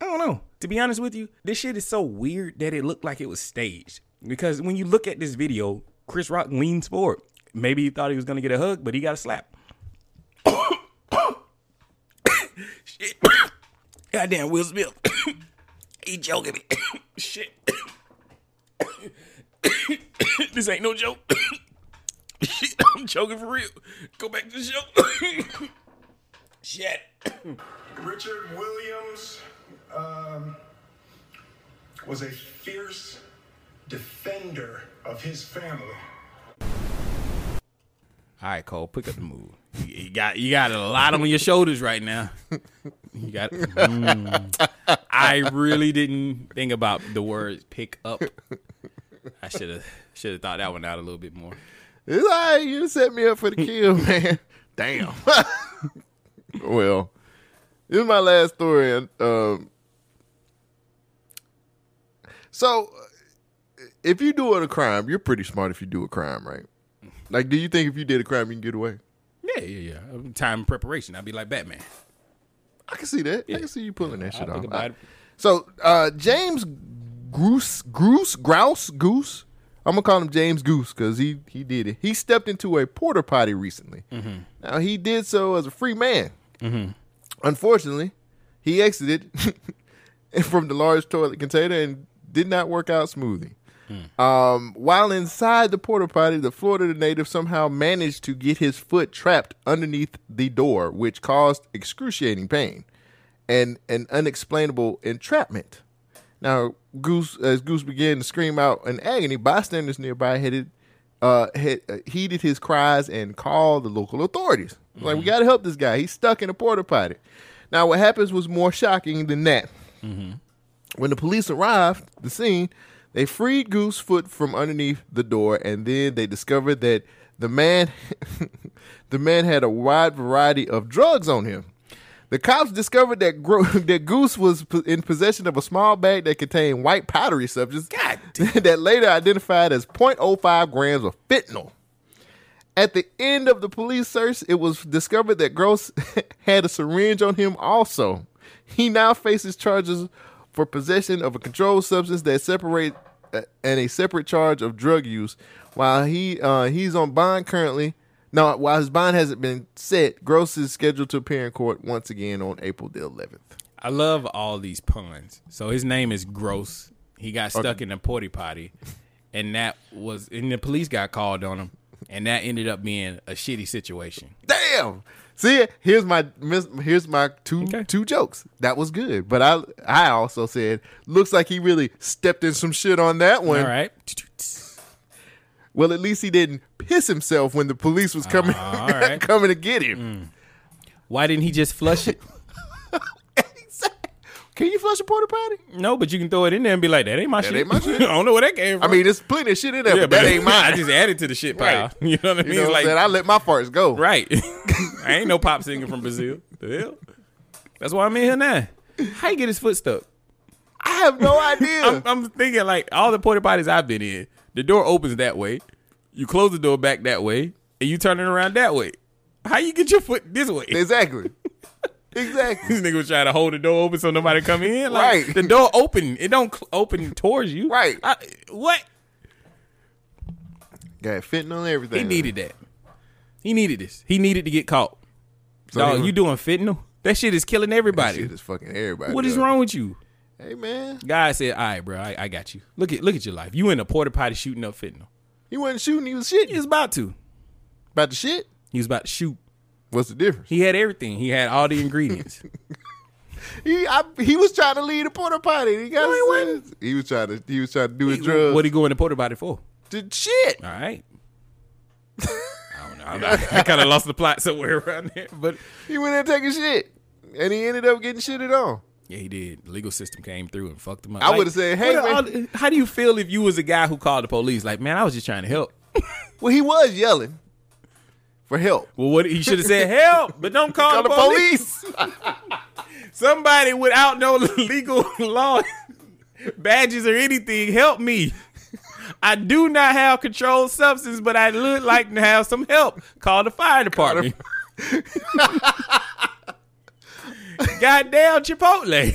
[SPEAKER 2] I don't know. To be honest with you, this shit is so weird that it looked like it was staged. Because when you look at this video, Chris Rock leans forward. Maybe he thought he was gonna get a hug, but he got a slap. Shit. Goddamn Will Smith. he joking me. Shit. this ain't no joke. Shit, I'm joking for real. Go back to the show. Shit.
[SPEAKER 7] Richard Williams um, was a fierce defender of his family.
[SPEAKER 2] All right, Cole, pick up the move. You, got you got a lot on your shoulders right now. You got. Mm. I really didn't think about the words "pick up." I should have should have thought that one out a little bit more.
[SPEAKER 1] It's all right. You set me up for the kill, man. Damn. well, this is my last story. and, Um, so, if you do a crime, you're pretty smart if you do a crime, right? Like, do you think if you did a crime, you can get away?
[SPEAKER 2] Yeah, yeah, yeah. Um, time and preparation. I'd be like Batman.
[SPEAKER 1] I can see that. I can see you pulling that shit
[SPEAKER 2] I'll
[SPEAKER 1] off.
[SPEAKER 2] think about
[SPEAKER 1] I-
[SPEAKER 2] it.
[SPEAKER 1] so, uh, James Goose, Goose, Grouse, Goose. I'm gonna call him James Goose because he he did it. He stepped into a porta potty recently. Mm-hmm. Now he did so as a free man. Mm-hmm. Unfortunately, he exited from the large toilet container and did not work out smoothly. Um, while inside the porta potty, the Florida native somehow managed to get his foot trapped underneath the door, which caused excruciating pain and an unexplainable entrapment. Now, Goose, as Goose began to scream out in agony, bystanders nearby headed, uh, had, uh, heeded his cries and called the local authorities. Like, we got to help this guy. He's stuck in a porta potty. Now, what happens was more shocking than that. When the police arrived the scene, they freed Goosefoot from underneath the door, and then they discovered that the man, the man had a wide variety of drugs on him. The cops discovered that Gro- that Goose was in possession of a small bag that contained white powdery substance that later identified as 0.05 grams of fentanyl. At the end of the police search, it was discovered that Gross had a syringe on him also. He now faces charges for possession of a controlled substance that separate uh, and a separate charge of drug use. While he uh, he's on bond currently, no, while his bond hasn't been set, Gross is scheduled to appear in court once again on April the 11th.
[SPEAKER 2] I love all these puns. So his name is Gross. He got stuck in a porty potty, and that was and the police got called on him, and that ended up being a shitty situation.
[SPEAKER 1] Damn. See, here's my here's my two
[SPEAKER 2] Okay.
[SPEAKER 1] two jokes. That was good, but I I also said looks like he really stepped in some shit on that one.
[SPEAKER 2] All right.
[SPEAKER 1] Well, at least he didn't piss himself when the police was coming
[SPEAKER 2] right.
[SPEAKER 1] coming to get him. Mm.
[SPEAKER 2] Why didn't he just flush it?
[SPEAKER 1] Can you flush a porta potty?
[SPEAKER 2] No, but you can throw it in there and be like, "That ain't my shit."
[SPEAKER 1] ain't my shit.
[SPEAKER 2] I don't know where that came from.
[SPEAKER 1] I mean, there's plenty of shit in there,
[SPEAKER 2] yeah,
[SPEAKER 1] but that ain't mine.
[SPEAKER 2] I just added to the shit pile.
[SPEAKER 1] Right.
[SPEAKER 2] You know what I mean?
[SPEAKER 1] you know what I'm? I let my farts go.
[SPEAKER 2] right. I ain't no pop singer from Brazil. The hell? That's why I'm in here now. How you get his foot stuck?
[SPEAKER 1] I have no idea.
[SPEAKER 2] I'm, I'm thinking like all the porta potties I've been in, the door opens that way, you close the door back that way, and you turn it around that way. How you get your foot this way?
[SPEAKER 1] exactly. Exactly.
[SPEAKER 2] This nigga was trying to hold the door open so nobody come in. Like,
[SPEAKER 1] Right.
[SPEAKER 2] The door open, it don't cl- open towards you.
[SPEAKER 1] Right.
[SPEAKER 2] I- what?
[SPEAKER 1] Got fentanyl and everything.
[SPEAKER 2] He needed that. He needed this. He needed to get caught.
[SPEAKER 1] So
[SPEAKER 2] Dog, you doing fentanyl? That shit is killing
[SPEAKER 1] That
[SPEAKER 2] everybody.
[SPEAKER 1] shit is fucking everybody.
[SPEAKER 2] What is wrong with you?
[SPEAKER 1] Hey man,
[SPEAKER 2] Guy said, "All right, bro, I, I got you. Look at look at your life. You in a porta potty shooting up fentanyl.
[SPEAKER 1] he wasn't shooting. He was
[SPEAKER 2] shit?
[SPEAKER 1] He
[SPEAKER 2] was about to.
[SPEAKER 1] about to shit.
[SPEAKER 2] He was about to shoot.
[SPEAKER 1] What's the difference?
[SPEAKER 2] He had everything. He had all the ingredients.
[SPEAKER 1] He I, he was trying to lead a porta potty. He got
[SPEAKER 2] No, he
[SPEAKER 1] he was trying to he was trying to do his drugs.
[SPEAKER 2] what he go in the porta potty for?
[SPEAKER 1] the shit?
[SPEAKER 2] All right. I don't know. I'm not- I kind of lost the plot somewhere around there, but
[SPEAKER 1] He went in taking shit, and he ended up getting shitted on.
[SPEAKER 2] yeah, he did. The legal system came through and fucked him up.
[SPEAKER 1] I would've said, "Hey, man."
[SPEAKER 2] all- how do you feel if you was a guy who called the police? Like, man, I was just trying to help.
[SPEAKER 1] Well, he was yelling for help.
[SPEAKER 2] Well, what he should have said, help, but don't call,
[SPEAKER 1] Call
[SPEAKER 2] the
[SPEAKER 1] the
[SPEAKER 2] police.
[SPEAKER 1] police.
[SPEAKER 2] Somebody without no legal law badges or anything, help me. I do not have controlled substance, but I would like to have some help. Call the fire department. Goddamn Chipotle.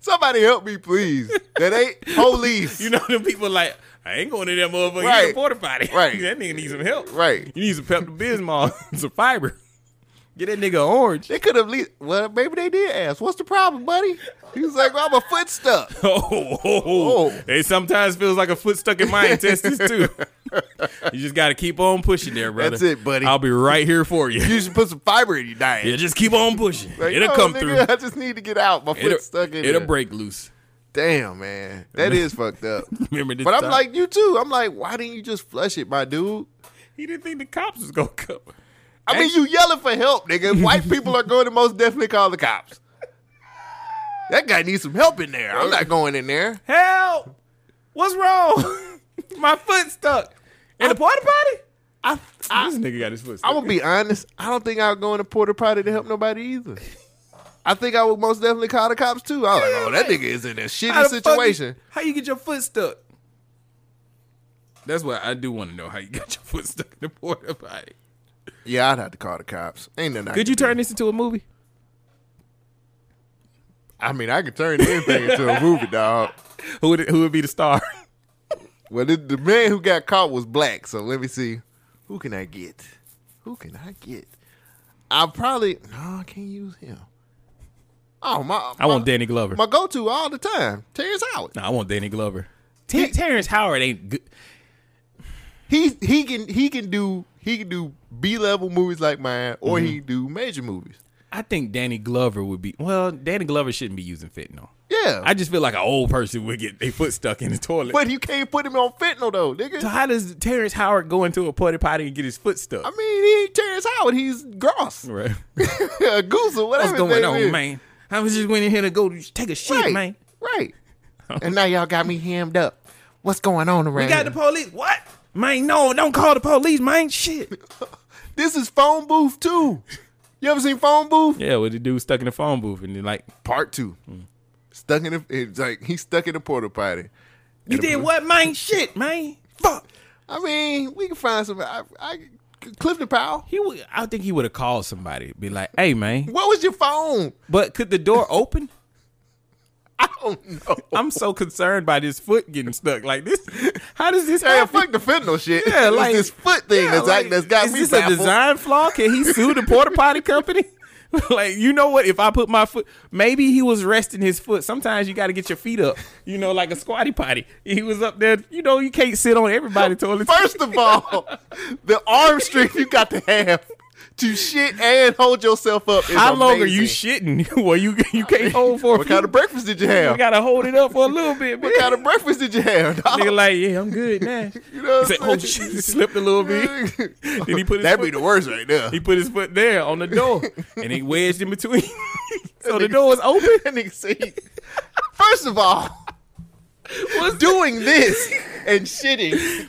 [SPEAKER 1] Somebody help me, please. That ain't police.
[SPEAKER 2] you know the people like, I ain't going to that motherfucker.
[SPEAKER 1] Right.
[SPEAKER 2] Porta potty.
[SPEAKER 1] Right.
[SPEAKER 2] that nigga needs some help.
[SPEAKER 1] Right.
[SPEAKER 2] You need some Pepto Bismol, some fiber. Get that nigga orange.
[SPEAKER 1] They could have least. Well, maybe they did ask. What's the problem, buddy? He was like, well, "I'm a foot stuck."
[SPEAKER 2] Oh, oh, oh.
[SPEAKER 1] Oh.
[SPEAKER 2] it sometimes feels like a foot stuck in my intestines too. you just got to keep on pushing there, brother.
[SPEAKER 1] That's it, buddy.
[SPEAKER 2] I'll be right here for you.
[SPEAKER 1] You should put some fiber in your diet.
[SPEAKER 2] yeah, just keep on pushing.
[SPEAKER 1] Like,
[SPEAKER 2] it'll
[SPEAKER 1] no,
[SPEAKER 2] come
[SPEAKER 1] nigga,
[SPEAKER 2] through.
[SPEAKER 1] I just need to get out. My foot
[SPEAKER 2] It'll,
[SPEAKER 1] stuck in
[SPEAKER 2] it'll
[SPEAKER 1] there.
[SPEAKER 2] break loose.
[SPEAKER 1] Damn, man, that is fucked up.
[SPEAKER 2] Remember this?
[SPEAKER 1] But I'm
[SPEAKER 2] time?
[SPEAKER 1] like you too. I'm like, why didn't you just flush it, my dude?
[SPEAKER 2] he didn't think the cops was gonna come.
[SPEAKER 1] I mean, you yelling for help, nigga. White people are going to most definitely call the cops. That guy needs some help in there. I'm not going in there.
[SPEAKER 2] Help! What's wrong? My foot stuck in the porta potty.
[SPEAKER 1] I, I,
[SPEAKER 2] this nigga got his foot stuck.
[SPEAKER 1] I'm gonna be honest. I don't think I'll go in a porta potty to help nobody either. I think I would most definitely call the cops too. I was like, oh, that nigga is in a
[SPEAKER 2] How
[SPEAKER 1] shitty
[SPEAKER 2] the fuck you-
[SPEAKER 1] situation.
[SPEAKER 2] how you get your foot stuck? That's what I do want to know. How you got your foot stuck in the porta potty?
[SPEAKER 1] Yeah, I'd have to call the cops. Ain't nothing. I
[SPEAKER 2] Could
[SPEAKER 1] can
[SPEAKER 2] you
[SPEAKER 1] do.
[SPEAKER 2] turn this into a movie?
[SPEAKER 1] I mean, I could turn anything into a movie, dog.
[SPEAKER 2] Who would who would be the star?
[SPEAKER 1] Well, the, the man who got caught was black. So let me see. Who can I get? Who can I get? I'll probably no, I can't use him. Oh my!
[SPEAKER 2] I want Danny Glover.
[SPEAKER 1] My go-to all the time, Terrence Howard.
[SPEAKER 2] no, I want Danny Glover. Ter- Terrence Howard ain't good.
[SPEAKER 1] He he can he can do he can do B-level movies like mine, or he can do major movies.
[SPEAKER 2] I think Danny Glover would be. Well, Danny Glover shouldn't be using fentanyl.
[SPEAKER 1] Yeah,
[SPEAKER 2] I just feel like an old person would get their foot stuck in the toilet.
[SPEAKER 1] but you can't put him on fentanyl though, nigga.
[SPEAKER 2] so how does Terrence Howard go into a porta potty and get his foot stuck?
[SPEAKER 1] I mean, he ain't Terrence Howard. He's Gross,
[SPEAKER 2] right.
[SPEAKER 1] Goose or whatever.
[SPEAKER 2] What's going on,
[SPEAKER 1] is.
[SPEAKER 2] man? I was just went in here to go take a shit,
[SPEAKER 1] Right,
[SPEAKER 2] man.
[SPEAKER 1] right. and now y'all got me hemmed up. What's going on around?
[SPEAKER 2] We got
[SPEAKER 1] here?
[SPEAKER 2] the police. What? Man, no, don't call the police, man. Shit.
[SPEAKER 1] This is phone booth too. You ever seen phone booth?
[SPEAKER 2] Yeah, with the dude stuck in the phone booth and then like,
[SPEAKER 1] Part two. Mm. Stuck in the it's like he's stuck in the porta potty.
[SPEAKER 2] you did what, man? Shit, man. Fuck.
[SPEAKER 1] I mean, we can find some. I, I, Clifton Powell.
[SPEAKER 2] He would. I think he would have called somebody, be like, "Hey, man."
[SPEAKER 1] What was your phone?
[SPEAKER 2] But could the door open?
[SPEAKER 1] I don't know.
[SPEAKER 2] I'm so concerned by this foot getting stuck. Like this, how does this
[SPEAKER 1] Hey,
[SPEAKER 2] happen?
[SPEAKER 1] fuck the fentanyl shit.
[SPEAKER 2] Yeah, like
[SPEAKER 1] this foot thing
[SPEAKER 2] yeah,
[SPEAKER 1] that's
[SPEAKER 2] like,
[SPEAKER 1] that's got
[SPEAKER 2] is
[SPEAKER 1] me
[SPEAKER 2] this
[SPEAKER 1] baffled.
[SPEAKER 2] a design flaw? Can he sue the porta potty company? like, you know what? If I put my foot, maybe he was resting his foot. Sometimes you got to get your feet up. You know, like a squatty potty. He was up there. You know, you can't sit on everybody's toilet.
[SPEAKER 1] First of all, the arm strength you got to have to shit and hold yourself up. Is
[SPEAKER 2] how long are you shitting? well, you you can't hold for.
[SPEAKER 1] What
[SPEAKER 2] few-
[SPEAKER 1] kind of breakfast did you have?
[SPEAKER 2] You gotta hold it up for a little bit.
[SPEAKER 1] What kind of breakfast did you have? dog?
[SPEAKER 2] Nigga like, yeah, I'm good now.
[SPEAKER 1] You know what
[SPEAKER 2] he said, oh shit, slipped a little bit. then he put his
[SPEAKER 1] That'd be the worst right there.
[SPEAKER 2] He put his foot there on the door, and he wedged in between, so the door was open.
[SPEAKER 1] And nigga say, first of all, doing this and shitting,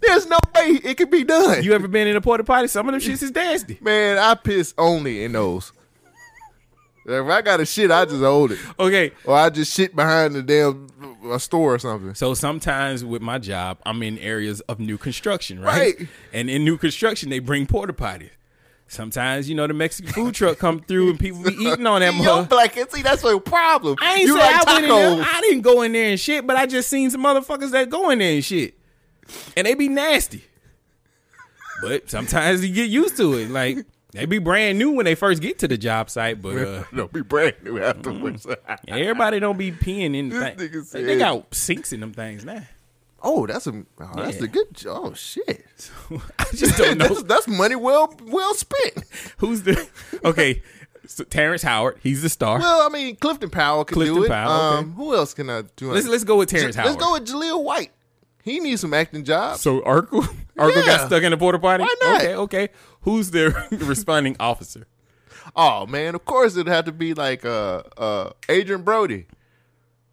[SPEAKER 1] there's no way it could be done.
[SPEAKER 2] You ever been in a porta potty? Some of them shits is nasty.
[SPEAKER 1] Man, I piss only in those. If I got a shit, I just hold it.
[SPEAKER 2] Okay,
[SPEAKER 1] Or I just shit behind the damn uh, a store or something.
[SPEAKER 2] so sometimes with my job, I'm in areas of new construction, right?
[SPEAKER 1] Right.
[SPEAKER 2] And in new construction, they bring porta potties. Sometimes you know the Mexican food truck come through and people be eating on that.
[SPEAKER 1] Yo, black and see that's a problem.
[SPEAKER 2] I ain't
[SPEAKER 1] you
[SPEAKER 2] say
[SPEAKER 1] like
[SPEAKER 2] I went in there. I didn't go in there and shit, but I just seen some motherfuckers that go in there and shit, and they be nasty. But sometimes you get used to it. Like they be brand new when they first get to the job site, but uh,
[SPEAKER 1] no, be brand new afterwards.
[SPEAKER 2] everybody don't be peeing in. The thing.
[SPEAKER 1] nigga
[SPEAKER 2] They, got sinks in them things now.
[SPEAKER 1] oh, that's a oh, that's
[SPEAKER 2] Yeah.
[SPEAKER 1] a good. Oh shit,
[SPEAKER 2] I just don't know
[SPEAKER 1] that's, that's money well well spent.
[SPEAKER 2] who's the okay. So Terrence Howard, he's the star.
[SPEAKER 1] Well, I mean, Clifton Powell can
[SPEAKER 2] Clifton
[SPEAKER 1] do it.
[SPEAKER 2] Powell, okay.
[SPEAKER 1] um, who else can I do?
[SPEAKER 2] let's let's go with Terrence
[SPEAKER 1] J-
[SPEAKER 2] Howard.
[SPEAKER 1] Let's go with Jaleel White. He needs some acting jobs.
[SPEAKER 2] So Urkel, Urkel
[SPEAKER 1] Yeah.
[SPEAKER 2] got stuck in the porta potty.
[SPEAKER 1] Why not?
[SPEAKER 2] Okay, okay. Who's the responding officer?
[SPEAKER 1] Oh man, of course it'd have to be like uh uh Adrien Brody.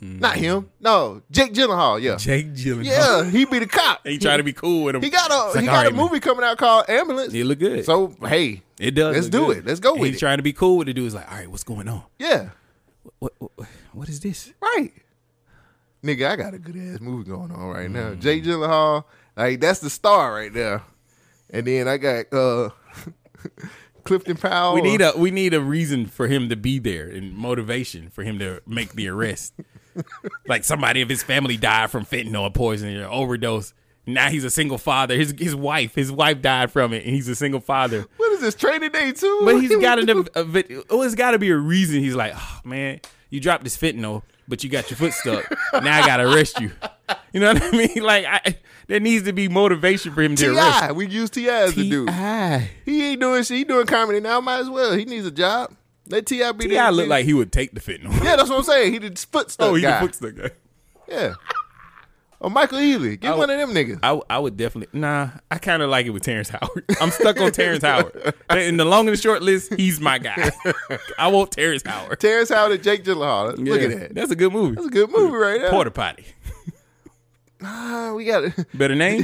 [SPEAKER 1] Not him. No, Jake Gyllenhaal. Yeah,
[SPEAKER 2] Jake Gyllenhaal.
[SPEAKER 1] yeah, he be the cop.
[SPEAKER 2] He try to be cool with him.
[SPEAKER 1] He got a
[SPEAKER 2] like,
[SPEAKER 1] he got
[SPEAKER 2] right,
[SPEAKER 1] a
[SPEAKER 2] man.
[SPEAKER 1] movie coming out called Ambulance.
[SPEAKER 2] He look good.
[SPEAKER 1] So hey,
[SPEAKER 2] it does.
[SPEAKER 1] let's do
[SPEAKER 2] good.
[SPEAKER 1] it. Let's go
[SPEAKER 2] And
[SPEAKER 1] with
[SPEAKER 2] He's
[SPEAKER 1] it.
[SPEAKER 2] trying to be cool with the dude. He's like, all right, what's going on?
[SPEAKER 1] yeah,
[SPEAKER 2] What, what, what is this?
[SPEAKER 1] right. Nigga, I got a good ass movie going on right now.
[SPEAKER 2] Mm.
[SPEAKER 1] Jake Gyllenhaal, like that's the star right there. And then I got uh Clifton Powell.
[SPEAKER 2] We need a we need a reason for him to be there and motivation for him to make the arrest. like somebody of his family died from fentanyl poisoning or overdose. Now he's a single father. His his wife, his wife died from it, and he's a single father.
[SPEAKER 1] What is this training day too?
[SPEAKER 2] But he's got a, a oh, it's got to be a reason. He's like, oh, man, you dropped this fentanyl, but you got your foot stuck. now I gotta arrest you. You know what I mean? Like, I, there needs to be motivation for him to arrest.
[SPEAKER 1] Ti. We use T.I. as the dude.
[SPEAKER 2] Ti.
[SPEAKER 1] He ain't doing shit. He doing comedy now. Might as well. He needs a job. Let T.I. be
[SPEAKER 2] T.I. look like he would take the fentanyl.
[SPEAKER 1] Yeah, that's what I'm saying. He the foot stuck
[SPEAKER 2] oh, he
[SPEAKER 1] guy.
[SPEAKER 2] the foot stuck guy.
[SPEAKER 1] Yeah. Or Michael Ealy. Get
[SPEAKER 2] I
[SPEAKER 1] one of them niggas.
[SPEAKER 2] I, I would definitely nah. I kind of like it with Terrence Howard. I'm stuck on Terrence Howard. In the long and the short list, he's my guy. I want Terrence Howard.
[SPEAKER 1] Terrence Howard and Jake Gyllenhaal. Look
[SPEAKER 2] Yeah,
[SPEAKER 1] at that.
[SPEAKER 2] That's a good movie.
[SPEAKER 1] That's a good movie right there.
[SPEAKER 2] Porta potty.
[SPEAKER 1] Ah, we got it.
[SPEAKER 2] Better name.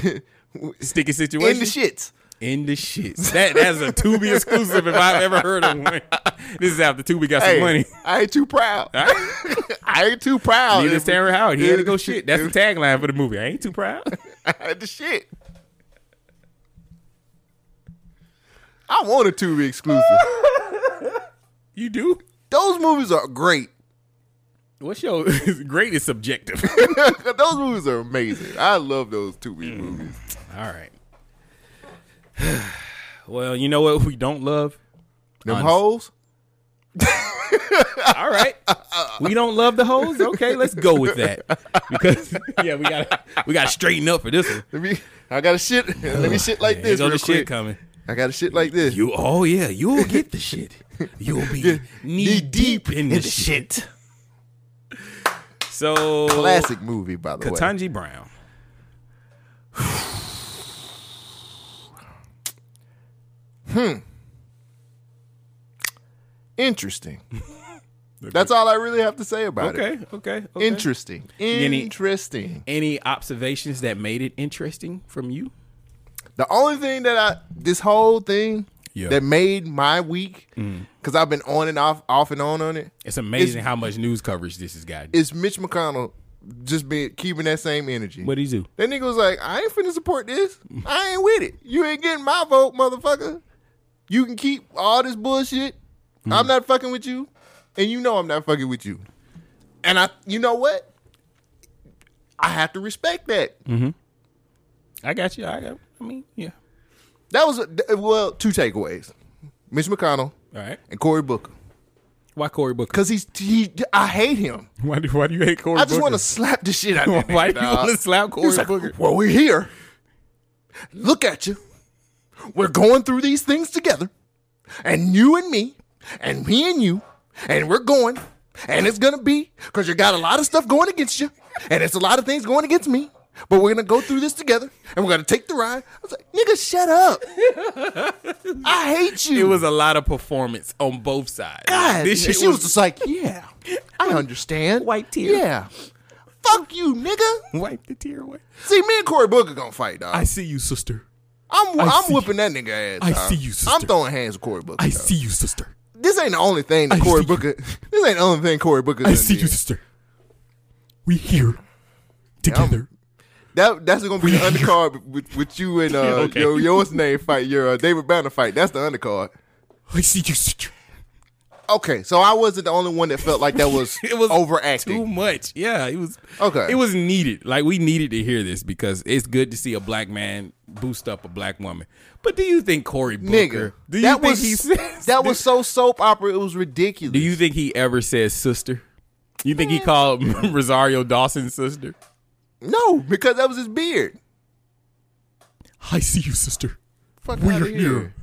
[SPEAKER 2] Sticky situation.
[SPEAKER 1] In the shits.
[SPEAKER 2] In the shit. That that's a Tubi exclusive if I've ever heard of one. This is after Tubi got some money.
[SPEAKER 1] I ain't too proud.
[SPEAKER 2] Right?
[SPEAKER 1] I ain't too proud.
[SPEAKER 2] Neither is Terrence Howard. He had to go shit. That's the tagline for the movie. I ain't too proud.
[SPEAKER 1] I had the shit. I want a Tubi exclusive.
[SPEAKER 2] You do?
[SPEAKER 1] Those movies are great.
[SPEAKER 2] What's your great is subjective.
[SPEAKER 1] those movies are amazing. I love those Tubi mm. movies.
[SPEAKER 2] All right. well, you know what we don't love?
[SPEAKER 1] Them
[SPEAKER 2] Honest-
[SPEAKER 1] hoes.
[SPEAKER 2] All right. We don't love the hoes. Okay, let's go with that. Because yeah, we got to we got to straighten up for this one.
[SPEAKER 1] Let me. I got a shit. Let me shit like this.
[SPEAKER 2] go
[SPEAKER 1] real
[SPEAKER 2] the shit
[SPEAKER 1] quick.
[SPEAKER 2] coming.
[SPEAKER 1] I got a shit like this.
[SPEAKER 2] You oh yeah, you'll get the shit. You'll be knee deep in the shit. So
[SPEAKER 1] Classic movie, by the way.
[SPEAKER 2] Ketanji Brown. Hmm.
[SPEAKER 1] Interesting. That's all I really have to say about
[SPEAKER 2] Okay,
[SPEAKER 1] it.
[SPEAKER 2] okay, okay.
[SPEAKER 1] Interesting.
[SPEAKER 2] Any-
[SPEAKER 1] Interesting.
[SPEAKER 2] Any observations that made it interesting from you?
[SPEAKER 1] The only thing that I this whole thing
[SPEAKER 2] Yeah.
[SPEAKER 1] that made my week mm. because I've been on and off, off and on on it,
[SPEAKER 2] It's amazing how much news coverage this has gotten.
[SPEAKER 1] is Mitch McConnell just being keeping that same energy.
[SPEAKER 2] What you do?
[SPEAKER 1] That nigga was like, I ain't finna support this. I ain't with it. You ain't getting my vote, motherfucker. You can keep all this bullshit. I'm not fucking with you. And you know I'm not fucking with you. And I you know what? I have to respect that. Mm-hmm.
[SPEAKER 2] I got you. I got. I mean, yeah.
[SPEAKER 1] That was a, well, two takeaways. Mitch McConnell
[SPEAKER 2] All right.
[SPEAKER 1] and Cory Booker.
[SPEAKER 2] Why Cory Booker?
[SPEAKER 1] Cause he's he I hate him.
[SPEAKER 2] Why do Why do you hate Cory?
[SPEAKER 1] I just want to slap the shit out of him.
[SPEAKER 2] Why do you want to slap Cory
[SPEAKER 1] like,
[SPEAKER 2] Booker?
[SPEAKER 1] well, we're here. Look at you. We're going through these things together. And you and me, and me and you, and we're going. And it's gonna be because you got a lot of stuff going against you, and it's a lot of things going against me. But we're gonna go through this together, and we're gonna take the ride. I was like, nigga, shut up. I hate you.
[SPEAKER 2] It was a lot of performance on both sides.
[SPEAKER 1] God,
[SPEAKER 2] this shit
[SPEAKER 1] she was,
[SPEAKER 2] was
[SPEAKER 1] just like, yeah, I understand.
[SPEAKER 2] White tear.
[SPEAKER 1] Yeah. Fuck you, nigga.
[SPEAKER 2] wipe the tear away.
[SPEAKER 1] See, me and Cory Booker gonna fight, dog.
[SPEAKER 2] I see you, sister.
[SPEAKER 1] I'm
[SPEAKER 2] I
[SPEAKER 1] I'm
[SPEAKER 2] see
[SPEAKER 1] whooping that nigga ass.
[SPEAKER 2] I
[SPEAKER 1] dog.
[SPEAKER 2] see you, sister.
[SPEAKER 1] I'm throwing hands with Cory Booker.
[SPEAKER 2] I
[SPEAKER 1] dog.
[SPEAKER 2] see you, sister.
[SPEAKER 1] This ain't the only thing that
[SPEAKER 2] I you.
[SPEAKER 1] Booker. This ain't the only thing Cory Booker.
[SPEAKER 2] I see you, sister. We here together.
[SPEAKER 1] That that's gonna be the undercard with, with you and uh,
[SPEAKER 2] Okay.
[SPEAKER 1] your your what's name fight, your uh, David Banner fight. That's the undercard.
[SPEAKER 2] I see you, sister.
[SPEAKER 1] Okay, so I wasn't the only one that felt like that was
[SPEAKER 2] It was
[SPEAKER 1] overacting.
[SPEAKER 2] too much. Yeah, it was.
[SPEAKER 1] Okay.
[SPEAKER 2] it was needed. Like we needed to hear this because it's good to see a black man boost up a black woman. But do you think Cory Booker?
[SPEAKER 1] Nigga,
[SPEAKER 2] do you
[SPEAKER 1] that
[SPEAKER 2] think
[SPEAKER 1] was
[SPEAKER 2] he says
[SPEAKER 1] that was so soap opera. It was ridiculous.
[SPEAKER 2] Do you think he ever says sister? You think he called Rosario Dawson sister?
[SPEAKER 1] no? Because that was his beard.
[SPEAKER 2] I see you, sister.
[SPEAKER 1] Fuck
[SPEAKER 2] We're here.
[SPEAKER 1] here.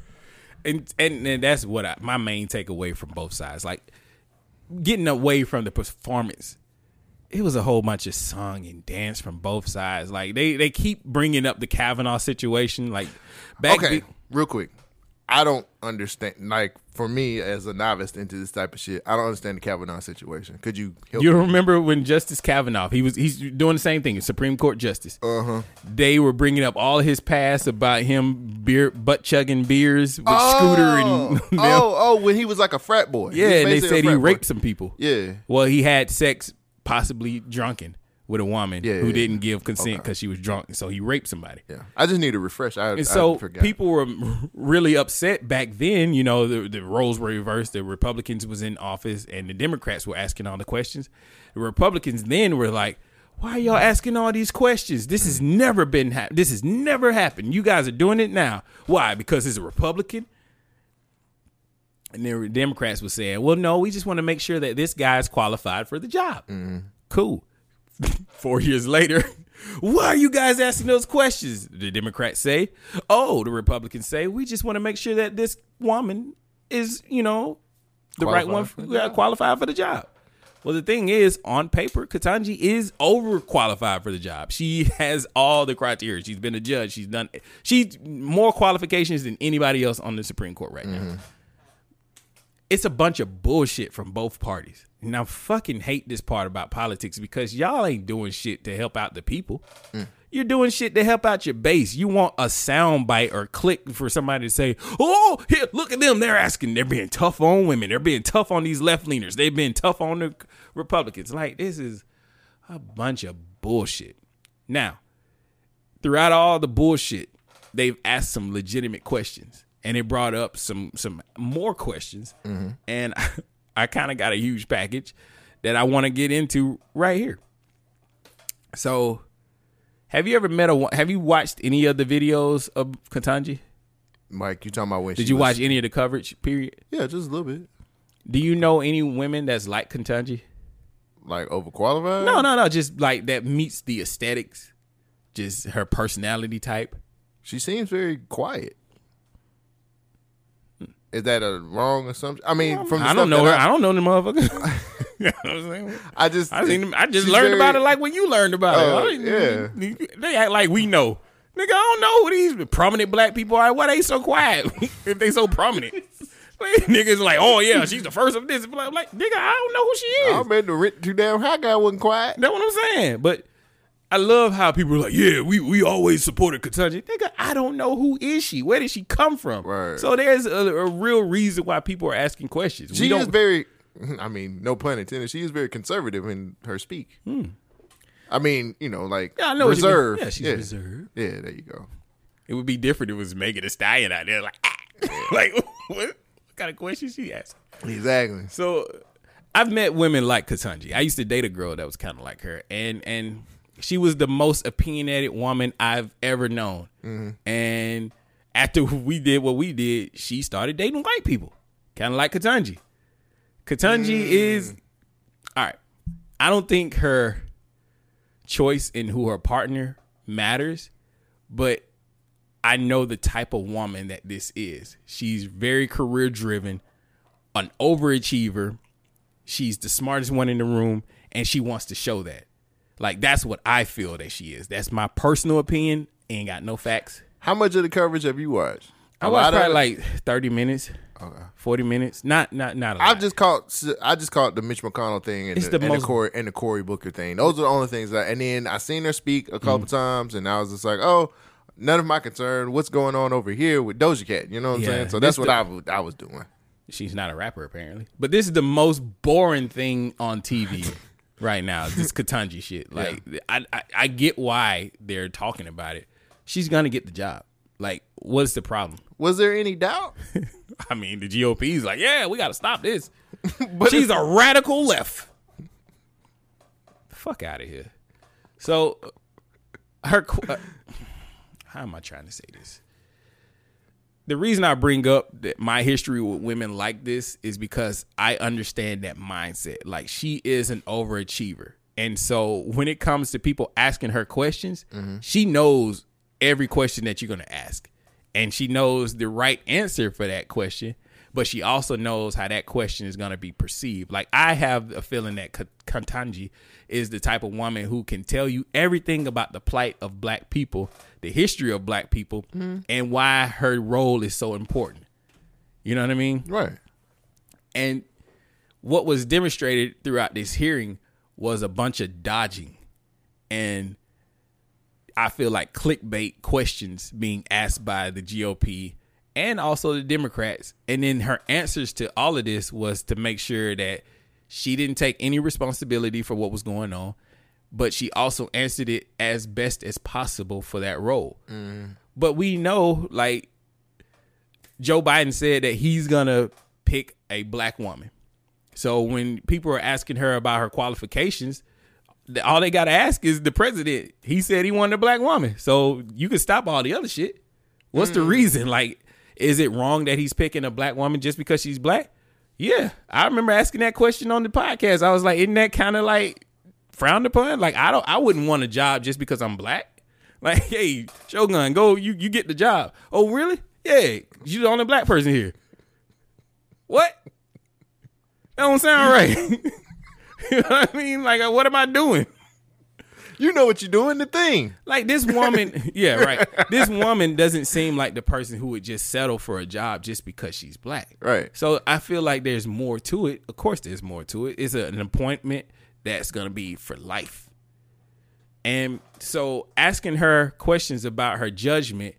[SPEAKER 2] And, and and that's what I, my main takeaway from both sides. Like getting away from the performance, it was a whole bunch of song and dance from both sides. Like they they keep bringing up the Kavanaugh situation. Like back,
[SPEAKER 1] Okay,
[SPEAKER 2] be-
[SPEAKER 1] real quick. I don't understand. Like for me, as a novice into this type of shit, I don't understand the Kavanaugh situation. Could you help?
[SPEAKER 2] you
[SPEAKER 1] me?
[SPEAKER 2] remember when Justice Kavanaugh he was he's doing the same thing, Supreme Court Justice.
[SPEAKER 1] Uh huh.
[SPEAKER 2] They were bringing up all his past about him beer butt chugging beers with Scooter and
[SPEAKER 1] oh, oh, when he was like a frat boy.
[SPEAKER 2] Yeah, and they said he
[SPEAKER 1] boy.
[SPEAKER 2] raped some people.
[SPEAKER 1] Yeah.
[SPEAKER 2] Well, he had sex, possibly drunken, with a woman
[SPEAKER 1] Yeah,
[SPEAKER 2] who
[SPEAKER 1] yeah,
[SPEAKER 2] didn't
[SPEAKER 1] yeah.
[SPEAKER 2] give consent
[SPEAKER 1] Okay.
[SPEAKER 2] because she was drunk, so he raped somebody.
[SPEAKER 1] Yeah, I just need to refresh. I,
[SPEAKER 2] And
[SPEAKER 1] I
[SPEAKER 2] so
[SPEAKER 1] forgot.
[SPEAKER 2] people were really upset back then. You know, the, the roles were reversed. The Republicans was in office, and the Democrats were asking all the questions. The Republicans then were like, "Why are y'all asking all these questions? This has never been. hap this has never happened. You guys are doing it now. Why? Because it's a Republican." And the Democrats were saying, "Well, no, we just want to make sure that this guy's qualified for the job." Mm-hmm. Cool. Four years later, why are you guys asking those questions? The Democrats say, oh, the Republicans say, we just want to make sure that this woman is, you know, the right one
[SPEAKER 1] Qualified for the
[SPEAKER 2] yeah,
[SPEAKER 1] job.
[SPEAKER 2] qualified for the job. Well, the thing is, on paper, Ketanji is overqualified for the job. She has all the criteria. She's been a judge. She's done. She's more qualifications than anybody else on the Supreme Court right now mm-hmm. It's a bunch of bullshit from both parties. And I fucking hate this part about politics because y'all ain't doing shit to help out the people. Mm. You're doing shit to help out your base. You want a sound bite or click for somebody to say, "Oh, here, look at them. They're asking. They're being tough on women. They're being tough on these left leaners. They've been tough on the Republicans." Like this is a bunch of bullshit. Now, throughout all the bullshit, they've asked some legitimate questions, and it brought up some some more questions, mm-hmm. and I, kind of got a huge package that I want to get into right here. So, have you ever met a? Have you watched any of the videos of Ketanji?
[SPEAKER 1] Mike, you talking about when?
[SPEAKER 2] Did you
[SPEAKER 1] was-
[SPEAKER 2] watch any of the coverage? Period.
[SPEAKER 1] Yeah, just a little bit.
[SPEAKER 2] Do you know any women that's like Ketanji?
[SPEAKER 1] Like overqualified?
[SPEAKER 2] No, no, no. Just like that meets the aesthetics, just her personality type.
[SPEAKER 1] She seems very quiet. Is that a wrong assumption? I mean, from the
[SPEAKER 2] I don't know her.
[SPEAKER 1] that
[SPEAKER 2] I don't know the motherfucker. you know what I'm saying?
[SPEAKER 1] I just,
[SPEAKER 2] I seen them, I just learned
[SPEAKER 1] very-
[SPEAKER 2] about it like when you learned about
[SPEAKER 1] Oh,
[SPEAKER 2] it. I-
[SPEAKER 1] yeah.
[SPEAKER 2] They act like we know. Nigga, I don't know who these prominent black people are. Why they so quiet if they so prominent? Like, Niggas like, oh yeah, she's the first of this. I'm like, nigga, I don't know who she is.
[SPEAKER 1] I bet the rent too damn high guy wasn't quiet.
[SPEAKER 2] That's what I'm saying. But I love how people are like, yeah, we, we always supported Ketanji. Nigga, I don't know who is she. Where did she come from?
[SPEAKER 1] Right.
[SPEAKER 2] So there's a, a real reason why people are asking questions.
[SPEAKER 1] She is very, I mean, no pun intended. She is very conservative in her speak. I mean, you know, like
[SPEAKER 2] Hmm. Yeah, I know what you mean.
[SPEAKER 1] reserved.
[SPEAKER 2] Yeah, she's reserved.
[SPEAKER 1] Yeah, there you go.
[SPEAKER 2] It would be different if it was Megan Thee Stallion out there, like, ah. like what, what kind of questions she asked?
[SPEAKER 1] Exactly.
[SPEAKER 2] So I've met women like Ketanji. I used to date a girl that was kind of like her, and and she was the most opinionated woman I've ever known. Mm-hmm. And after we did what we did, she started dating white people, kind of like Ketanji. Ketanji mm. is all right. I don't think her choice in who her partner matters, but I know the type of woman that this is. She's very career driven, an overachiever. She's the smartest one in the room, and she wants to show that. Like that's what I feel that she is. That's my personal opinion. Ain't got no facts.
[SPEAKER 1] How much of the coverage have you watched?
[SPEAKER 2] I
[SPEAKER 1] A
[SPEAKER 2] watched
[SPEAKER 1] lot of
[SPEAKER 2] probably
[SPEAKER 1] it?
[SPEAKER 2] like thirty minutes, forty minutes. Not not not a lot.
[SPEAKER 1] I've just caught. I just caught the Mitch McConnell thing and
[SPEAKER 2] It's
[SPEAKER 1] the,
[SPEAKER 2] the
[SPEAKER 1] and,
[SPEAKER 2] most-
[SPEAKER 1] the Cory, and the Cory Booker thing. Those are the only things that. And then I seen her speak a couple
[SPEAKER 2] Mm.
[SPEAKER 1] times, and I was just like, oh, none of my concern. What's going on over here with Doja Cat? You know what I'm saying? So
[SPEAKER 2] this
[SPEAKER 1] that's what
[SPEAKER 2] the-
[SPEAKER 1] I I was doing.
[SPEAKER 2] She's not a rapper apparently. But this is the most boring thing on TV right now. This Ketanji shit. Like I, I I get why they're talking about it. She's gonna get the job. Like, what's the problem?
[SPEAKER 1] Was there any doubt?
[SPEAKER 2] I mean, the GOP's like, yeah, we gotta stop this.
[SPEAKER 1] But
[SPEAKER 2] She's a radical left. Fuck out of here. So her qu- uh, how am I trying to say this? The reason I bring up that my history with women like this is because I understand that mindset. Like she is an overachiever. And so when it comes to people asking her questions, mm-hmm. she knows every question that you're going to ask. And she knows the right answer for that question, but she also knows how that question is going to be perceived. Like I have a feeling that Ka- Ketanji is the type of woman who can tell you everything about the plight of black people, the history of black people, and why her role is so important. You know what I mean?
[SPEAKER 1] right.
[SPEAKER 2] And what was demonstrated throughout this hearing was a bunch of dodging and I feel like clickbait questions being asked by the GOP and also the Democrats. And then her answers to all of this was to make sure that she didn't take any responsibility for what was going on. But she also answered it as best as possible for that role. Mm-hmm. But we know, like, Joe Biden said that he's gonna pick a black woman. So when people are asking her about her qualifications, all they gotta ask is the president. He said he wanted a black woman. So you can stop all the other shit. What's the mm. reason? Like, is it wrong that he's picking a black woman just because she's black? Yeah. I remember asking that question on the podcast. I was like, isn't that kind of like frowned upon? Like, I don't I wouldn't want a job just because I'm black. Like, hey, Shogun, go you you get the job. Oh, really? Yeah, you the only black person here. What? That don't sound right. you know what I mean? Like, uh, what am I doing?
[SPEAKER 1] You know what you're doing, the thing.
[SPEAKER 2] Like this woman, yeah, right. This woman doesn't seem like the person who would just settle for a job just because she's black.
[SPEAKER 1] Right.
[SPEAKER 2] So I feel like there's more to it. Of course, there's more to it. It's an appointment that's going to be for life. And so asking her questions about her judgment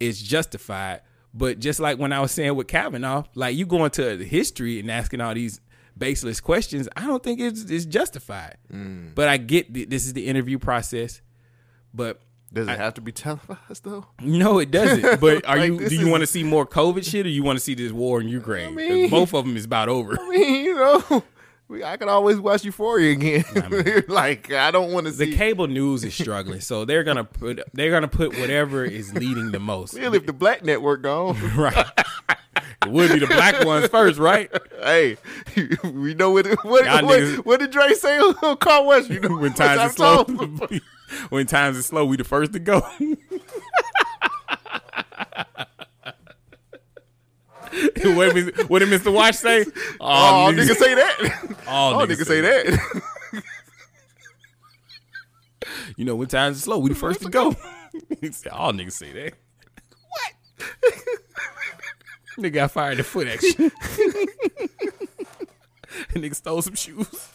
[SPEAKER 2] is justified. But just like when I was saying with Kavanaugh, like you go into the history and asking all these baseless questions, I don't think it's, it's justified. Mm. But I get th- this is the interview process. But
[SPEAKER 1] Does it have to be televised though?
[SPEAKER 2] no, it doesn't. But are
[SPEAKER 1] Like,
[SPEAKER 2] you? Do you
[SPEAKER 1] is-
[SPEAKER 2] want to see more COVID shit, or you want to see this war in Ukraine? 'Cause
[SPEAKER 1] mean-
[SPEAKER 2] both of them is about over.
[SPEAKER 1] I mean, you know, we, I could always watch Euphoria again. like I don't want to see The
[SPEAKER 2] cable news is struggling, so they're gonna put they're gonna put whatever is leading the most.
[SPEAKER 1] Really, if the black network gone,
[SPEAKER 2] Right. It would be the black ones first, right?
[SPEAKER 1] hey, we know what what,
[SPEAKER 2] Y'all
[SPEAKER 1] what,
[SPEAKER 2] niggas-
[SPEAKER 1] what did Dre say on Carl West? You know,
[SPEAKER 2] When times
[SPEAKER 1] I'm
[SPEAKER 2] is slow, when times is slow, we the first to go. what, did, Mr. what did Mr. Watch say?
[SPEAKER 1] Oh, niggas say that.
[SPEAKER 2] All
[SPEAKER 1] niggas nigga say that.
[SPEAKER 2] You know, when times are slow, we the first to go. All niggas say that. What? nigga got fired in foot action. nigga stole some shoes.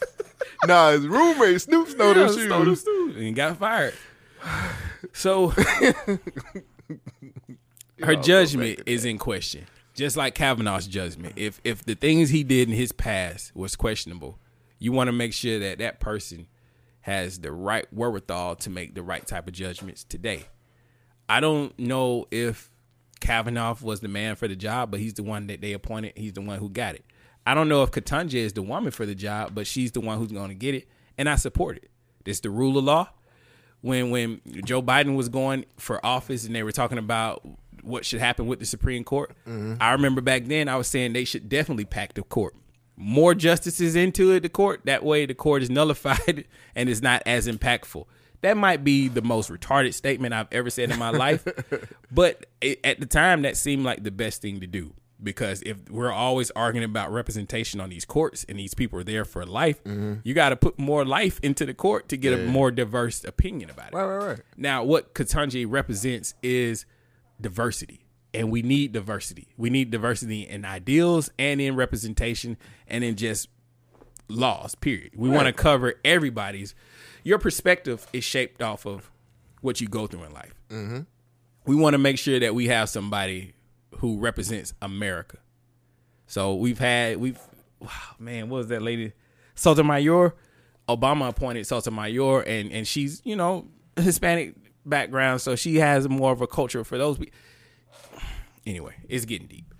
[SPEAKER 1] nah, his roommate Snoop stole them
[SPEAKER 2] Yeah,
[SPEAKER 1] shoes.
[SPEAKER 2] stole them shoes and got fired. So her judgment is in question. Just like Kavanaugh's judgment. If if the things he did in his past was questionable, you want to make sure that that person has the right wherewithal to make the right type of judgments today. I don't know if Kavanaugh was the man for the job, but he's the one that they appointed. He's the one who got it. I don't know if Ketanji is the woman for the job, but she's the one who's going to get it, and I support it. This the rule of law. When when Joe Biden was going for office and they were talking about what should happen with the Supreme Court, mm-hmm. I remember back then I was saying they should definitely pack the court. More justices into it, the court. That way, the court is nullified and is not as impactful. That might be the most retarded statement I've ever said in my life, but it, at the time, that seemed like the best thing to do because if we're always arguing about representation on these courts and these people are there for life, mm-hmm. you got to put more life into the court to get a more diverse opinion about it.
[SPEAKER 1] Right, right, right.
[SPEAKER 2] Now, what Ketanji represents is diversity, and we need diversity. We need diversity in ideals and in representation and in just laws. Period. We want to cover everybody's. Your perspective is shaped off of what you go through in life. Mm-hmm. We want to make sure that we have somebody who represents America. So we've had we've wow, man, what was that lady? Sotomayor. Obama appointed Sotomayor, and and she's you know Hispanic background, so she has more of a culture for those. Anyway, it's getting deep.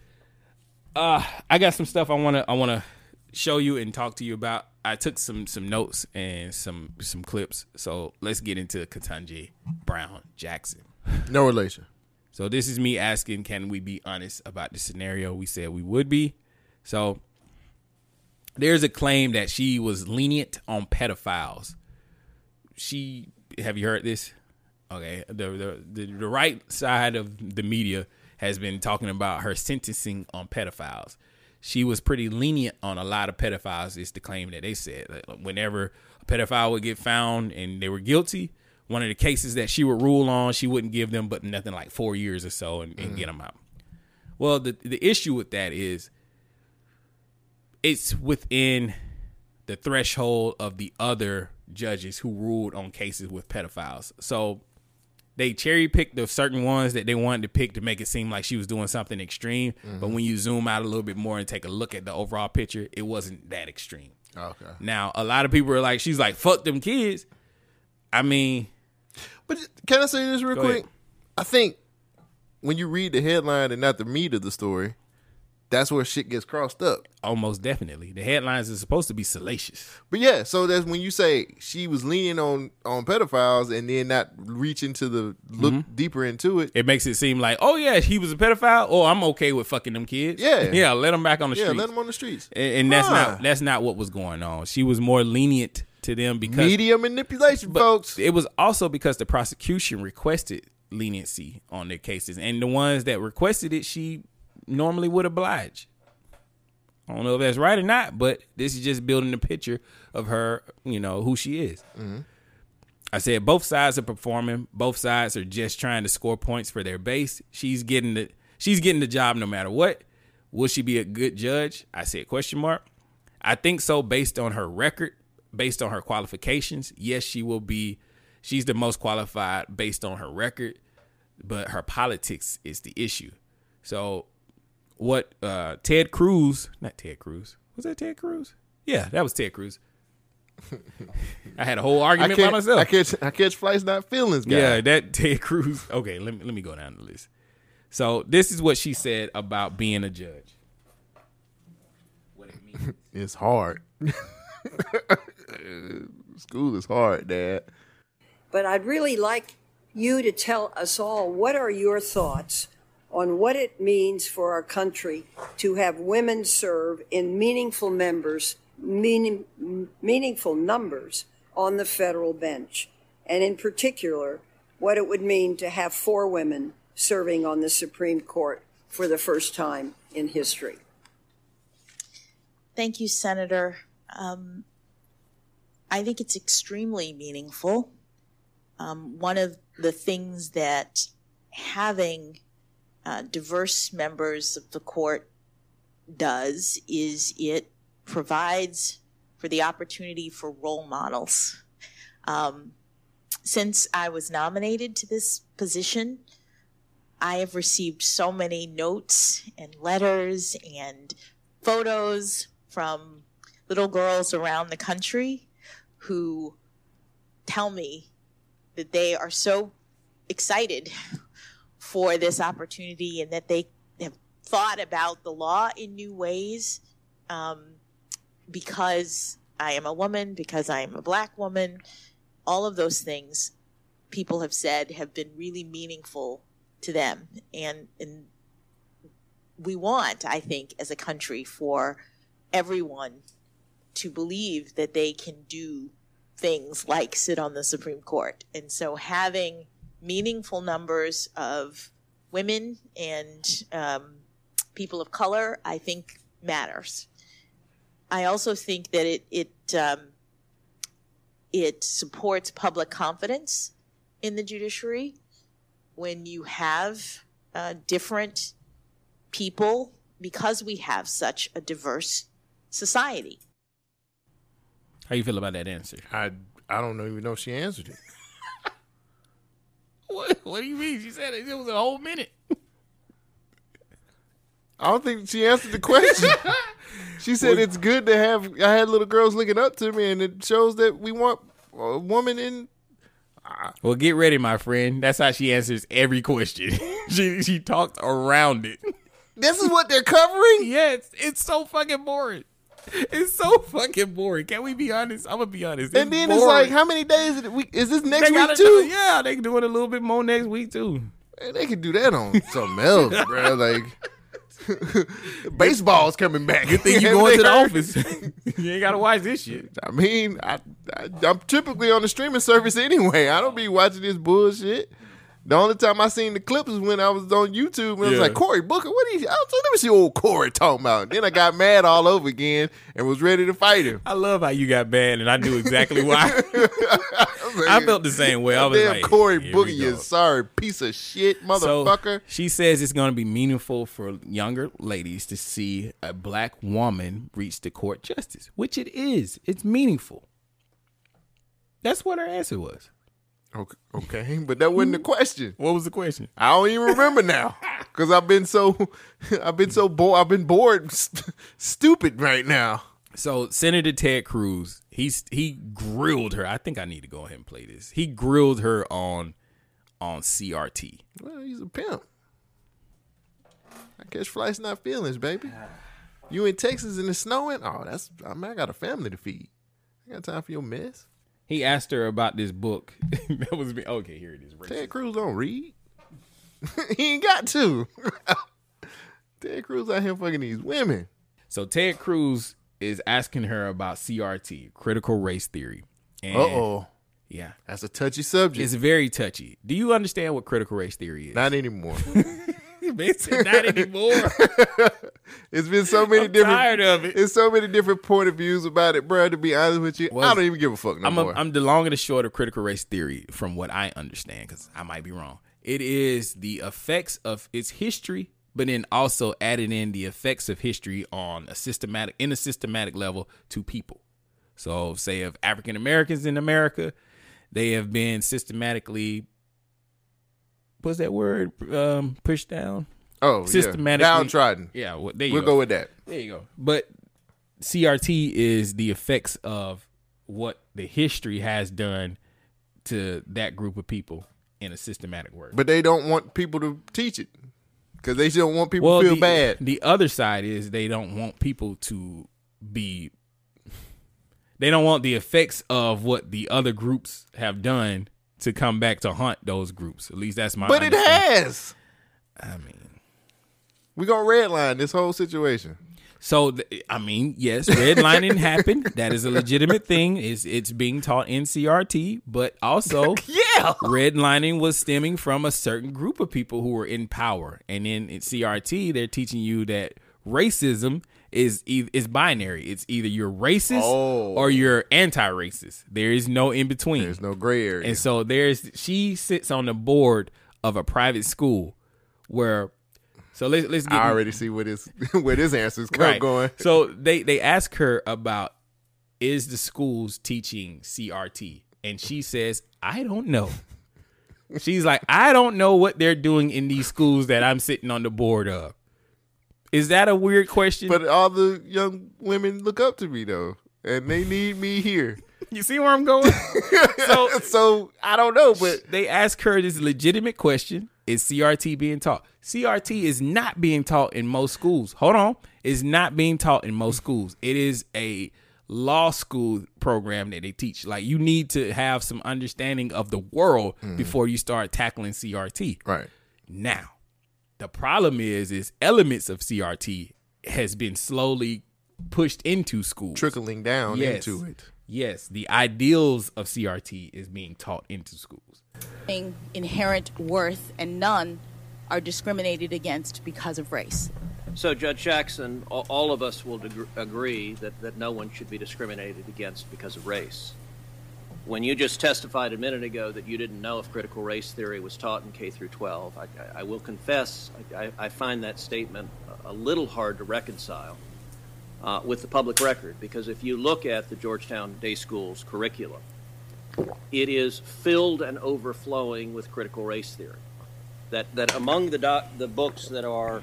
[SPEAKER 2] Uh, I got some stuff I wanna I wanna show you and talk to you about. I took some some notes and some some clips, so let's get into Ketanji Brown Jackson.
[SPEAKER 1] No relation.
[SPEAKER 2] So this is me asking, can we be honest about the scenario? We said we would be. So there's a claim that she was lenient on pedophiles. She have you heard this? Okay, the the the, the right side of the media has been talking about her sentencing on pedophiles. She was pretty lenient on a lot of pedophiles. Is the claim that they said That whenever a pedophile would get found and they were guilty, one of the cases that she would rule on, she wouldn't give them but nothing like four years or so and, and mm. get them out. Well, the the issue with that is it's within the threshold of the other judges who ruled on cases with pedophiles. So they cherry picked the certain ones that they wanted to pick to make it seem like she was doing something extreme. But mm-hmm. when you zoom out a little bit more and take a look at the overall picture, it wasn't that extreme.
[SPEAKER 1] Okay.
[SPEAKER 2] Now, a lot of people are like, she's like, fuck them kids. I mean,
[SPEAKER 1] But can I say this real quick?
[SPEAKER 2] ahead.
[SPEAKER 1] I think when you read the headline and not the meat of the story, that's where shit gets crossed up.
[SPEAKER 2] almost definitely. The headlines are supposed to be salacious.
[SPEAKER 1] But yeah, so that's when you say she was leaning on on pedophiles and then not reaching to the look
[SPEAKER 2] Mm-hmm.
[SPEAKER 1] deeper into it.
[SPEAKER 2] It makes it seem like, oh yeah, he was a pedophile. Oh, I'm okay with fucking them kids.
[SPEAKER 1] Yeah.
[SPEAKER 2] yeah. Let them back on the
[SPEAKER 1] Yeah,
[SPEAKER 2] streets.
[SPEAKER 1] let them on the streets.
[SPEAKER 2] and, and that's not that's not what was going on. She was more lenient to them because
[SPEAKER 1] Media manipulation, folks.
[SPEAKER 2] It was also because the prosecution requested leniency on their cases, and the ones that requested it, she normally would oblige. I don't know if that's right or not, but this is just building a picture of her, you know, who she is. Mm-hmm. I said both sides are performing. Both sides are just trying to score points for their base. She's getting the she's getting the job no matter what. Will she be a good judge? I said question mark. I think so based on her record, based on her qualifications. Yes, she will be she's the most qualified based on her record, but her politics is the issue. So what uh Ted Cruz, not Ted Cruz. Was that Ted Cruz? Yeah, that was Ted Cruz. I had a whole
[SPEAKER 1] I
[SPEAKER 2] argument by myself.
[SPEAKER 1] I catch I catch flights, not feelings, guy.
[SPEAKER 2] Yeah, that Ted Cruz. Okay, let me let me go down the list. So this is what she said about being a judge. What it means.
[SPEAKER 1] It's hard. School is hard, Dad.
[SPEAKER 8] But I'd really like you to tell us all what are your thoughts on what it means for our country to have women serve in meaningful members, meaning, meaningful numbers on the federal bench, and in particular, what it would mean to have four women serving on the Supreme Court for the first time in history.
[SPEAKER 9] Thank you, Senator. Um, I think it's extremely meaningful. Um, one of the things that having uh, diverse members of the court does is it provides for the opportunity for role models. Um, since I was nominated to this position, I have received so many notes and letters and photos from little girls around the country who tell me that they are so excited for this opportunity and that they have thought about the law in new ways um, because I am a woman, because I am a black woman. All of those things people have said have been really meaningful to them. And, and we want, I think, as a country, for everyone to believe that they can do things like sit on the Supreme Court. And so having meaningful numbers of women and um, people of color, I think, matters. I also think that it it um, it supports public confidence in the judiciary when you have uh, different people because we have such a diverse society.
[SPEAKER 2] How you feel about that answer?
[SPEAKER 1] I I don't even know if she answered it.
[SPEAKER 2] What, what do you mean? She said it, it was a whole minute.
[SPEAKER 1] I don't think she answered the question. she said it's good to have. I had little girls looking up to me, and it shows that we want a woman in.
[SPEAKER 2] Well, get ready, my friend. That's how she answers every question. she she talked around it.
[SPEAKER 1] This is what they're covering.
[SPEAKER 2] Yeah, it's, it's so fucking boring. It's so fucking boring. Can we be honest? I'm gonna be honest.
[SPEAKER 1] And then it's like, how many days is, it week, is this next week too?
[SPEAKER 2] Yeah, they can do it a little bit more next week too.
[SPEAKER 1] Man, they could do that on something else, bro. Like baseball's coming back.
[SPEAKER 2] Good thing you're going to the office. you ain't gotta watch this shit.
[SPEAKER 1] I mean, I, I I'm typically on the streaming service anyway. I don't be watching this bullshit. The only time I seen the clips was when I was on YouTube and I was like, Cory Booker, what are you? I was like, let me see old Cory talking about. Then I got mad all over again and was ready to fight him.
[SPEAKER 2] I love how you got bad, and I knew exactly why. I felt the same way. I was
[SPEAKER 1] Damn
[SPEAKER 2] like, Cory
[SPEAKER 1] Booker, you sorry piece of shit, motherfucker.
[SPEAKER 2] So she says it's going to be meaningful for younger ladies to see a black woman reach the court justice, which it is. It's meaningful. That's what her answer was.
[SPEAKER 1] Okay, okay, but that wasn't the hmm. question.
[SPEAKER 2] What was the question?
[SPEAKER 1] I don't even remember now because I've been so I've been so bored. I've been bored, st- stupid right now.
[SPEAKER 2] So Senator Ted Cruz, he's he grilled her. I think I need to go ahead and play this. He grilled her on on CRT.
[SPEAKER 1] Well, he's a pimp. I catch flights, not feelings, baby. You in Texas and it's snowing? Oh, that's I mean, I got a family to feed. I got time for your mess.
[SPEAKER 2] He asked her about this book. that was me. Okay, here it is.
[SPEAKER 1] Ted Cruz don't read. he ain't got to. Ted Cruz out here fucking these women.
[SPEAKER 2] So Ted Cruz is asking her about CRT, critical race theory.
[SPEAKER 1] Uh oh.
[SPEAKER 2] Yeah.
[SPEAKER 1] That's a touchy subject.
[SPEAKER 2] It's very touchy. Do you understand what critical race theory is?
[SPEAKER 1] Not anymore.
[SPEAKER 2] It's not anymore.
[SPEAKER 1] it's been so many
[SPEAKER 2] I'm
[SPEAKER 1] different.
[SPEAKER 2] tired of it.
[SPEAKER 1] It's so many different point of views about it, bro. To be honest with you,
[SPEAKER 2] Well,
[SPEAKER 1] I don't even give a fuck no
[SPEAKER 2] I'm, a,
[SPEAKER 1] more.
[SPEAKER 2] I'm the long and the short of critical race theory, from what I understand, because I might be wrong. It is the effects of its history, but then also adding in the effects of history on a systematic, in a systematic level to people. So, say of African Americans in America, they have been systematically. What's that word? Um, pushed down.
[SPEAKER 1] Oh, yeah.
[SPEAKER 2] systematically
[SPEAKER 1] Downtrodden.
[SPEAKER 2] Yeah, well, there you
[SPEAKER 1] We'll
[SPEAKER 2] go.
[SPEAKER 1] go with that.
[SPEAKER 2] There you go. But CRT is the effects of what the history has done to that group of people in a systematic way.
[SPEAKER 1] But they don't want people to teach it because they don't want people
[SPEAKER 2] well,
[SPEAKER 1] to feel
[SPEAKER 2] the,
[SPEAKER 1] bad.
[SPEAKER 2] The other side is they don't want people to be. They don't want the effects of what the other groups have done to come back to haunt those groups. At least that's my.
[SPEAKER 1] But it has.
[SPEAKER 2] I mean,
[SPEAKER 1] we gonna redline this whole situation.
[SPEAKER 2] So th- I mean, yes, redlining happened. That is a legitimate thing. It's it's being taught in CRT, but also
[SPEAKER 1] yeah,
[SPEAKER 2] redlining was stemming from a certain group of people who were in power. And then in CRT, they're teaching you that racism is e- is binary. It's either you're racist
[SPEAKER 1] Oh.
[SPEAKER 2] or you're anti-racist. There is no in between.
[SPEAKER 1] There's no gray area.
[SPEAKER 2] And so there's she sits on the board of a private school where so let's let's get
[SPEAKER 1] I already see where this where this answer's come going.
[SPEAKER 2] so they they ask her about is the schools teaching CRT, and she says I don't know. She's like I don't know what they're doing in these schools that I'm sitting on the board of. Is that a weird question?
[SPEAKER 1] But all the young women look up to me though, and they need me here.
[SPEAKER 2] You see where I'm going? so,
[SPEAKER 1] so I don't know, but
[SPEAKER 2] they ask her this legitimate question: Is CRT being taught? CRT is not being taught in most schools. Hold on, it's not being taught in most schools. It is a law school program that they teach. Like you need to have some understanding of the world mm-hmm. before you start tackling CRT.
[SPEAKER 1] Right
[SPEAKER 2] now, the problem is, is elements of CRT has been slowly pushed into schools,
[SPEAKER 1] trickling down into it.
[SPEAKER 2] Yes, the ideals of CRT is being taught into schools.
[SPEAKER 10] inherent worth, and none are discriminated against because of race.
[SPEAKER 11] So, Judge Jackson, all of us will deg- agree that, that no one should be discriminated against because of race. When you just testified a minute ago that you didn't know if critical race theory was taught in K through 12, I, I- will confess I, I- find that statement a- a little hard to reconcile uh, with the public record because if you look at the Georgetown Day School's curriculum, it is filled and overflowing with critical race theory. That, that among the, doc, the books that are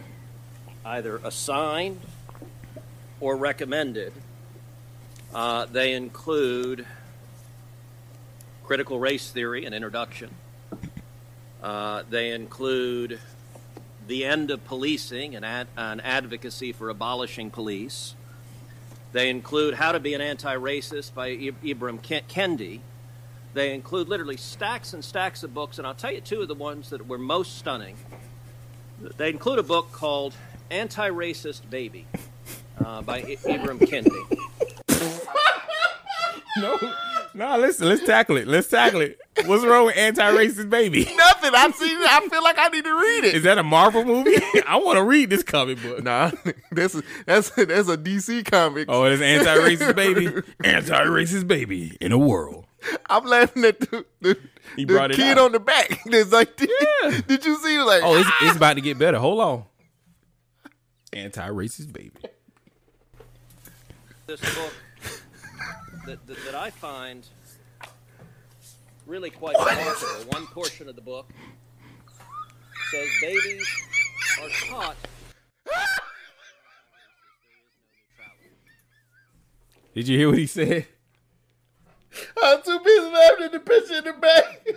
[SPEAKER 11] either assigned or recommended, uh, they include Critical Race Theory, an introduction. Uh, they include The End of Policing, and ad, an advocacy for abolishing police. They include How to Be an Anti Racist by I- Ibram Ken- Kendi. They include literally stacks and stacks of books, and I'll tell you two of the ones that were most stunning. They include a book called Anti Racist Baby uh, by I- Ibram Kendi.
[SPEAKER 2] No, no, listen, let's tackle it. Let's tackle it. What's wrong with anti-racist baby?
[SPEAKER 1] Nothing. I see. I feel like I need to read it.
[SPEAKER 2] Is that a Marvel movie? I want to read this comic book.
[SPEAKER 1] Nah, that's a, that's a, that's a DC comic.
[SPEAKER 2] Oh, it's anti-racist baby. Anti-racist baby in a world.
[SPEAKER 1] I'm laughing at the, the,
[SPEAKER 2] He
[SPEAKER 1] the
[SPEAKER 2] brought
[SPEAKER 1] kid
[SPEAKER 2] out.
[SPEAKER 1] on the back. That's like, did, did you see? Like,
[SPEAKER 2] Oh, it's, it's about to get better. Hold on. Anti-racist baby.
[SPEAKER 11] this book that, that, that I find really quite remarkable. One portion of the book says babies are taught.
[SPEAKER 2] Did you hear what he said?
[SPEAKER 1] I'm too busy laughing at the picture in the back.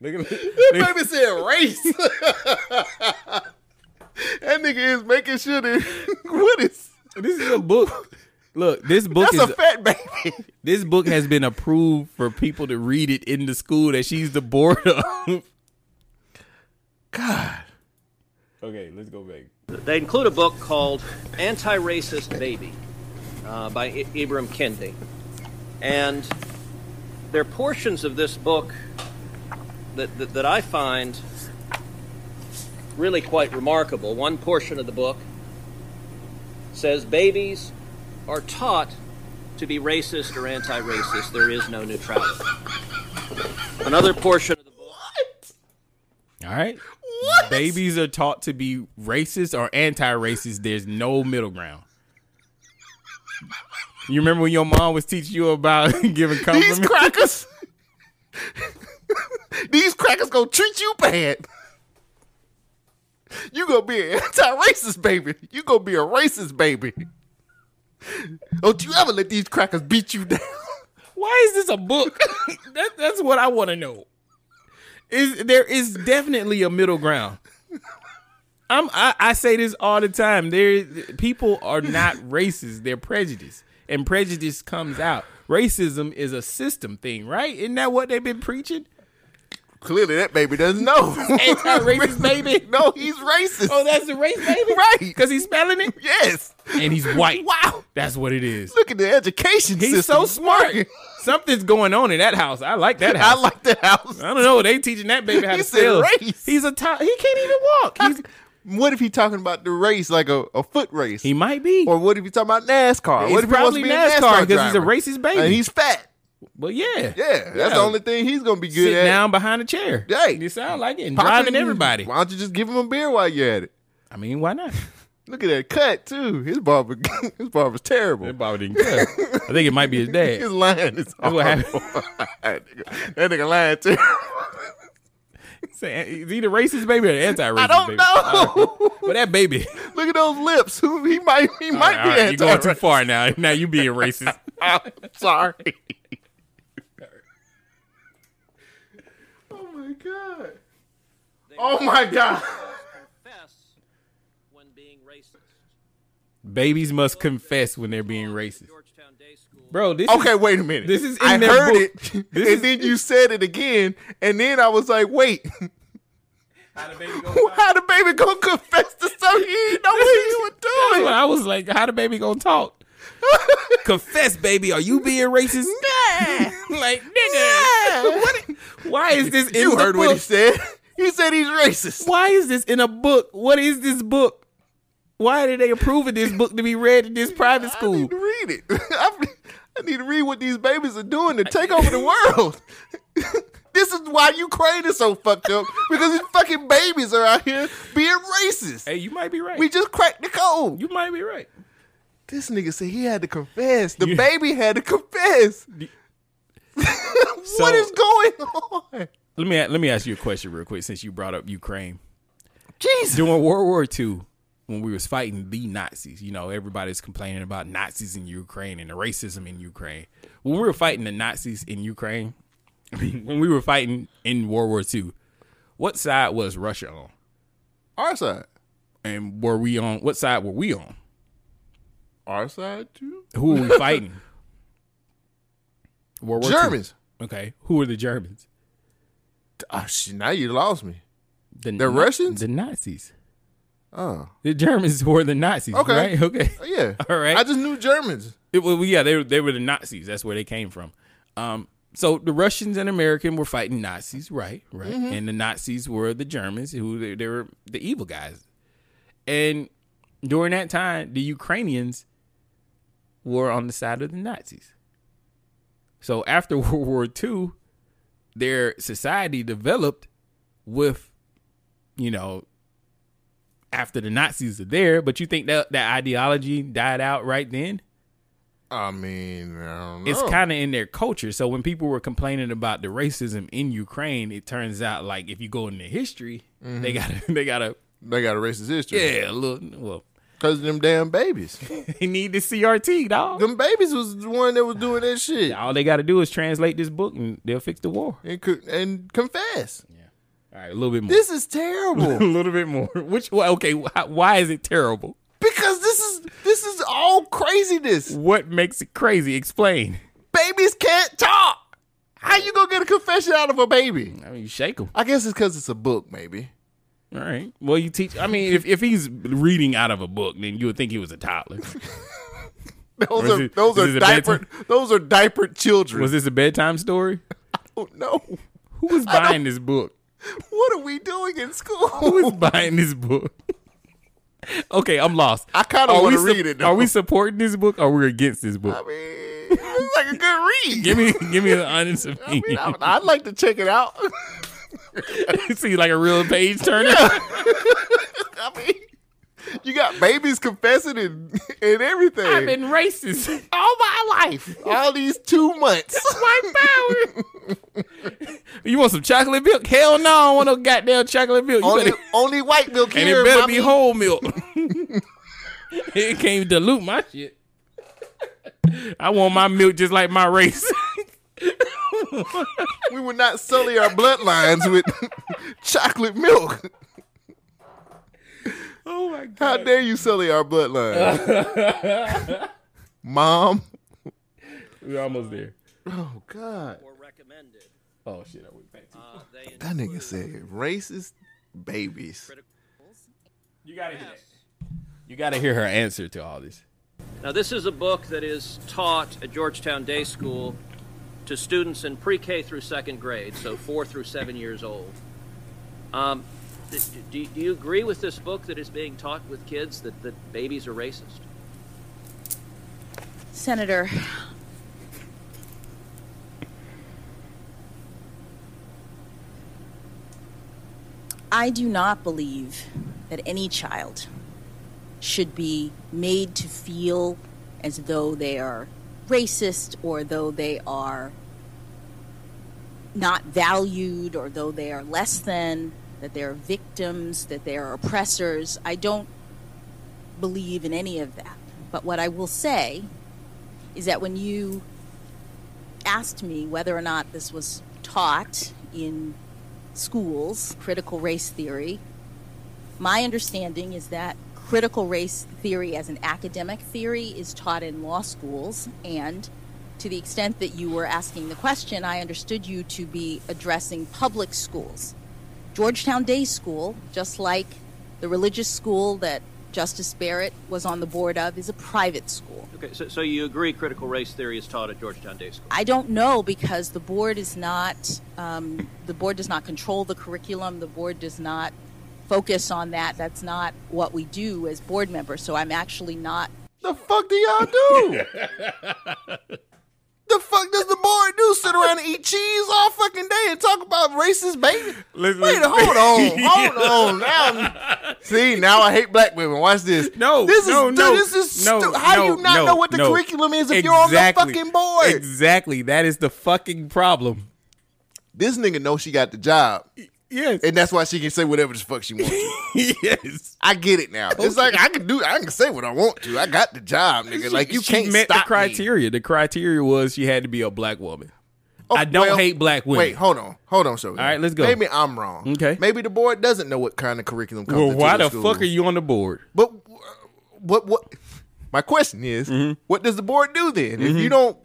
[SPEAKER 2] Look at
[SPEAKER 1] That baby said race. that nigga is making sure that what is
[SPEAKER 2] This is a book. Look, this book
[SPEAKER 1] that's
[SPEAKER 2] is
[SPEAKER 1] a fat baby.
[SPEAKER 2] this book has been approved for people to read it in the school that she's the board of.
[SPEAKER 1] God.
[SPEAKER 2] Okay, let's go back.
[SPEAKER 11] They include a book called Anti Racist Baby uh, by I- Ibram Kendi. And there are portions of this book that, that, that I find really quite remarkable. One portion of the book says babies are taught to be racist or anti racist. There is no neutrality. Another portion of the What?
[SPEAKER 2] All right. Babies are taught to be racist or anti-racist. There's no middle ground. You remember when your mom was teaching you about giving compliments?
[SPEAKER 1] These crackers. These crackers gonna treat you bad. You gonna be an anti-racist baby. You gonna be a racist baby. Oh, Don't you ever let these crackers beat you down.
[SPEAKER 2] Why is this a book? that, that's what I want to know. Is there is definitely a middle ground. I'm I, I say this all the time. There people are not racist, they're prejudiced. And prejudice comes out. Racism is a system thing, right? Isn't that what they've been preaching?
[SPEAKER 1] Clearly, that baby doesn't know.
[SPEAKER 2] Anti-racist baby.
[SPEAKER 1] No, he's racist.
[SPEAKER 2] Oh, that's the race baby,
[SPEAKER 1] right?
[SPEAKER 2] Because he's spelling it.
[SPEAKER 1] Yes,
[SPEAKER 2] and he's white.
[SPEAKER 1] Wow,
[SPEAKER 2] that's what it is.
[SPEAKER 1] Look at the education
[SPEAKER 2] He's
[SPEAKER 1] system.
[SPEAKER 2] so smart. Something's going on in that house. I like that house.
[SPEAKER 1] I like that house.
[SPEAKER 2] I don't know. They teaching that baby how
[SPEAKER 1] He
[SPEAKER 2] to spell.
[SPEAKER 1] race.
[SPEAKER 2] He's a top. He can't even walk. He's
[SPEAKER 1] What if he talking about the race like a, a foot race?
[SPEAKER 2] he might be.
[SPEAKER 1] Or what if he talking about NASCAR?
[SPEAKER 2] It's
[SPEAKER 1] what if he wants
[SPEAKER 2] probably
[SPEAKER 1] to be
[SPEAKER 2] NASCAR
[SPEAKER 1] NASCAR
[SPEAKER 2] because he's a racist baby.
[SPEAKER 1] And he's fat.
[SPEAKER 2] But yeah,
[SPEAKER 1] Yeah, that's
[SPEAKER 2] Yeah.
[SPEAKER 1] the only thing he's gonna be good at.
[SPEAKER 2] sit
[SPEAKER 1] at.
[SPEAKER 2] down behind a chair.
[SPEAKER 1] Hey,
[SPEAKER 2] You sound like it. And
[SPEAKER 1] Pop
[SPEAKER 2] driving everybody.
[SPEAKER 1] Why don't you just give him a beer while you're at it?
[SPEAKER 2] I mean, why not?
[SPEAKER 1] Look at that cut too. His barber, his barber's terrible.
[SPEAKER 2] That Bobby didn't cut. I think it might be his dad.
[SPEAKER 1] His line is
[SPEAKER 2] That's what
[SPEAKER 1] horrible. that nigga lying too.
[SPEAKER 2] Is he the racist baby or the anti-racist
[SPEAKER 1] I don't
[SPEAKER 2] baby?
[SPEAKER 1] know.
[SPEAKER 2] But that baby.
[SPEAKER 1] Look at those lips. Who he might he might
[SPEAKER 2] All
[SPEAKER 1] be
[SPEAKER 2] right,
[SPEAKER 1] anti.
[SPEAKER 2] You're going too far now. Now you being racist.
[SPEAKER 1] I'm sorry. My god. Oh my god.
[SPEAKER 11] confess when being racist.
[SPEAKER 2] Babies must confess when they're being racist. Bro, this
[SPEAKER 1] Okay,
[SPEAKER 2] is,
[SPEAKER 1] wait a minute.
[SPEAKER 2] This is in
[SPEAKER 1] I
[SPEAKER 2] their
[SPEAKER 1] heard
[SPEAKER 2] book.
[SPEAKER 1] it,
[SPEAKER 2] This
[SPEAKER 1] and
[SPEAKER 2] is-
[SPEAKER 1] then you said it again, and then I was like, wait.
[SPEAKER 2] How the baby
[SPEAKER 1] How the baby gonna confess to something he didn't know what he was doing?
[SPEAKER 2] I was like, how the baby gonna talk? Confess, baby. Are you being racist? like, nigga. What, why is this in
[SPEAKER 1] You
[SPEAKER 2] the
[SPEAKER 1] heard
[SPEAKER 2] book?
[SPEAKER 1] what he said. He said he's racist.
[SPEAKER 2] Why is this in a book? What is this book? Why did they approve of this book to be read in this private school?
[SPEAKER 1] I need to read it. I, I need to read what these babies are doing to take over the world. this is why Ukraine is so fucked up because these fucking babies are out here being racist.
[SPEAKER 2] Hey, you might be right.
[SPEAKER 1] We just cracked the code.
[SPEAKER 2] you might be right.
[SPEAKER 1] This nigga said he had to confess. The baby had to confess.
[SPEAKER 2] So-
[SPEAKER 1] what is going on?
[SPEAKER 2] Let me let me ask you a question real quick since you brought up Ukraine.
[SPEAKER 1] Jesus.
[SPEAKER 2] During World War II, when we was fighting the Nazis, you know, everybody's complaining about Nazis in Ukraine and the racism in Ukraine. When we were fighting the Nazis in Ukraine, I mean, when we were fighting in World War II, what side was Russia on?
[SPEAKER 1] Our side.
[SPEAKER 2] And were we on what side were we on?
[SPEAKER 1] Our side too.
[SPEAKER 2] Who were we fighting? World War II.
[SPEAKER 1] Germans.
[SPEAKER 2] Okay. Who were the Germans?
[SPEAKER 1] Oh shit! Now you lost me.
[SPEAKER 2] The,
[SPEAKER 1] The Russians?
[SPEAKER 2] The Nazis.
[SPEAKER 1] Oh,
[SPEAKER 2] The Germans were the Nazis,
[SPEAKER 1] Okay.
[SPEAKER 2] right? Okay.
[SPEAKER 1] yeah.
[SPEAKER 2] All right.
[SPEAKER 1] I just knew Germans.
[SPEAKER 2] It, well, yeah, they were they were the Nazis. That's where they came from. Um, so the Russians and American were fighting Nazis, right? Right.
[SPEAKER 1] Mhm.
[SPEAKER 2] And the Nazis were the Germans, who they, they were the evil guys. And during that time, the Ukrainians were on the side of the Nazis. So after World War II, their society developed with, you know, after the Nazis are there. But you think that that ideology died out right then?
[SPEAKER 1] I mean, I don't know.
[SPEAKER 2] it's kind of in their culture. So when people were complaining about the racism in Ukraine, it turns out like if you go into history, they
[SPEAKER 1] Mhm.
[SPEAKER 2] got they got a
[SPEAKER 1] they got a racist history.
[SPEAKER 2] yeah, a little well.
[SPEAKER 1] Because of them damn babies.
[SPEAKER 2] He need the CRT, dog.
[SPEAKER 1] Them babies was the one that was doing that shit.
[SPEAKER 2] All they got to do is translate this book, and they'll fix the war.
[SPEAKER 1] And, co- and confess. Yeah.
[SPEAKER 2] All right, a little bit more.
[SPEAKER 1] This is terrible.
[SPEAKER 2] a little bit more. Which? wh- Okay, wh- why is it terrible?
[SPEAKER 1] because this is this is all craziness.
[SPEAKER 2] What makes it crazy? Explain.
[SPEAKER 1] Babies can't talk. How you gonna get a confession out of a baby?
[SPEAKER 2] I mean, you shake them.
[SPEAKER 1] I guess it's because it's a book, maybe.
[SPEAKER 2] All right. Well, you teach. I mean, if, if he's reading out of a book, then you would think he was a toddler.
[SPEAKER 1] Those are
[SPEAKER 2] it-
[SPEAKER 1] those are
[SPEAKER 2] it a
[SPEAKER 1] diapered those are diapered children.
[SPEAKER 2] Was this a bedtime story?
[SPEAKER 1] oh no.
[SPEAKER 2] Who was buying this book?
[SPEAKER 1] What are we doing in school?
[SPEAKER 2] Who is buying this book? Okay, I'm lost.
[SPEAKER 1] I kinda
[SPEAKER 2] Are we
[SPEAKER 1] wanna read it, though.
[SPEAKER 2] Are we supporting this book or we're against this book?
[SPEAKER 1] I mean, it's like a good read.
[SPEAKER 2] give me give me an honest
[SPEAKER 1] I
[SPEAKER 2] opinion.
[SPEAKER 1] mean, I, I'd like to check it out.
[SPEAKER 2] See, like a real page turner.
[SPEAKER 1] I mean, you got babies confessing and, and everything.
[SPEAKER 2] I've been racist.
[SPEAKER 1] all my life, all these two months.
[SPEAKER 2] White power. you want some chocolate milk? Hell no, I don't want no goddamn chocolate milk. You
[SPEAKER 1] only,
[SPEAKER 2] better-
[SPEAKER 1] only white milk
[SPEAKER 2] and
[SPEAKER 1] here.
[SPEAKER 2] it better
[SPEAKER 1] mommy.
[SPEAKER 2] be whole milk. it can't dilute my shit. I want my milk just like my race.
[SPEAKER 1] We would not sully our bloodlines with chocolate milk.
[SPEAKER 2] oh my god.
[SPEAKER 1] How dare you sully our bloodline, mom?
[SPEAKER 2] We're almost there.
[SPEAKER 1] Oh God,
[SPEAKER 11] Or recommended.
[SPEAKER 2] Oh shit, I went back to
[SPEAKER 11] Uh,
[SPEAKER 1] that nigga said racist babies.
[SPEAKER 2] You gotta hear that. You gotta hear her answer to all this.
[SPEAKER 11] Now, this is a book that is taught at Georgetown Day School to students in pre K through second grade, so four through seven years old. Um, do, do you agree with this book that is being taught with kids that, that babies are racist?
[SPEAKER 10] Senator, I do not believe that any child should be made to feel as though they are racist or though they are not valued or though they are less than, that they are victims, that they are oppressors. I don't believe in any of that. But what I will say is that when you asked me whether or not this was taught in schools, critical race theory, my understanding is that critical race theory as an academic theory is taught in law schools and to the extent that you were asking the question, I understood you to be addressing public schools. Georgetown Day School, just like the religious school that Justice Barrett was on the board of, is a private school.
[SPEAKER 11] Okay, so, so you agree critical race theory is taught at Georgetown Day School?
[SPEAKER 10] I don't know because the board is not um, the board does not control the curriculum. The board does not focus on that. That's not what we do as board members. So I'm actually not.
[SPEAKER 1] The fuck do y'all do? the fuck does the board do? Sit around and eat cheese all fucking day and talk about racist baby?
[SPEAKER 2] Listen,
[SPEAKER 1] Wait,
[SPEAKER 2] listen.
[SPEAKER 1] hold on, hold on. Now, see, now I hate black women. Watch this.
[SPEAKER 2] No,
[SPEAKER 1] this
[SPEAKER 2] no,
[SPEAKER 1] is
[SPEAKER 2] no,
[SPEAKER 1] this is
[SPEAKER 2] no,
[SPEAKER 1] stu- How
[SPEAKER 2] no,
[SPEAKER 1] do you not
[SPEAKER 2] no,
[SPEAKER 1] know what the
[SPEAKER 2] no.
[SPEAKER 1] curriculum is if you're on the fucking board?
[SPEAKER 2] Exactly. That is the fucking problem.
[SPEAKER 1] This nigga knows she got the job,
[SPEAKER 2] Yes.
[SPEAKER 1] and that's why she can say whatever the fuck she wants to.
[SPEAKER 2] yes.
[SPEAKER 1] I get it now. It's like I can do. I can say what I want to. I got the job, nigga. Like you
[SPEAKER 2] she
[SPEAKER 1] can't
[SPEAKER 2] met
[SPEAKER 1] stop
[SPEAKER 2] the criteria. The criteria was she had to be a black woman.
[SPEAKER 1] Oh,
[SPEAKER 2] I don't
[SPEAKER 1] well,
[SPEAKER 2] hate black women.
[SPEAKER 1] Wait, hold on, hold on, show. All
[SPEAKER 2] right, let's go.
[SPEAKER 1] Maybe I'm wrong.
[SPEAKER 2] Okay.
[SPEAKER 1] Maybe the board doesn't know what kind of curriculum comes
[SPEAKER 2] Well, why
[SPEAKER 1] the
[SPEAKER 2] the fuck are you on the board?
[SPEAKER 1] But what? What? My question is,
[SPEAKER 2] Mm-hmm.
[SPEAKER 1] what does the board do then? If you don't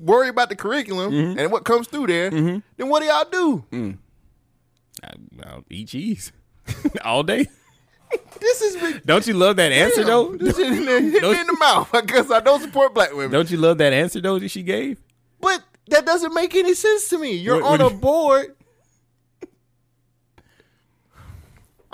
[SPEAKER 1] worry about the curriculum
[SPEAKER 2] Mm-hmm.
[SPEAKER 1] and what comes through there, then what do y'all do?
[SPEAKER 2] Mm. I, I'll eat cheese all day.
[SPEAKER 1] This is.
[SPEAKER 2] Don't you love that answer though?
[SPEAKER 1] This shit in there, hit me in the mouth. because I don't support black women.
[SPEAKER 2] Don't you love that answer though that she gave?
[SPEAKER 1] But that doesn't make any sense to me. You're
[SPEAKER 2] What- what
[SPEAKER 1] on
[SPEAKER 2] do
[SPEAKER 1] a board.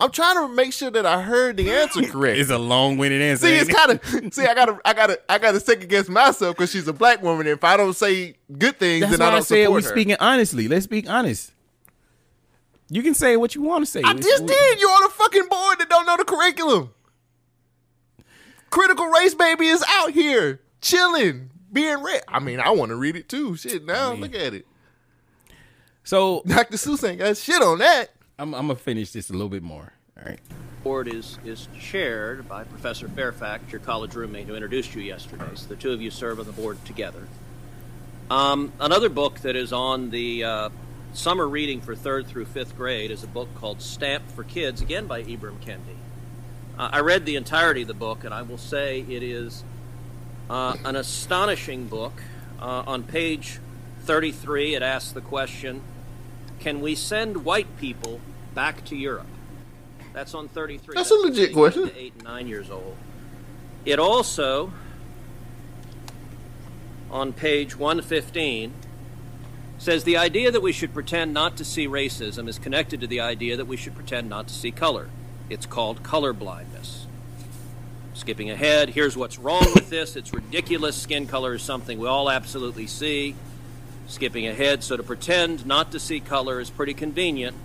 [SPEAKER 1] I'm trying to make sure that I heard the answer correct.
[SPEAKER 2] It's a long-winded answer.
[SPEAKER 1] See, it's kind of see. I gotta, I gotta, I gotta second guess myself because she's a black woman. If I don't say good things,
[SPEAKER 2] That's
[SPEAKER 1] then I
[SPEAKER 2] why I,
[SPEAKER 1] don't
[SPEAKER 2] said
[SPEAKER 1] support
[SPEAKER 2] we're
[SPEAKER 1] her.
[SPEAKER 2] speaking honestly. Let's speak honest. You can say what you want to say.
[SPEAKER 1] I just did. You're on a fucking board that don't know the curriculum. Critical race baby is out here chilling, being read. I mean, I want to read it too. Shit, now look at it.
[SPEAKER 2] So
[SPEAKER 1] Dr. Seuss ain't got shit on that.
[SPEAKER 2] I'm, I'm gonna finish this a little bit more. All right.
[SPEAKER 11] board is, is chaired by Professor Fairfax, your college roommate who introduced you yesterday. So the two of you serve on the board together. Um, another book that is on the uh, summer reading for third through fifth grade is a book called Stamped for Kids, again by Ibram Kendi. Uh, I read the entirety of the book, and I will say it is uh, an astonishing book. Uh, on page 33, it asks the question Can we send white people back to Europe? That's on 33.
[SPEAKER 1] That's a legit question.
[SPEAKER 11] Eight and nine years old. It also, on page 115, says the idea that we should pretend not to see racism is connected to the idea that we should pretend not to see color. It's called color blindness. Skipping ahead, here's what's wrong with this. It's ridiculous. Skin color is something we all absolutely see. Skipping ahead, so to pretend not to see color is pretty convenient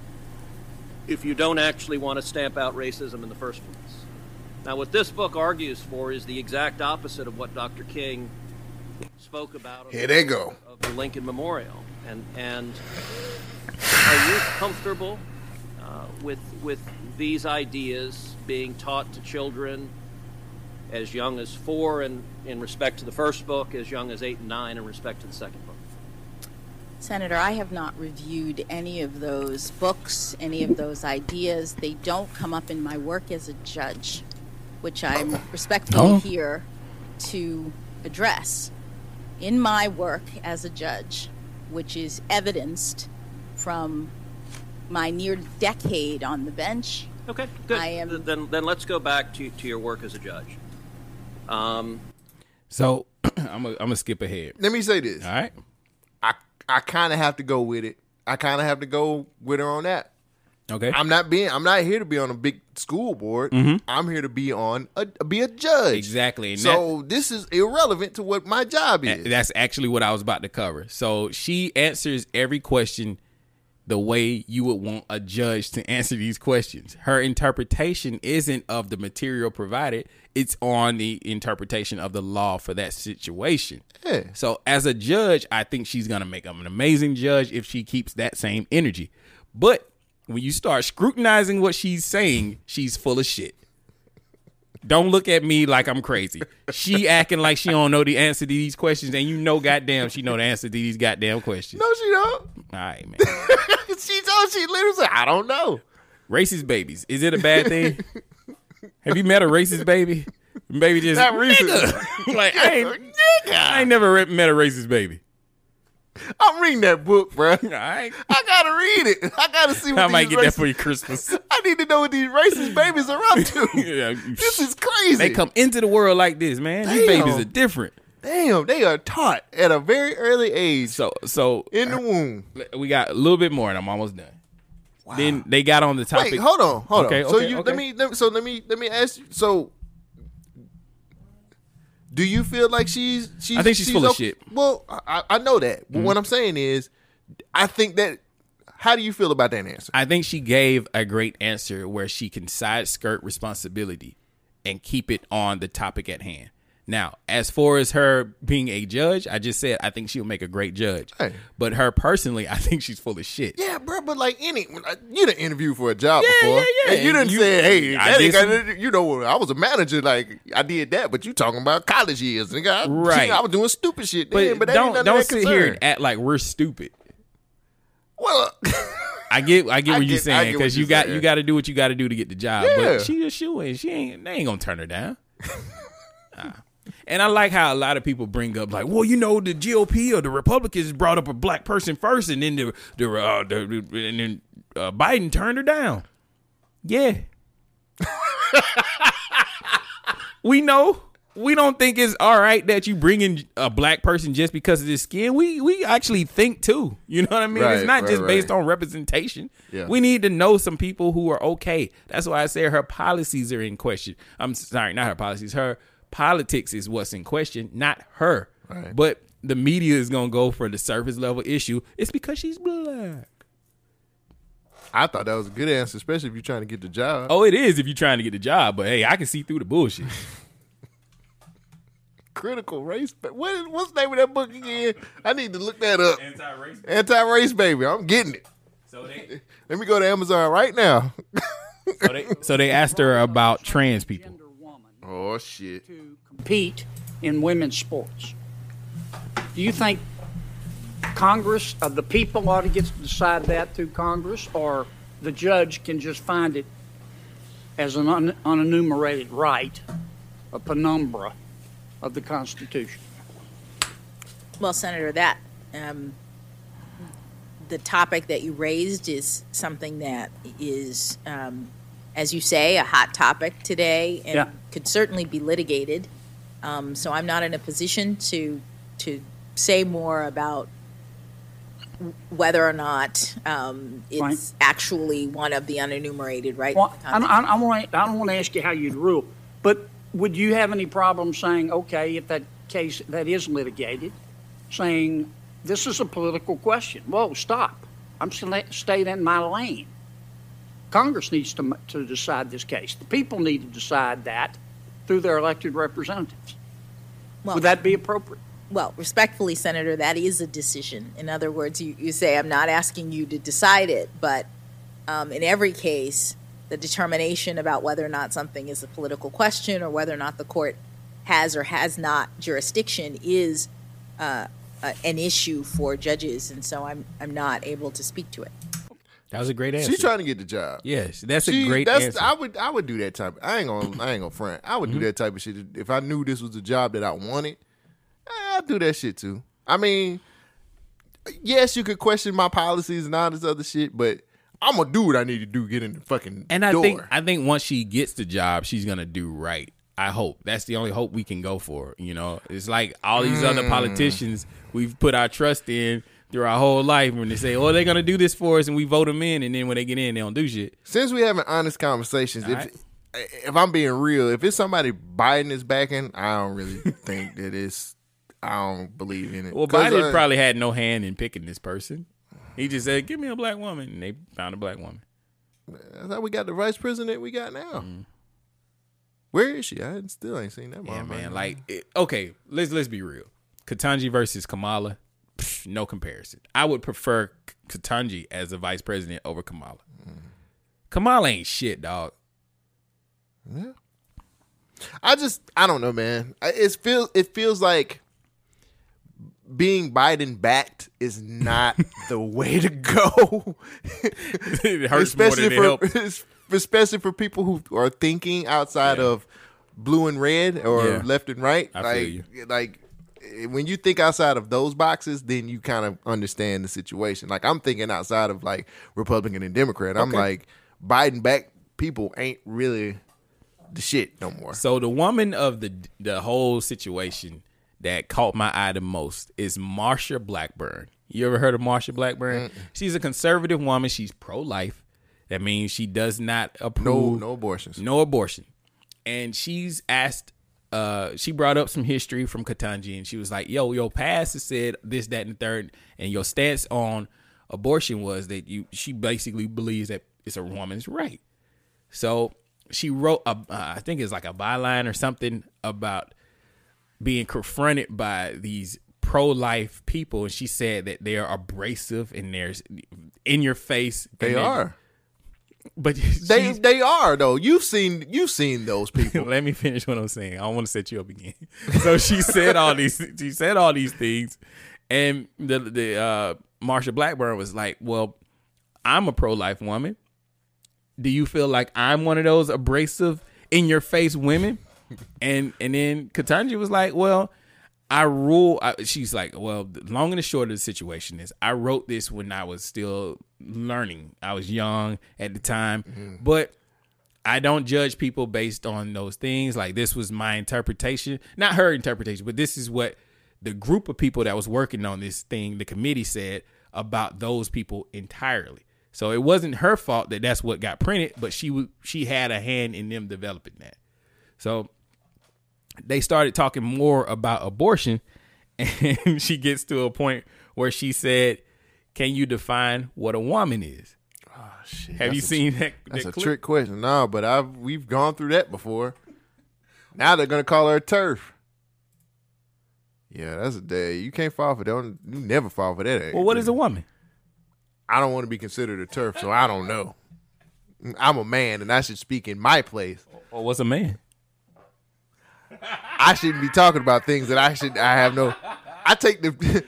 [SPEAKER 11] if you don't actually want to stamp out racism in the first place. Now, what this book argues for is the exact opposite of what Dr. King spoke about.
[SPEAKER 1] Here
[SPEAKER 11] the
[SPEAKER 1] they go.
[SPEAKER 11] Of the Lincoln Memorial, and and are you comfortable uh, with with these ideas being taught to children as young as four, and in respect to the first book, as young as eight and nine, in respect to the second book?
[SPEAKER 10] Senator, I have not reviewed any of those books, any of those ideas. They don't come up in my work as a judge, which I'm respectfully
[SPEAKER 2] Oh.
[SPEAKER 10] here to address. In my work as a judge, which is evidenced from my near decade on the bench,
[SPEAKER 11] Okay, good.
[SPEAKER 10] I am-
[SPEAKER 11] Th- Then then let's go back to, to your work as a judge. Um,
[SPEAKER 2] So I'm gonna I'm gonna skip ahead.
[SPEAKER 1] Let me say this.
[SPEAKER 2] All right.
[SPEAKER 1] I I kind of have to go with it. I kind of have to go with her on that.
[SPEAKER 2] Okay.
[SPEAKER 1] I'm not being. I'm not here to be on a big school board.
[SPEAKER 2] Mm-hmm.
[SPEAKER 1] I'm here to be on a be a judge.
[SPEAKER 2] Exactly. And
[SPEAKER 1] So this is irrelevant to what my job is.
[SPEAKER 2] That's actually what I was about to cover. So she answers every question the way you would want a judge to answer these questions. Her interpretation isn't of the material provided, it's on the interpretation of the law for that situation.
[SPEAKER 1] Yeah.
[SPEAKER 2] So as a judge, I think she's going to make an amazing judge if she keeps that same energy. But when you start scrutinizing what she's saying, she's full of shit. Don't look at me like I'm crazy. She acting like she don't know the answer to these questions, and you know, goddamn, she know the answer to these goddamn questions.
[SPEAKER 1] No, she don't.
[SPEAKER 2] All right, man.
[SPEAKER 1] she told she literally said, "I don't know."
[SPEAKER 2] Racist babies. Is it a bad thing? Have you met a racist baby? Baby just
[SPEAKER 1] Not
[SPEAKER 2] nigga. like I ain't, I ain't never met a racist baby.
[SPEAKER 1] I'm reading that book, bro.
[SPEAKER 2] All right.
[SPEAKER 1] I gotta read it. I gotta see what
[SPEAKER 2] I might get that for you Christmas.
[SPEAKER 1] I need to know what these racist babies are up to.
[SPEAKER 2] Yeah,
[SPEAKER 1] this is crazy.
[SPEAKER 2] They come into the world like this, man. These babies are different.
[SPEAKER 1] Damn, they are taught at a very early age
[SPEAKER 2] So so
[SPEAKER 1] in the uh, womb.
[SPEAKER 2] we got a little bit more and I'm almost done. Then they got on the topic.
[SPEAKER 1] Wait, hold on, hold
[SPEAKER 2] Okay,
[SPEAKER 1] on. So
[SPEAKER 2] okay,
[SPEAKER 1] you
[SPEAKER 2] okay.
[SPEAKER 1] let me, let me so let me let me ask you. So do you feel like she's she's
[SPEAKER 2] I think she's full of shit.
[SPEAKER 1] Well, I, I know that. But
[SPEAKER 2] Mhm.
[SPEAKER 1] what I'm saying is I think that how do you feel about that answer?
[SPEAKER 2] I think she gave a great answer where she can side skirt responsibility and keep it on the topic at hand. Now, as far as her being a judge, I just said I think she'll make a great judge.
[SPEAKER 1] Hey.
[SPEAKER 2] But her personally, I think she's full of shit.
[SPEAKER 1] Yeah, bro, but like any, you didn't interview for a job
[SPEAKER 2] Yeah,
[SPEAKER 1] before.
[SPEAKER 2] yeah, yeah.
[SPEAKER 1] And you didn't say, hey,
[SPEAKER 2] I did some-
[SPEAKER 1] you know, I was a manager, like I did that, but you talking about college years, nigga. I,
[SPEAKER 2] Right.
[SPEAKER 1] I was doing stupid shit
[SPEAKER 2] But,
[SPEAKER 1] then, but that
[SPEAKER 2] don't don't sit here and act like we're stupid.
[SPEAKER 1] Well,
[SPEAKER 2] I get I get
[SPEAKER 1] I
[SPEAKER 2] what you're saying because you got
[SPEAKER 1] saying.
[SPEAKER 2] you got to do what you got to do to get the job.
[SPEAKER 1] Yeah.
[SPEAKER 2] But she a shoe in. She ain't they ain't gonna turn her down. Nah. And I like how a lot of people bring up like, well, you know, the GOP or the Republicans brought up a black person first, and then the the, uh, the and then uh, Biden turned her down. Yeah, we know. We don't think it's all right that you bring in a black person just because of his skin. We we actually think too. You know what I mean? it's not
[SPEAKER 1] right,
[SPEAKER 2] just based
[SPEAKER 1] right.
[SPEAKER 2] on representation.
[SPEAKER 1] Yeah.
[SPEAKER 2] We need to know some people who are okay. That's why I say her policies are in question. I'm sorry, not her policies. Her politics is what's in question, not her.
[SPEAKER 1] Right.
[SPEAKER 2] But the media is gonna go for the surface level issue. It's because she's black.
[SPEAKER 1] I thought that was a good answer, especially if you're trying to get the job.
[SPEAKER 2] Oh, it is if you're trying to get the job, but hey, I can see through the bullshit.
[SPEAKER 1] Critical race. Ba- What is, what's the name of that book again? I need to look that up.
[SPEAKER 2] Anti-race.
[SPEAKER 1] Anti-race baby. I'm getting it.
[SPEAKER 2] So they
[SPEAKER 1] Let me go to Amazon right now.
[SPEAKER 2] So they, so they asked her about trans people.
[SPEAKER 1] Oh shit.
[SPEAKER 12] To compete in women's sports. Do you think Congress, uh, the people ought to get to decide that through Congress, or the judge can just find it as an un- unenumerated right, a penumbra of the Constitution?
[SPEAKER 9] Well, Senator, that um, the topic that you raised is something that is, um, as you say, a hot topic today, and
[SPEAKER 12] Yeah.
[SPEAKER 9] Could certainly be litigated. Um, so I'm not in a position to to say more about whether or not um, it's
[SPEAKER 12] Fine.
[SPEAKER 9] actually one of the unenumerated right.
[SPEAKER 12] Well, I, I, I, want I don't want to ask you how you'd rule, but would you have any problem saying, okay, if that case that is litigated, saying this is a political question? Whoa, stop! I'm sta- staying in my lane. Congress needs to to decide this case. The people need to decide that through their elected representatives.
[SPEAKER 9] Well-
[SPEAKER 12] would that be appropriate?
[SPEAKER 9] Well, respectfully, Senator, that is a decision. In other words, you, you say, I'm not asking you to decide it, but um, in every case, the determination about whether or not something is a political question or whether or not the court has or has not jurisdiction is uh, uh, an issue for judges, and so I'm, I'm not able to speak to it.
[SPEAKER 2] That was a great answer.
[SPEAKER 1] She's trying to get the job.
[SPEAKER 2] Yes, that's
[SPEAKER 1] She-
[SPEAKER 2] a great
[SPEAKER 1] that's,
[SPEAKER 2] answer.
[SPEAKER 1] I would I would do that type. I ain't gonna I ain't gonna front. I would
[SPEAKER 2] Mm-hmm.
[SPEAKER 1] do that type of shit if I knew this was the job that I wanted. eh, I'd do that shit too. I mean, yes, you could question my policies and all this other shit, but I'm gonna do what I need to do. Get in the fucking
[SPEAKER 2] And I
[SPEAKER 1] door.
[SPEAKER 2] think I think once she gets the job, she's gonna do right. I hope that's the only hope we can go for. You know, it's like all these other
[SPEAKER 1] Mm.
[SPEAKER 2] politicians we've put our trust in through our whole life. When they say, "Oh, they're gonna do this for us," and we vote them in, and then when they get in, they don't do shit.
[SPEAKER 1] Since we having honest conversations, if
[SPEAKER 2] Alright.
[SPEAKER 1] if I'm being real, if it's somebody Biden is backing, I don't really think that it's. I don't believe in it.
[SPEAKER 2] Well, Biden
[SPEAKER 1] uh,
[SPEAKER 2] probably had no hand in picking this person. He just said, "Give me a black woman," and they found a black woman.
[SPEAKER 1] That's how we got the vice president we got now.
[SPEAKER 2] Mm.
[SPEAKER 1] Where is she? I still ain't seen that.
[SPEAKER 2] Yeah, man. Like, it, okay, let's let's be real. Ketanji versus Kamala, pff, no comparison. I would prefer Ketanji as a vice president over Kamala. Kamala ain't shit, dog.
[SPEAKER 1] Yeah. I just I don't know, man. It feels it feels like being Biden backed is not the way to go.
[SPEAKER 2] It hurts more than it helps.
[SPEAKER 1] especially for people who are thinking outside of blue and red or
[SPEAKER 2] Yeah.
[SPEAKER 1] left and right.
[SPEAKER 2] I
[SPEAKER 1] like like when you think outside of those boxes, then you kind of understand the situation. Like I'm thinking outside of like Republican and Democrat. I'm
[SPEAKER 2] Okay.
[SPEAKER 1] like Biden back people ain't really the shit no more.
[SPEAKER 2] So the woman of the the whole situation that caught my eye the most is Marsha Blackburn. You ever heard of Marsha Blackburn? She's a conservative woman. She's pro life. That means she does not
[SPEAKER 1] No
[SPEAKER 2] approve
[SPEAKER 1] no abortions.
[SPEAKER 2] no abortion. And she's asked, uh, she brought up some history from Ketanji, and she was like, "Yo, your past has said this, that, and the third, and your stance on abortion was that you." She basically believes that it's a woman's right. So she wrote, a, uh, I think it's like a byline or something about being confronted by these pro-life people, and she said that they are abrasive and they're in your face.
[SPEAKER 1] They are.
[SPEAKER 2] But
[SPEAKER 1] They they are though. You've seen you've seen those people.
[SPEAKER 2] Let me finish what I'm saying. I don't want to set you up again. So she said all these. She said all these things, and the the uh, Marsha Blackburn was like, "Well, I'm a pro life woman. Do you feel like I'm one of those abrasive, in your face women?" And and then Ketanji was like, "Well." I rule. I, she's like, well, the long and the short of the situation is, I wrote this when I was still learning. I was young at the time, mm-hmm. but I don't judge people based on those things. Like this was my interpretation, not her interpretation, but this is what the group of people that was working on this thing, the committee said about those people entirely. So it wasn't her fault that that's what got printed, but she she had a hand in them developing that. So they started talking more about abortion, and she gets to a point where she said, "Can you define what a woman is?" Oh shit. Have
[SPEAKER 1] That's
[SPEAKER 2] you
[SPEAKER 1] a-
[SPEAKER 2] seen that?
[SPEAKER 1] That's
[SPEAKER 2] that
[SPEAKER 1] a trick question. No, but I've we've gone through that before. Now they're gonna call her a TERF. Yeah, that's a day. You can't fall for that. You never fall for that.
[SPEAKER 2] Well, what is a woman?
[SPEAKER 1] I don't want to be considered a TERF, so I don't know. I'm a man and I should speak in my place.
[SPEAKER 2] Or what's a man?
[SPEAKER 1] I shouldn't be talking about things that I should. I have no. I take the.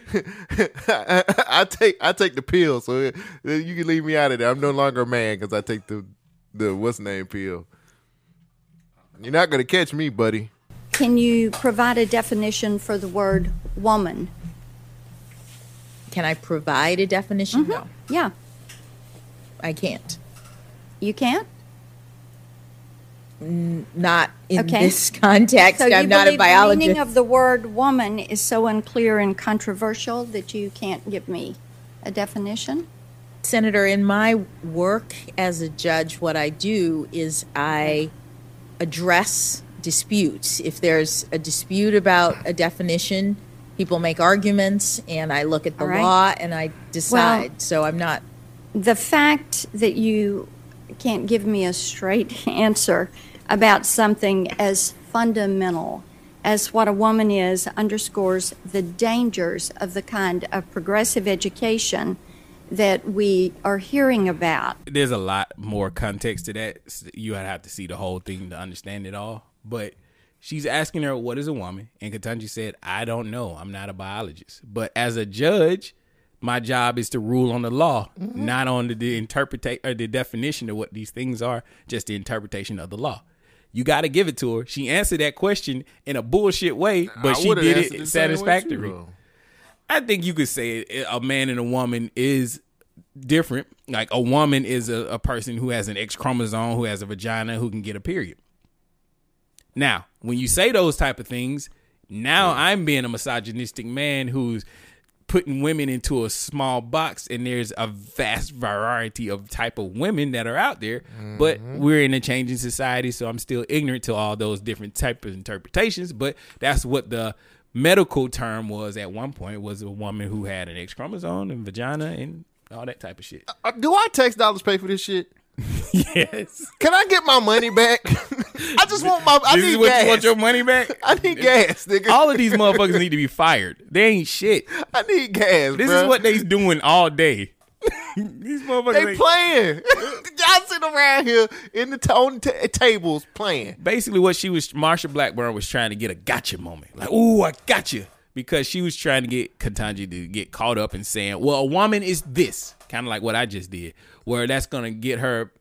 [SPEAKER 1] I take I take the pill, so you can leave me out of there. I'm no longer a man because I take the the what's name pill. You're not gonna catch me, buddy.
[SPEAKER 13] Can you provide a definition for the word woman?
[SPEAKER 9] Can I provide a definition? Mm-hmm. No,
[SPEAKER 13] Yeah,
[SPEAKER 9] I can't.
[SPEAKER 13] you can't?
[SPEAKER 9] Not in
[SPEAKER 13] Okay.
[SPEAKER 9] this context.
[SPEAKER 13] So you
[SPEAKER 9] I'm not a
[SPEAKER 13] believe the
[SPEAKER 9] biologist.
[SPEAKER 13] meaning of the word woman is so unclear and controversial that you can't give me a definition?
[SPEAKER 9] Senator, in my work as a judge, what I do is I address disputes. If there's a dispute about a definition, people make arguments, and I look at the
[SPEAKER 13] All right.
[SPEAKER 9] law and I decide. so I'm not.
[SPEAKER 13] The fact that you can't give me a straight answer about something as fundamental as what a woman is underscores the dangers of the kind of progressive education that we are hearing about.
[SPEAKER 2] There's a lot more context to that. You have to see the whole thing to understand it all. But she's asking her, "What is a woman?" And Ketanji said, "I don't know. I'm not a biologist. But as a judge, my job is to rule on the law, mm-hmm. not on the, the interpretation or the definition of what these things are, just the interpretation of the law." You got to give it to her. She answered that question in a bullshit way, but
[SPEAKER 1] I
[SPEAKER 2] she did it
[SPEAKER 1] the same way too,
[SPEAKER 2] I think you could say it, a man and a woman is different. Like a woman is a, a person who has an X chromosome, who has a vagina, who can get a period. Now, when you say those type of things, now I'm being a misogynistic man who's putting women into a small box and there's a vast variety of type of women that are out there but we're in a changing society so i'm still ignorant to all those different type of interpretations but that's what the medical term was at one point was a woman who had an x chromosome and vagina and all that type of shit
[SPEAKER 1] Uh, do I tax dollars pay for this shit?
[SPEAKER 2] yes.
[SPEAKER 1] Can I get my money back? I just want my. I
[SPEAKER 2] this
[SPEAKER 1] need
[SPEAKER 2] is what
[SPEAKER 1] gas.
[SPEAKER 2] you want your money back
[SPEAKER 1] I need gas, nigga.
[SPEAKER 2] all of these motherfuckers need to be fired they ain't shit
[SPEAKER 1] I need gas.
[SPEAKER 2] this
[SPEAKER 1] bruh.
[SPEAKER 2] is what they's doing all day these motherfuckers
[SPEAKER 1] they
[SPEAKER 2] ain't-
[SPEAKER 1] playing. Y'all sit around here in the tone t- tables playing.
[SPEAKER 2] basically what she was Marsha Blackburn was trying to get a gotcha moment. Like, ooh, I got you. Because she was trying to get Ketanji to get caught up in saying, well, a woman is this. Kind of like what I just did. Where that's gonna get her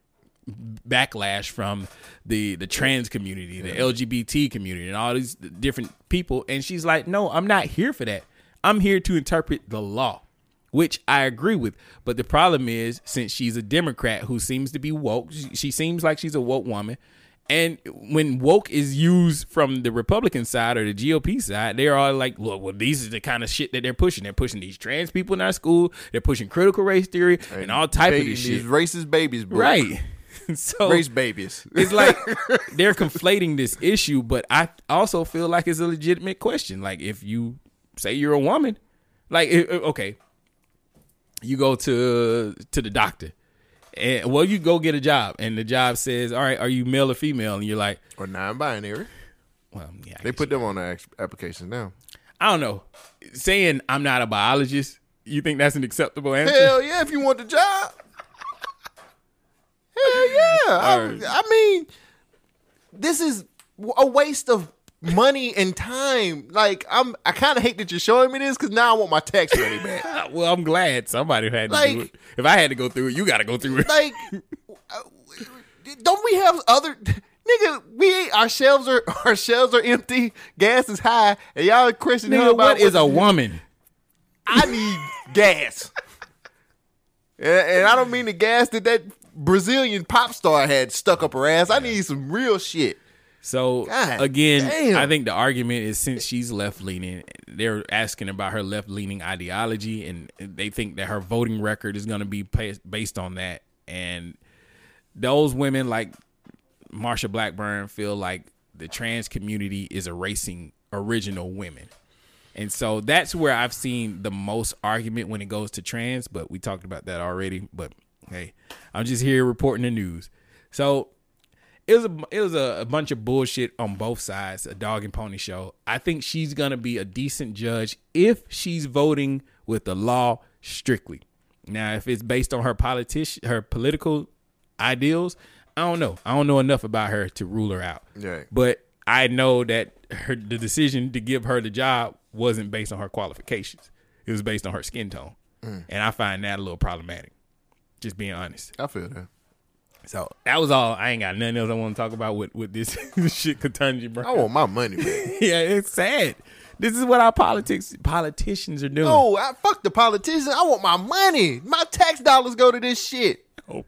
[SPEAKER 2] backlash from the the trans community, the LGBT community, and all these different people. And she's like, no, I'm not here for that. I'm here to interpret the law, which I agree with. But the problem is, since she's a Democrat who seems to be woke, she, she seems like she's a woke woman. And when woke is used from the Republican side or the GOP side, they're all like, look, well, these are the kind of shit that they're pushing. They're pushing these trans people in our school. They're pushing critical race theory and all type of this
[SPEAKER 1] these
[SPEAKER 2] shit.
[SPEAKER 1] racist babies, bro.
[SPEAKER 2] Right. so
[SPEAKER 1] Race babies.
[SPEAKER 2] it's like they're conflating this issue, but I also feel like it's a legitimate question. Like if you say you're a woman, like okay, you go to to the doctor, and well, you go get a job, and the job says, "All right, are you male or female?" And you're like,
[SPEAKER 1] or non-binary.
[SPEAKER 2] Well, yeah,
[SPEAKER 1] they put them on the application now.
[SPEAKER 2] I don't know, saying I'm not a biologist. You think that's an acceptable answer?
[SPEAKER 1] Hell yeah, if you want the job. Hell yeah. I, I mean, this is a waste of money and time. Like I'm, I kind of hate that you're showing me this because now I want my tax money back.
[SPEAKER 2] well, I'm glad somebody had to do it. If I had to go through it, you got to go through it.
[SPEAKER 1] like, uh, don't we have other? Nigga, we our shelves are our shelves are empty. Gas is high, and y'all questioning her
[SPEAKER 2] Nigga,
[SPEAKER 1] about
[SPEAKER 2] what is a woman?
[SPEAKER 1] I need gas. And, and I don't mean the gas that that Brazilian pop star had stuck up her ass. I need some real shit.
[SPEAKER 2] So
[SPEAKER 1] God
[SPEAKER 2] again,
[SPEAKER 1] damn.
[SPEAKER 2] I think the argument is since she's left leaning, they're asking about her left leaning ideology, and they think that her voting record is going to be based on that. And those women like Marsha Blackburn feel like the trans community is erasing original women. And so that's where I've seen the most argument when it goes to trans, but we talked about that already. But hey, I'm just here reporting the news. So it was a it was a, a bunch of bullshit on both sides, a dog and pony show. I think she's gonna be a decent judge if she's voting with the law strictly. Now, if it's based on her politician her political ideals. I don't know. I don't know enough about her to rule her out.
[SPEAKER 1] Right.
[SPEAKER 2] But I know that her the decision to give her the job wasn't based on her qualifications. It was based on her skin tone.
[SPEAKER 1] Mm.
[SPEAKER 2] And I find that a little problematic. Just being honest.
[SPEAKER 1] I feel that.
[SPEAKER 2] So that was all. I ain't got nothing else I want to talk about with, with this shit Ketanji, bro.
[SPEAKER 1] I want my money back.
[SPEAKER 2] yeah, it's sad. This is what our politics politicians are doing.
[SPEAKER 1] No, I fuck the politicians. I want my money. My tax dollars go to this shit.
[SPEAKER 2] Oh,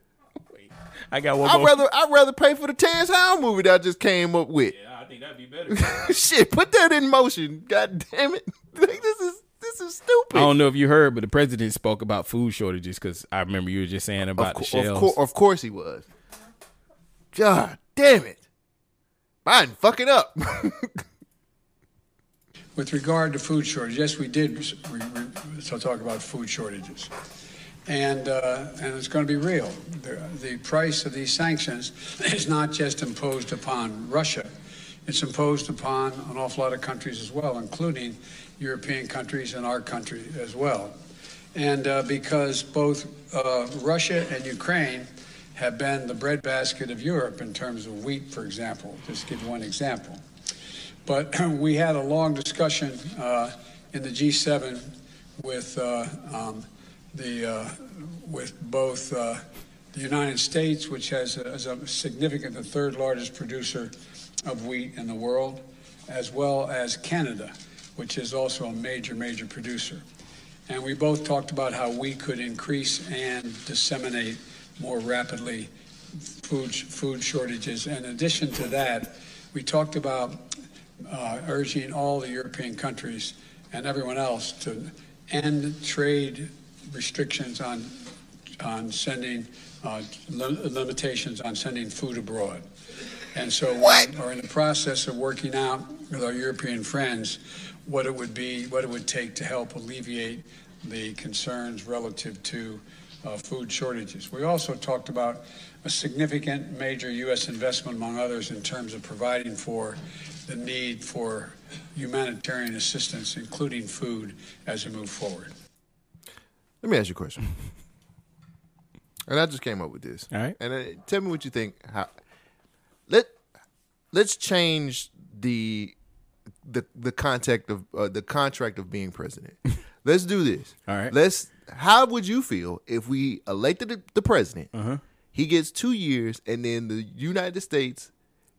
[SPEAKER 2] I got one
[SPEAKER 1] I'd
[SPEAKER 2] more.
[SPEAKER 1] rather I'd rather pay for the Terrence Howard movie that I just came up with.
[SPEAKER 2] Yeah, I think that'd be better.
[SPEAKER 1] shit, put that in motion. God damn it. This is this is stupid.
[SPEAKER 2] I don't know if you heard, but the president spoke about food shortages because I remember you were just saying about
[SPEAKER 1] of,
[SPEAKER 2] the
[SPEAKER 1] cour-
[SPEAKER 2] shelves.
[SPEAKER 1] of, cour- of course he was. God damn it. Biden fucking up.
[SPEAKER 14] With regard to food shortage, yes, we did we, we, so talk about food shortages. And, uh, and it's going to be real. The, the price of these sanctions is not just imposed upon Russia, it's imposed upon an awful lot of countries as well, including European countries and our country as well. And uh, because both uh, Russia and Ukraine have been the breadbasket of Europe in terms of wheat, for example, just give one example. But we had a long discussion uh, in the G7 with uh, um, the uh, with both uh, the United States, which has a, a significant, the third largest producer of wheat in the world, as well as Canada, which is also a major, major producer. And we both talked about how we could increase and disseminate more rapidly food food shortages. In addition to that, we talked about uh, urging all the European countries and everyone else to end trade restrictions on on sending uh, lim- limitations on sending food abroad. And so we are in the process of working out with our European friends what it would be, what it would take to help alleviate the concerns relative to uh, food shortages. We also talked about a significant major U.S. investment, among others, in terms of providing for the need for humanitarian assistance, including food, as we move forward.
[SPEAKER 1] Let me ask you a question. And I just came up with this.
[SPEAKER 2] All right.
[SPEAKER 1] And uh, tell me what you think. How let let's change the the the contact of uh, the contract of being president. let's do this.
[SPEAKER 2] All right.
[SPEAKER 1] Let's. How would you feel if we elected the, the president?
[SPEAKER 2] Uh-huh.
[SPEAKER 1] He gets two years, and then the United States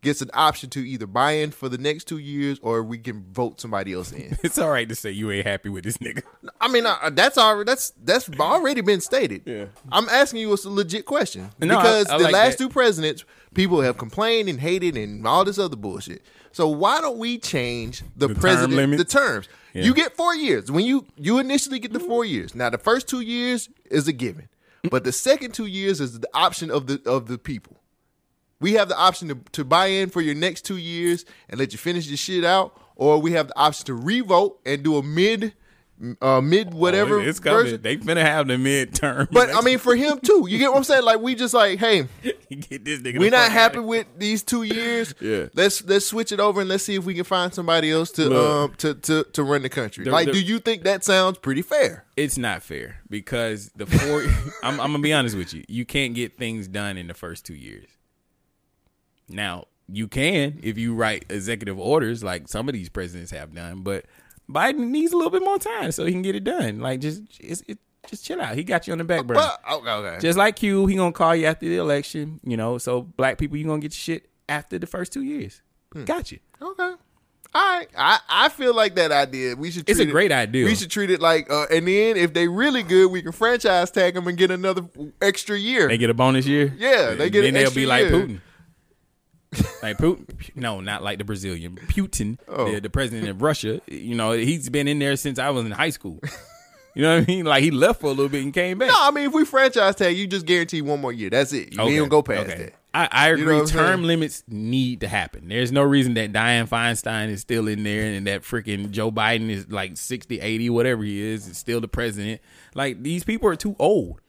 [SPEAKER 1] gets an option to either buy in for the next two years, or we can vote somebody else in.
[SPEAKER 2] It's all right to say you ain't happy with this nigga.
[SPEAKER 1] I mean, uh, that's already that's that's already been stated.
[SPEAKER 2] Yeah.
[SPEAKER 1] I'm asking you a legit question
[SPEAKER 2] No, I-
[SPEAKER 1] because
[SPEAKER 2] I
[SPEAKER 1] the
[SPEAKER 2] like
[SPEAKER 1] last
[SPEAKER 2] that.
[SPEAKER 1] two presidents, people have complained and hated and all this other bullshit. So why don't we change the,
[SPEAKER 2] The term
[SPEAKER 1] president
[SPEAKER 2] limit?
[SPEAKER 1] the terms?
[SPEAKER 2] Yeah.
[SPEAKER 1] You get four years when you you initially get the four years. Now the first two years is a given, but the second two years is the option of the of the people. We have the option to, to buy in for your next two years and let you finish your shit out, or we have the option to revote and do a mid, uh, mid whatever
[SPEAKER 2] Oh, it's coming.
[SPEAKER 1] version.
[SPEAKER 2] They finna have the midterm.
[SPEAKER 1] But I mean, for him too, you get what I'm saying? Like we just like, hey,
[SPEAKER 2] get this nigga.
[SPEAKER 1] we're not happy with these two years.
[SPEAKER 2] Yeah.
[SPEAKER 1] let's let's switch it over and let's see if we can find somebody else to
[SPEAKER 2] Look.
[SPEAKER 1] um to, to to run the country.
[SPEAKER 2] The-
[SPEAKER 1] like,
[SPEAKER 2] the-
[SPEAKER 1] do you think that sounds pretty fair?
[SPEAKER 2] It's not fair because the four. I'm, I'm gonna be honest with you. You can't get things done in the first two years. Now you can if you write executive orders like some of these presidents have done, but Biden needs a little bit more time so he can get it done. Like just it, just chill out. He got you on the back burner.
[SPEAKER 1] But okay, okay.
[SPEAKER 2] Just like you, he gonna call you after the election. You know, so black people, you gonna get your shit after the first two years.
[SPEAKER 1] Hmm.
[SPEAKER 2] Got you.
[SPEAKER 1] Okay. All right, I, I feel like that idea. We should.
[SPEAKER 2] It's a
[SPEAKER 1] it-
[SPEAKER 2] great idea.
[SPEAKER 1] We should treat it like, uh, and then if they really good, we can franchise tag them and get another extra year.
[SPEAKER 2] They get a bonus year.
[SPEAKER 1] Yeah, they get
[SPEAKER 2] Then they'll be like. Putin. Like Putin, no, not like the Brazilian Putin,
[SPEAKER 1] Oh.
[SPEAKER 2] the, the president of Russia. You know, he's been in there since I was in high school. You know what I mean? Like he left for a little bit and came back.
[SPEAKER 1] No, I mean if we franchise tag, you just guarantee one more year. That's it. You
[SPEAKER 2] Okay,
[SPEAKER 1] don't go past
[SPEAKER 2] okay.
[SPEAKER 1] that.
[SPEAKER 2] I, I
[SPEAKER 1] You know
[SPEAKER 2] agree. Term limits need to happen. There's no reason that Dianne Feinstein is still in there and that freaking Joe Biden is like 60, 80, whatever he is, is still the president. Like these people are too old.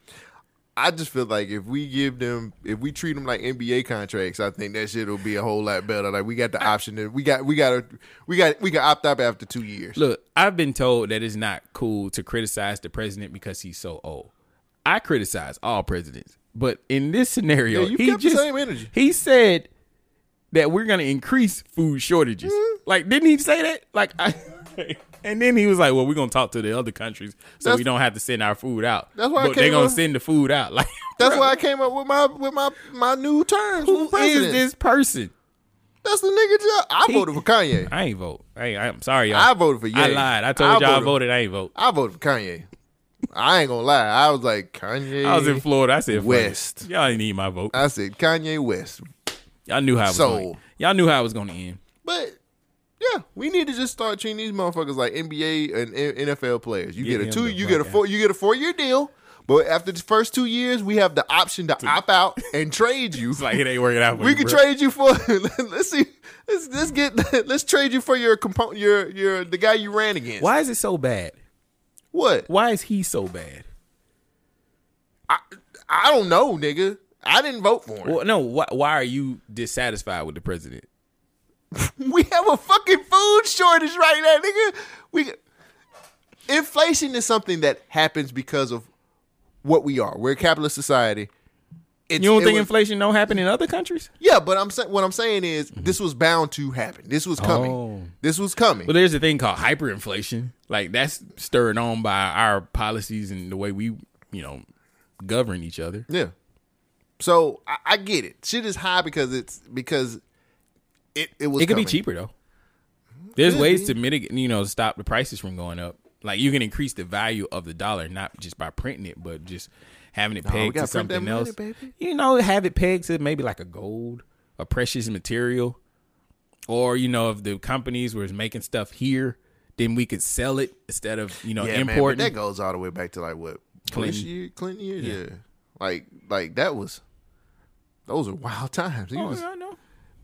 [SPEAKER 1] I just feel like if we give them, if we treat them like NBA contracts, I think that shit will be a whole lot better. Like we got the option that we got, we got to, we got, we got opt out after two years.
[SPEAKER 2] Look, I've been told that it's not cool to criticize the president because he's so old. I criticize all presidents, but in this scenario,
[SPEAKER 1] Yeah,
[SPEAKER 2] he just
[SPEAKER 1] same energy.
[SPEAKER 2] he said that we're gonna increase food shortages.
[SPEAKER 1] Mm-hmm.
[SPEAKER 2] Like, didn't he say that? Like, I, and then he was like, "Well, we're gonna talk to the other countries so
[SPEAKER 1] That's-
[SPEAKER 2] we don't have to send our food out."
[SPEAKER 1] That's why
[SPEAKER 2] they're
[SPEAKER 1] came
[SPEAKER 2] gonna
[SPEAKER 1] up-
[SPEAKER 2] send the food out. Like,
[SPEAKER 1] That's why I came up with my with my my new terms.
[SPEAKER 2] who is this person?
[SPEAKER 1] That's the nigga job. I
[SPEAKER 2] He-
[SPEAKER 1] voted for Kanye.
[SPEAKER 2] I ain't vote. Hey, I'm sorry, y'all.
[SPEAKER 1] I voted for Ye.
[SPEAKER 2] I lied. I told
[SPEAKER 1] I
[SPEAKER 2] y'all I
[SPEAKER 1] voted-
[SPEAKER 2] voted. I ain't vote.
[SPEAKER 1] I voted for Kanye. I ain't gonna lie. I was like Kanye.
[SPEAKER 2] I was in Florida. I said.
[SPEAKER 1] West.
[SPEAKER 2] Y'all didn't need my vote.
[SPEAKER 1] I said Kanye West.
[SPEAKER 2] Y'all knew how it was
[SPEAKER 1] Sold.
[SPEAKER 2] going. Y'all knew how it was going to end.
[SPEAKER 1] But yeah, we need to just start treating these motherfuckers like NBA and NFL players. You
[SPEAKER 2] Get
[SPEAKER 1] get, a two, you get a
[SPEAKER 2] out.
[SPEAKER 1] four, you get a four year deal. But after the first two years, we have the option to opt out and trade you.
[SPEAKER 2] It's like it ain't working out. For
[SPEAKER 1] we
[SPEAKER 2] you,
[SPEAKER 1] can
[SPEAKER 2] bro.
[SPEAKER 1] trade you for. let's see. Let's, let's get. Let's trade you for your component. Your your the guy you ran against.
[SPEAKER 2] Why is it so bad?
[SPEAKER 1] What?
[SPEAKER 2] Why is he so bad?
[SPEAKER 1] I I don't know, nigga. I didn't vote for him.
[SPEAKER 2] Well, no. Why, why are you dissatisfied with the president?
[SPEAKER 1] We have a fucking food shortage right now, nigga. We inflation is something that happens because of what we are. We're a capitalist society. It's-
[SPEAKER 2] you don't think
[SPEAKER 1] was-
[SPEAKER 2] inflation don't happen in other countries?
[SPEAKER 1] Yeah, but I'm saying what I'm saying is this was bound to happen. This was coming.
[SPEAKER 2] Oh.
[SPEAKER 1] This was coming.
[SPEAKER 2] Well, there's a thing called hyperinflation. Like that's stirred on by our policies and the way we, you know, govern each other.
[SPEAKER 1] Yeah. So I, I get it. Shit is high because it's because it it was.
[SPEAKER 2] it could be cheaper though. There's
[SPEAKER 1] Could
[SPEAKER 2] ways
[SPEAKER 1] be.
[SPEAKER 2] to mitigate, you know, stop the prices from going up. Like you can increase the value of the dollar, not just by printing it, but just having it pegged to something else. You know, have it pegged to maybe like a gold, a precious material, or you know, if the companies was making stuff here, then we could sell it instead of you know
[SPEAKER 1] yeah, man,
[SPEAKER 2] importing.
[SPEAKER 1] that goes all the way back to like what Bush
[SPEAKER 2] Clinton.
[SPEAKER 1] year, Clinton years.
[SPEAKER 2] Yeah.
[SPEAKER 1] Yeah. like like that was those are wild times. He
[SPEAKER 2] Oh,
[SPEAKER 1] was-
[SPEAKER 2] yeah, I know.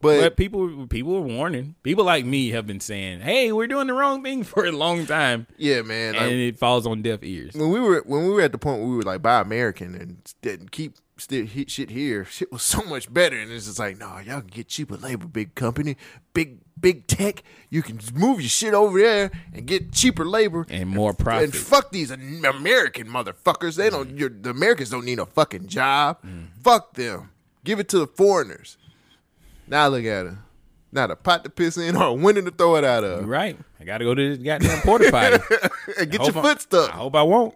[SPEAKER 1] But,
[SPEAKER 2] But people, people are warning. People like me have been saying, "Hey, we're doing the wrong thing for a long time."
[SPEAKER 1] yeah, man,
[SPEAKER 2] and
[SPEAKER 1] like,
[SPEAKER 2] it falls on deaf ears.
[SPEAKER 1] when we were when we were at the point where we were like buy American and didn't keep still hit shit here, shit was so much better. And it's just like, no, y'all can get cheaper labor, big company, big big tech. You can move your shit over there and get cheaper labor
[SPEAKER 2] and more profit.
[SPEAKER 1] And fuck these American motherfuckers. They don't. Your, the Americans don't need a fucking job.
[SPEAKER 2] Mm.
[SPEAKER 1] Fuck them. Give it to the foreigners. Now look at her. Not a pot to piss in or a window to throw it out of.
[SPEAKER 2] Right. I got to go to this goddamn porta potty.
[SPEAKER 1] and get your foot stuck.
[SPEAKER 2] I hope I won't.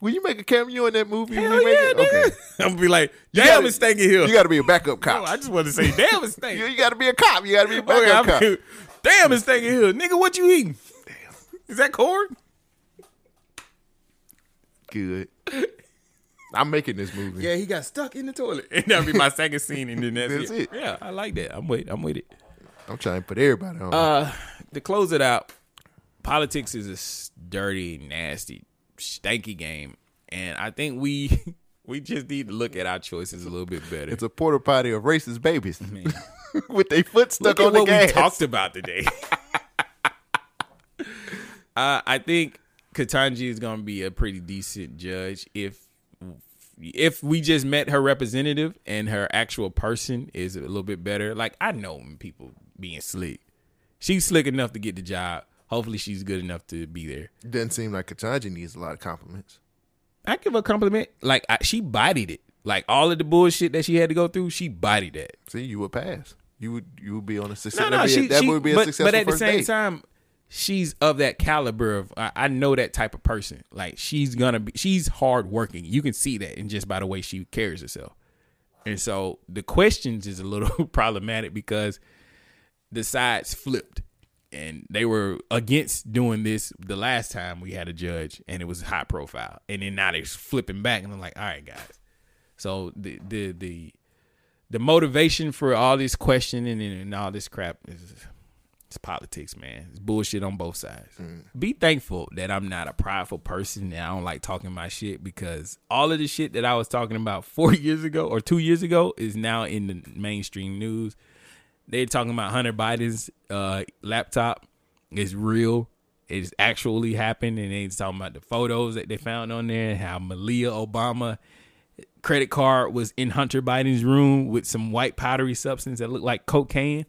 [SPEAKER 1] Will you make a cameo in that movie?
[SPEAKER 2] Hell yeah,
[SPEAKER 1] it?
[SPEAKER 2] nigga.
[SPEAKER 1] Okay.
[SPEAKER 2] I'm gonna be like, damn,
[SPEAKER 1] gotta-
[SPEAKER 2] it's stinking here.
[SPEAKER 1] You got to be a backup oh, cop.
[SPEAKER 2] No, I just want to say, damn, it's stinking.
[SPEAKER 1] you, you got to be a cop. You got to be a backup
[SPEAKER 2] I'm-
[SPEAKER 1] cop.
[SPEAKER 2] damn, it's stinking here, nigga. What you eating? Damn, is that corn?
[SPEAKER 1] Good. I'm making this movie.
[SPEAKER 2] Yeah, he got stuck in the toilet. And that'll be my second scene, and then that's,
[SPEAKER 1] That's
[SPEAKER 2] it.
[SPEAKER 1] it.
[SPEAKER 2] Yeah, I like that. I'm with. I'm with it.
[SPEAKER 1] I'm trying to put everybody on.
[SPEAKER 2] Uh, to close it out, politics is a dirty, nasty, stanky game, and I think we we just need to look at our choices a little bit better.
[SPEAKER 1] it's a porta potty of racist babies with their foot stuck
[SPEAKER 2] Look at
[SPEAKER 1] on the
[SPEAKER 2] what
[SPEAKER 1] gas.
[SPEAKER 2] we talked about today. uh, I think Ketanji is going to be a pretty decent judge if if we just met her representative and her actual person is a little bit better. Like I know people being slick. She's slick enough to get the job. Hopefully, she's good enough to be there.
[SPEAKER 1] Doesn't seem like Ketanji needs a lot of compliments.
[SPEAKER 2] I give her a compliment. Like I, she bodied it. Like all of the bullshit that she had to go through, she bodied that.
[SPEAKER 1] See, you would pass. You would you would be on a success.
[SPEAKER 2] No, no,
[SPEAKER 1] that'd be a-
[SPEAKER 2] she,
[SPEAKER 1] that
[SPEAKER 2] she-
[SPEAKER 1] would be a
[SPEAKER 2] but,
[SPEAKER 1] successful
[SPEAKER 2] but at the same
[SPEAKER 1] date.
[SPEAKER 2] time, she's of that caliber of. I, I know that type of person. Like she's gonna be. She's hardworking. You can see that, and just by the way she carries herself. And so the questions is a little problematic because the sides flipped, and they were against doing this the last time we had a judge, and it was high profile, and then now they're flipping back, and I'm like, all right, guys. So the the the the motivation for all this questioning and, and all this crap is it's politics, man. It's bullshit on both sides. Be thankful that I'm not a prideful person and I don't like talking my shit because all of the shit that I was talking about four years ago or two years ago is now in the mainstream news. They're talking about Hunter Biden's uh, laptop is real. It's actually happened, and they're talking about the photos that they found on there, and how Malia Obama credit card was in Hunter Biden's room with some white powdery substance that looked like cocaine.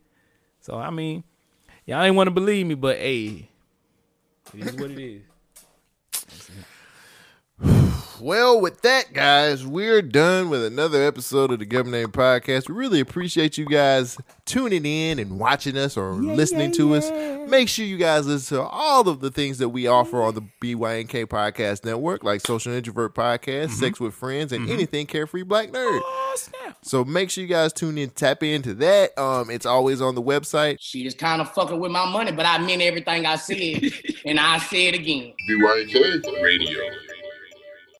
[SPEAKER 2] So I mean, y'all ain't want to believe me, but hey, it is what it is.
[SPEAKER 1] Well, with that, guys, we're done with another episode of the Gubmint Name Podcast. We really appreciate you guys tuning in and watching us or listening to us. Make sure you guys listen to all of the things that we offer on the BYNK Podcast Network, like Social Introvert Podcast, Sex with Friends, and anything Carefree Black Nerd. So make sure you guys tune in, tap into that. Um, it's always on the website.
[SPEAKER 15] She is kind of fucking with my money, but I meant everything I said, and I say it again.
[SPEAKER 16] BYNK Radio.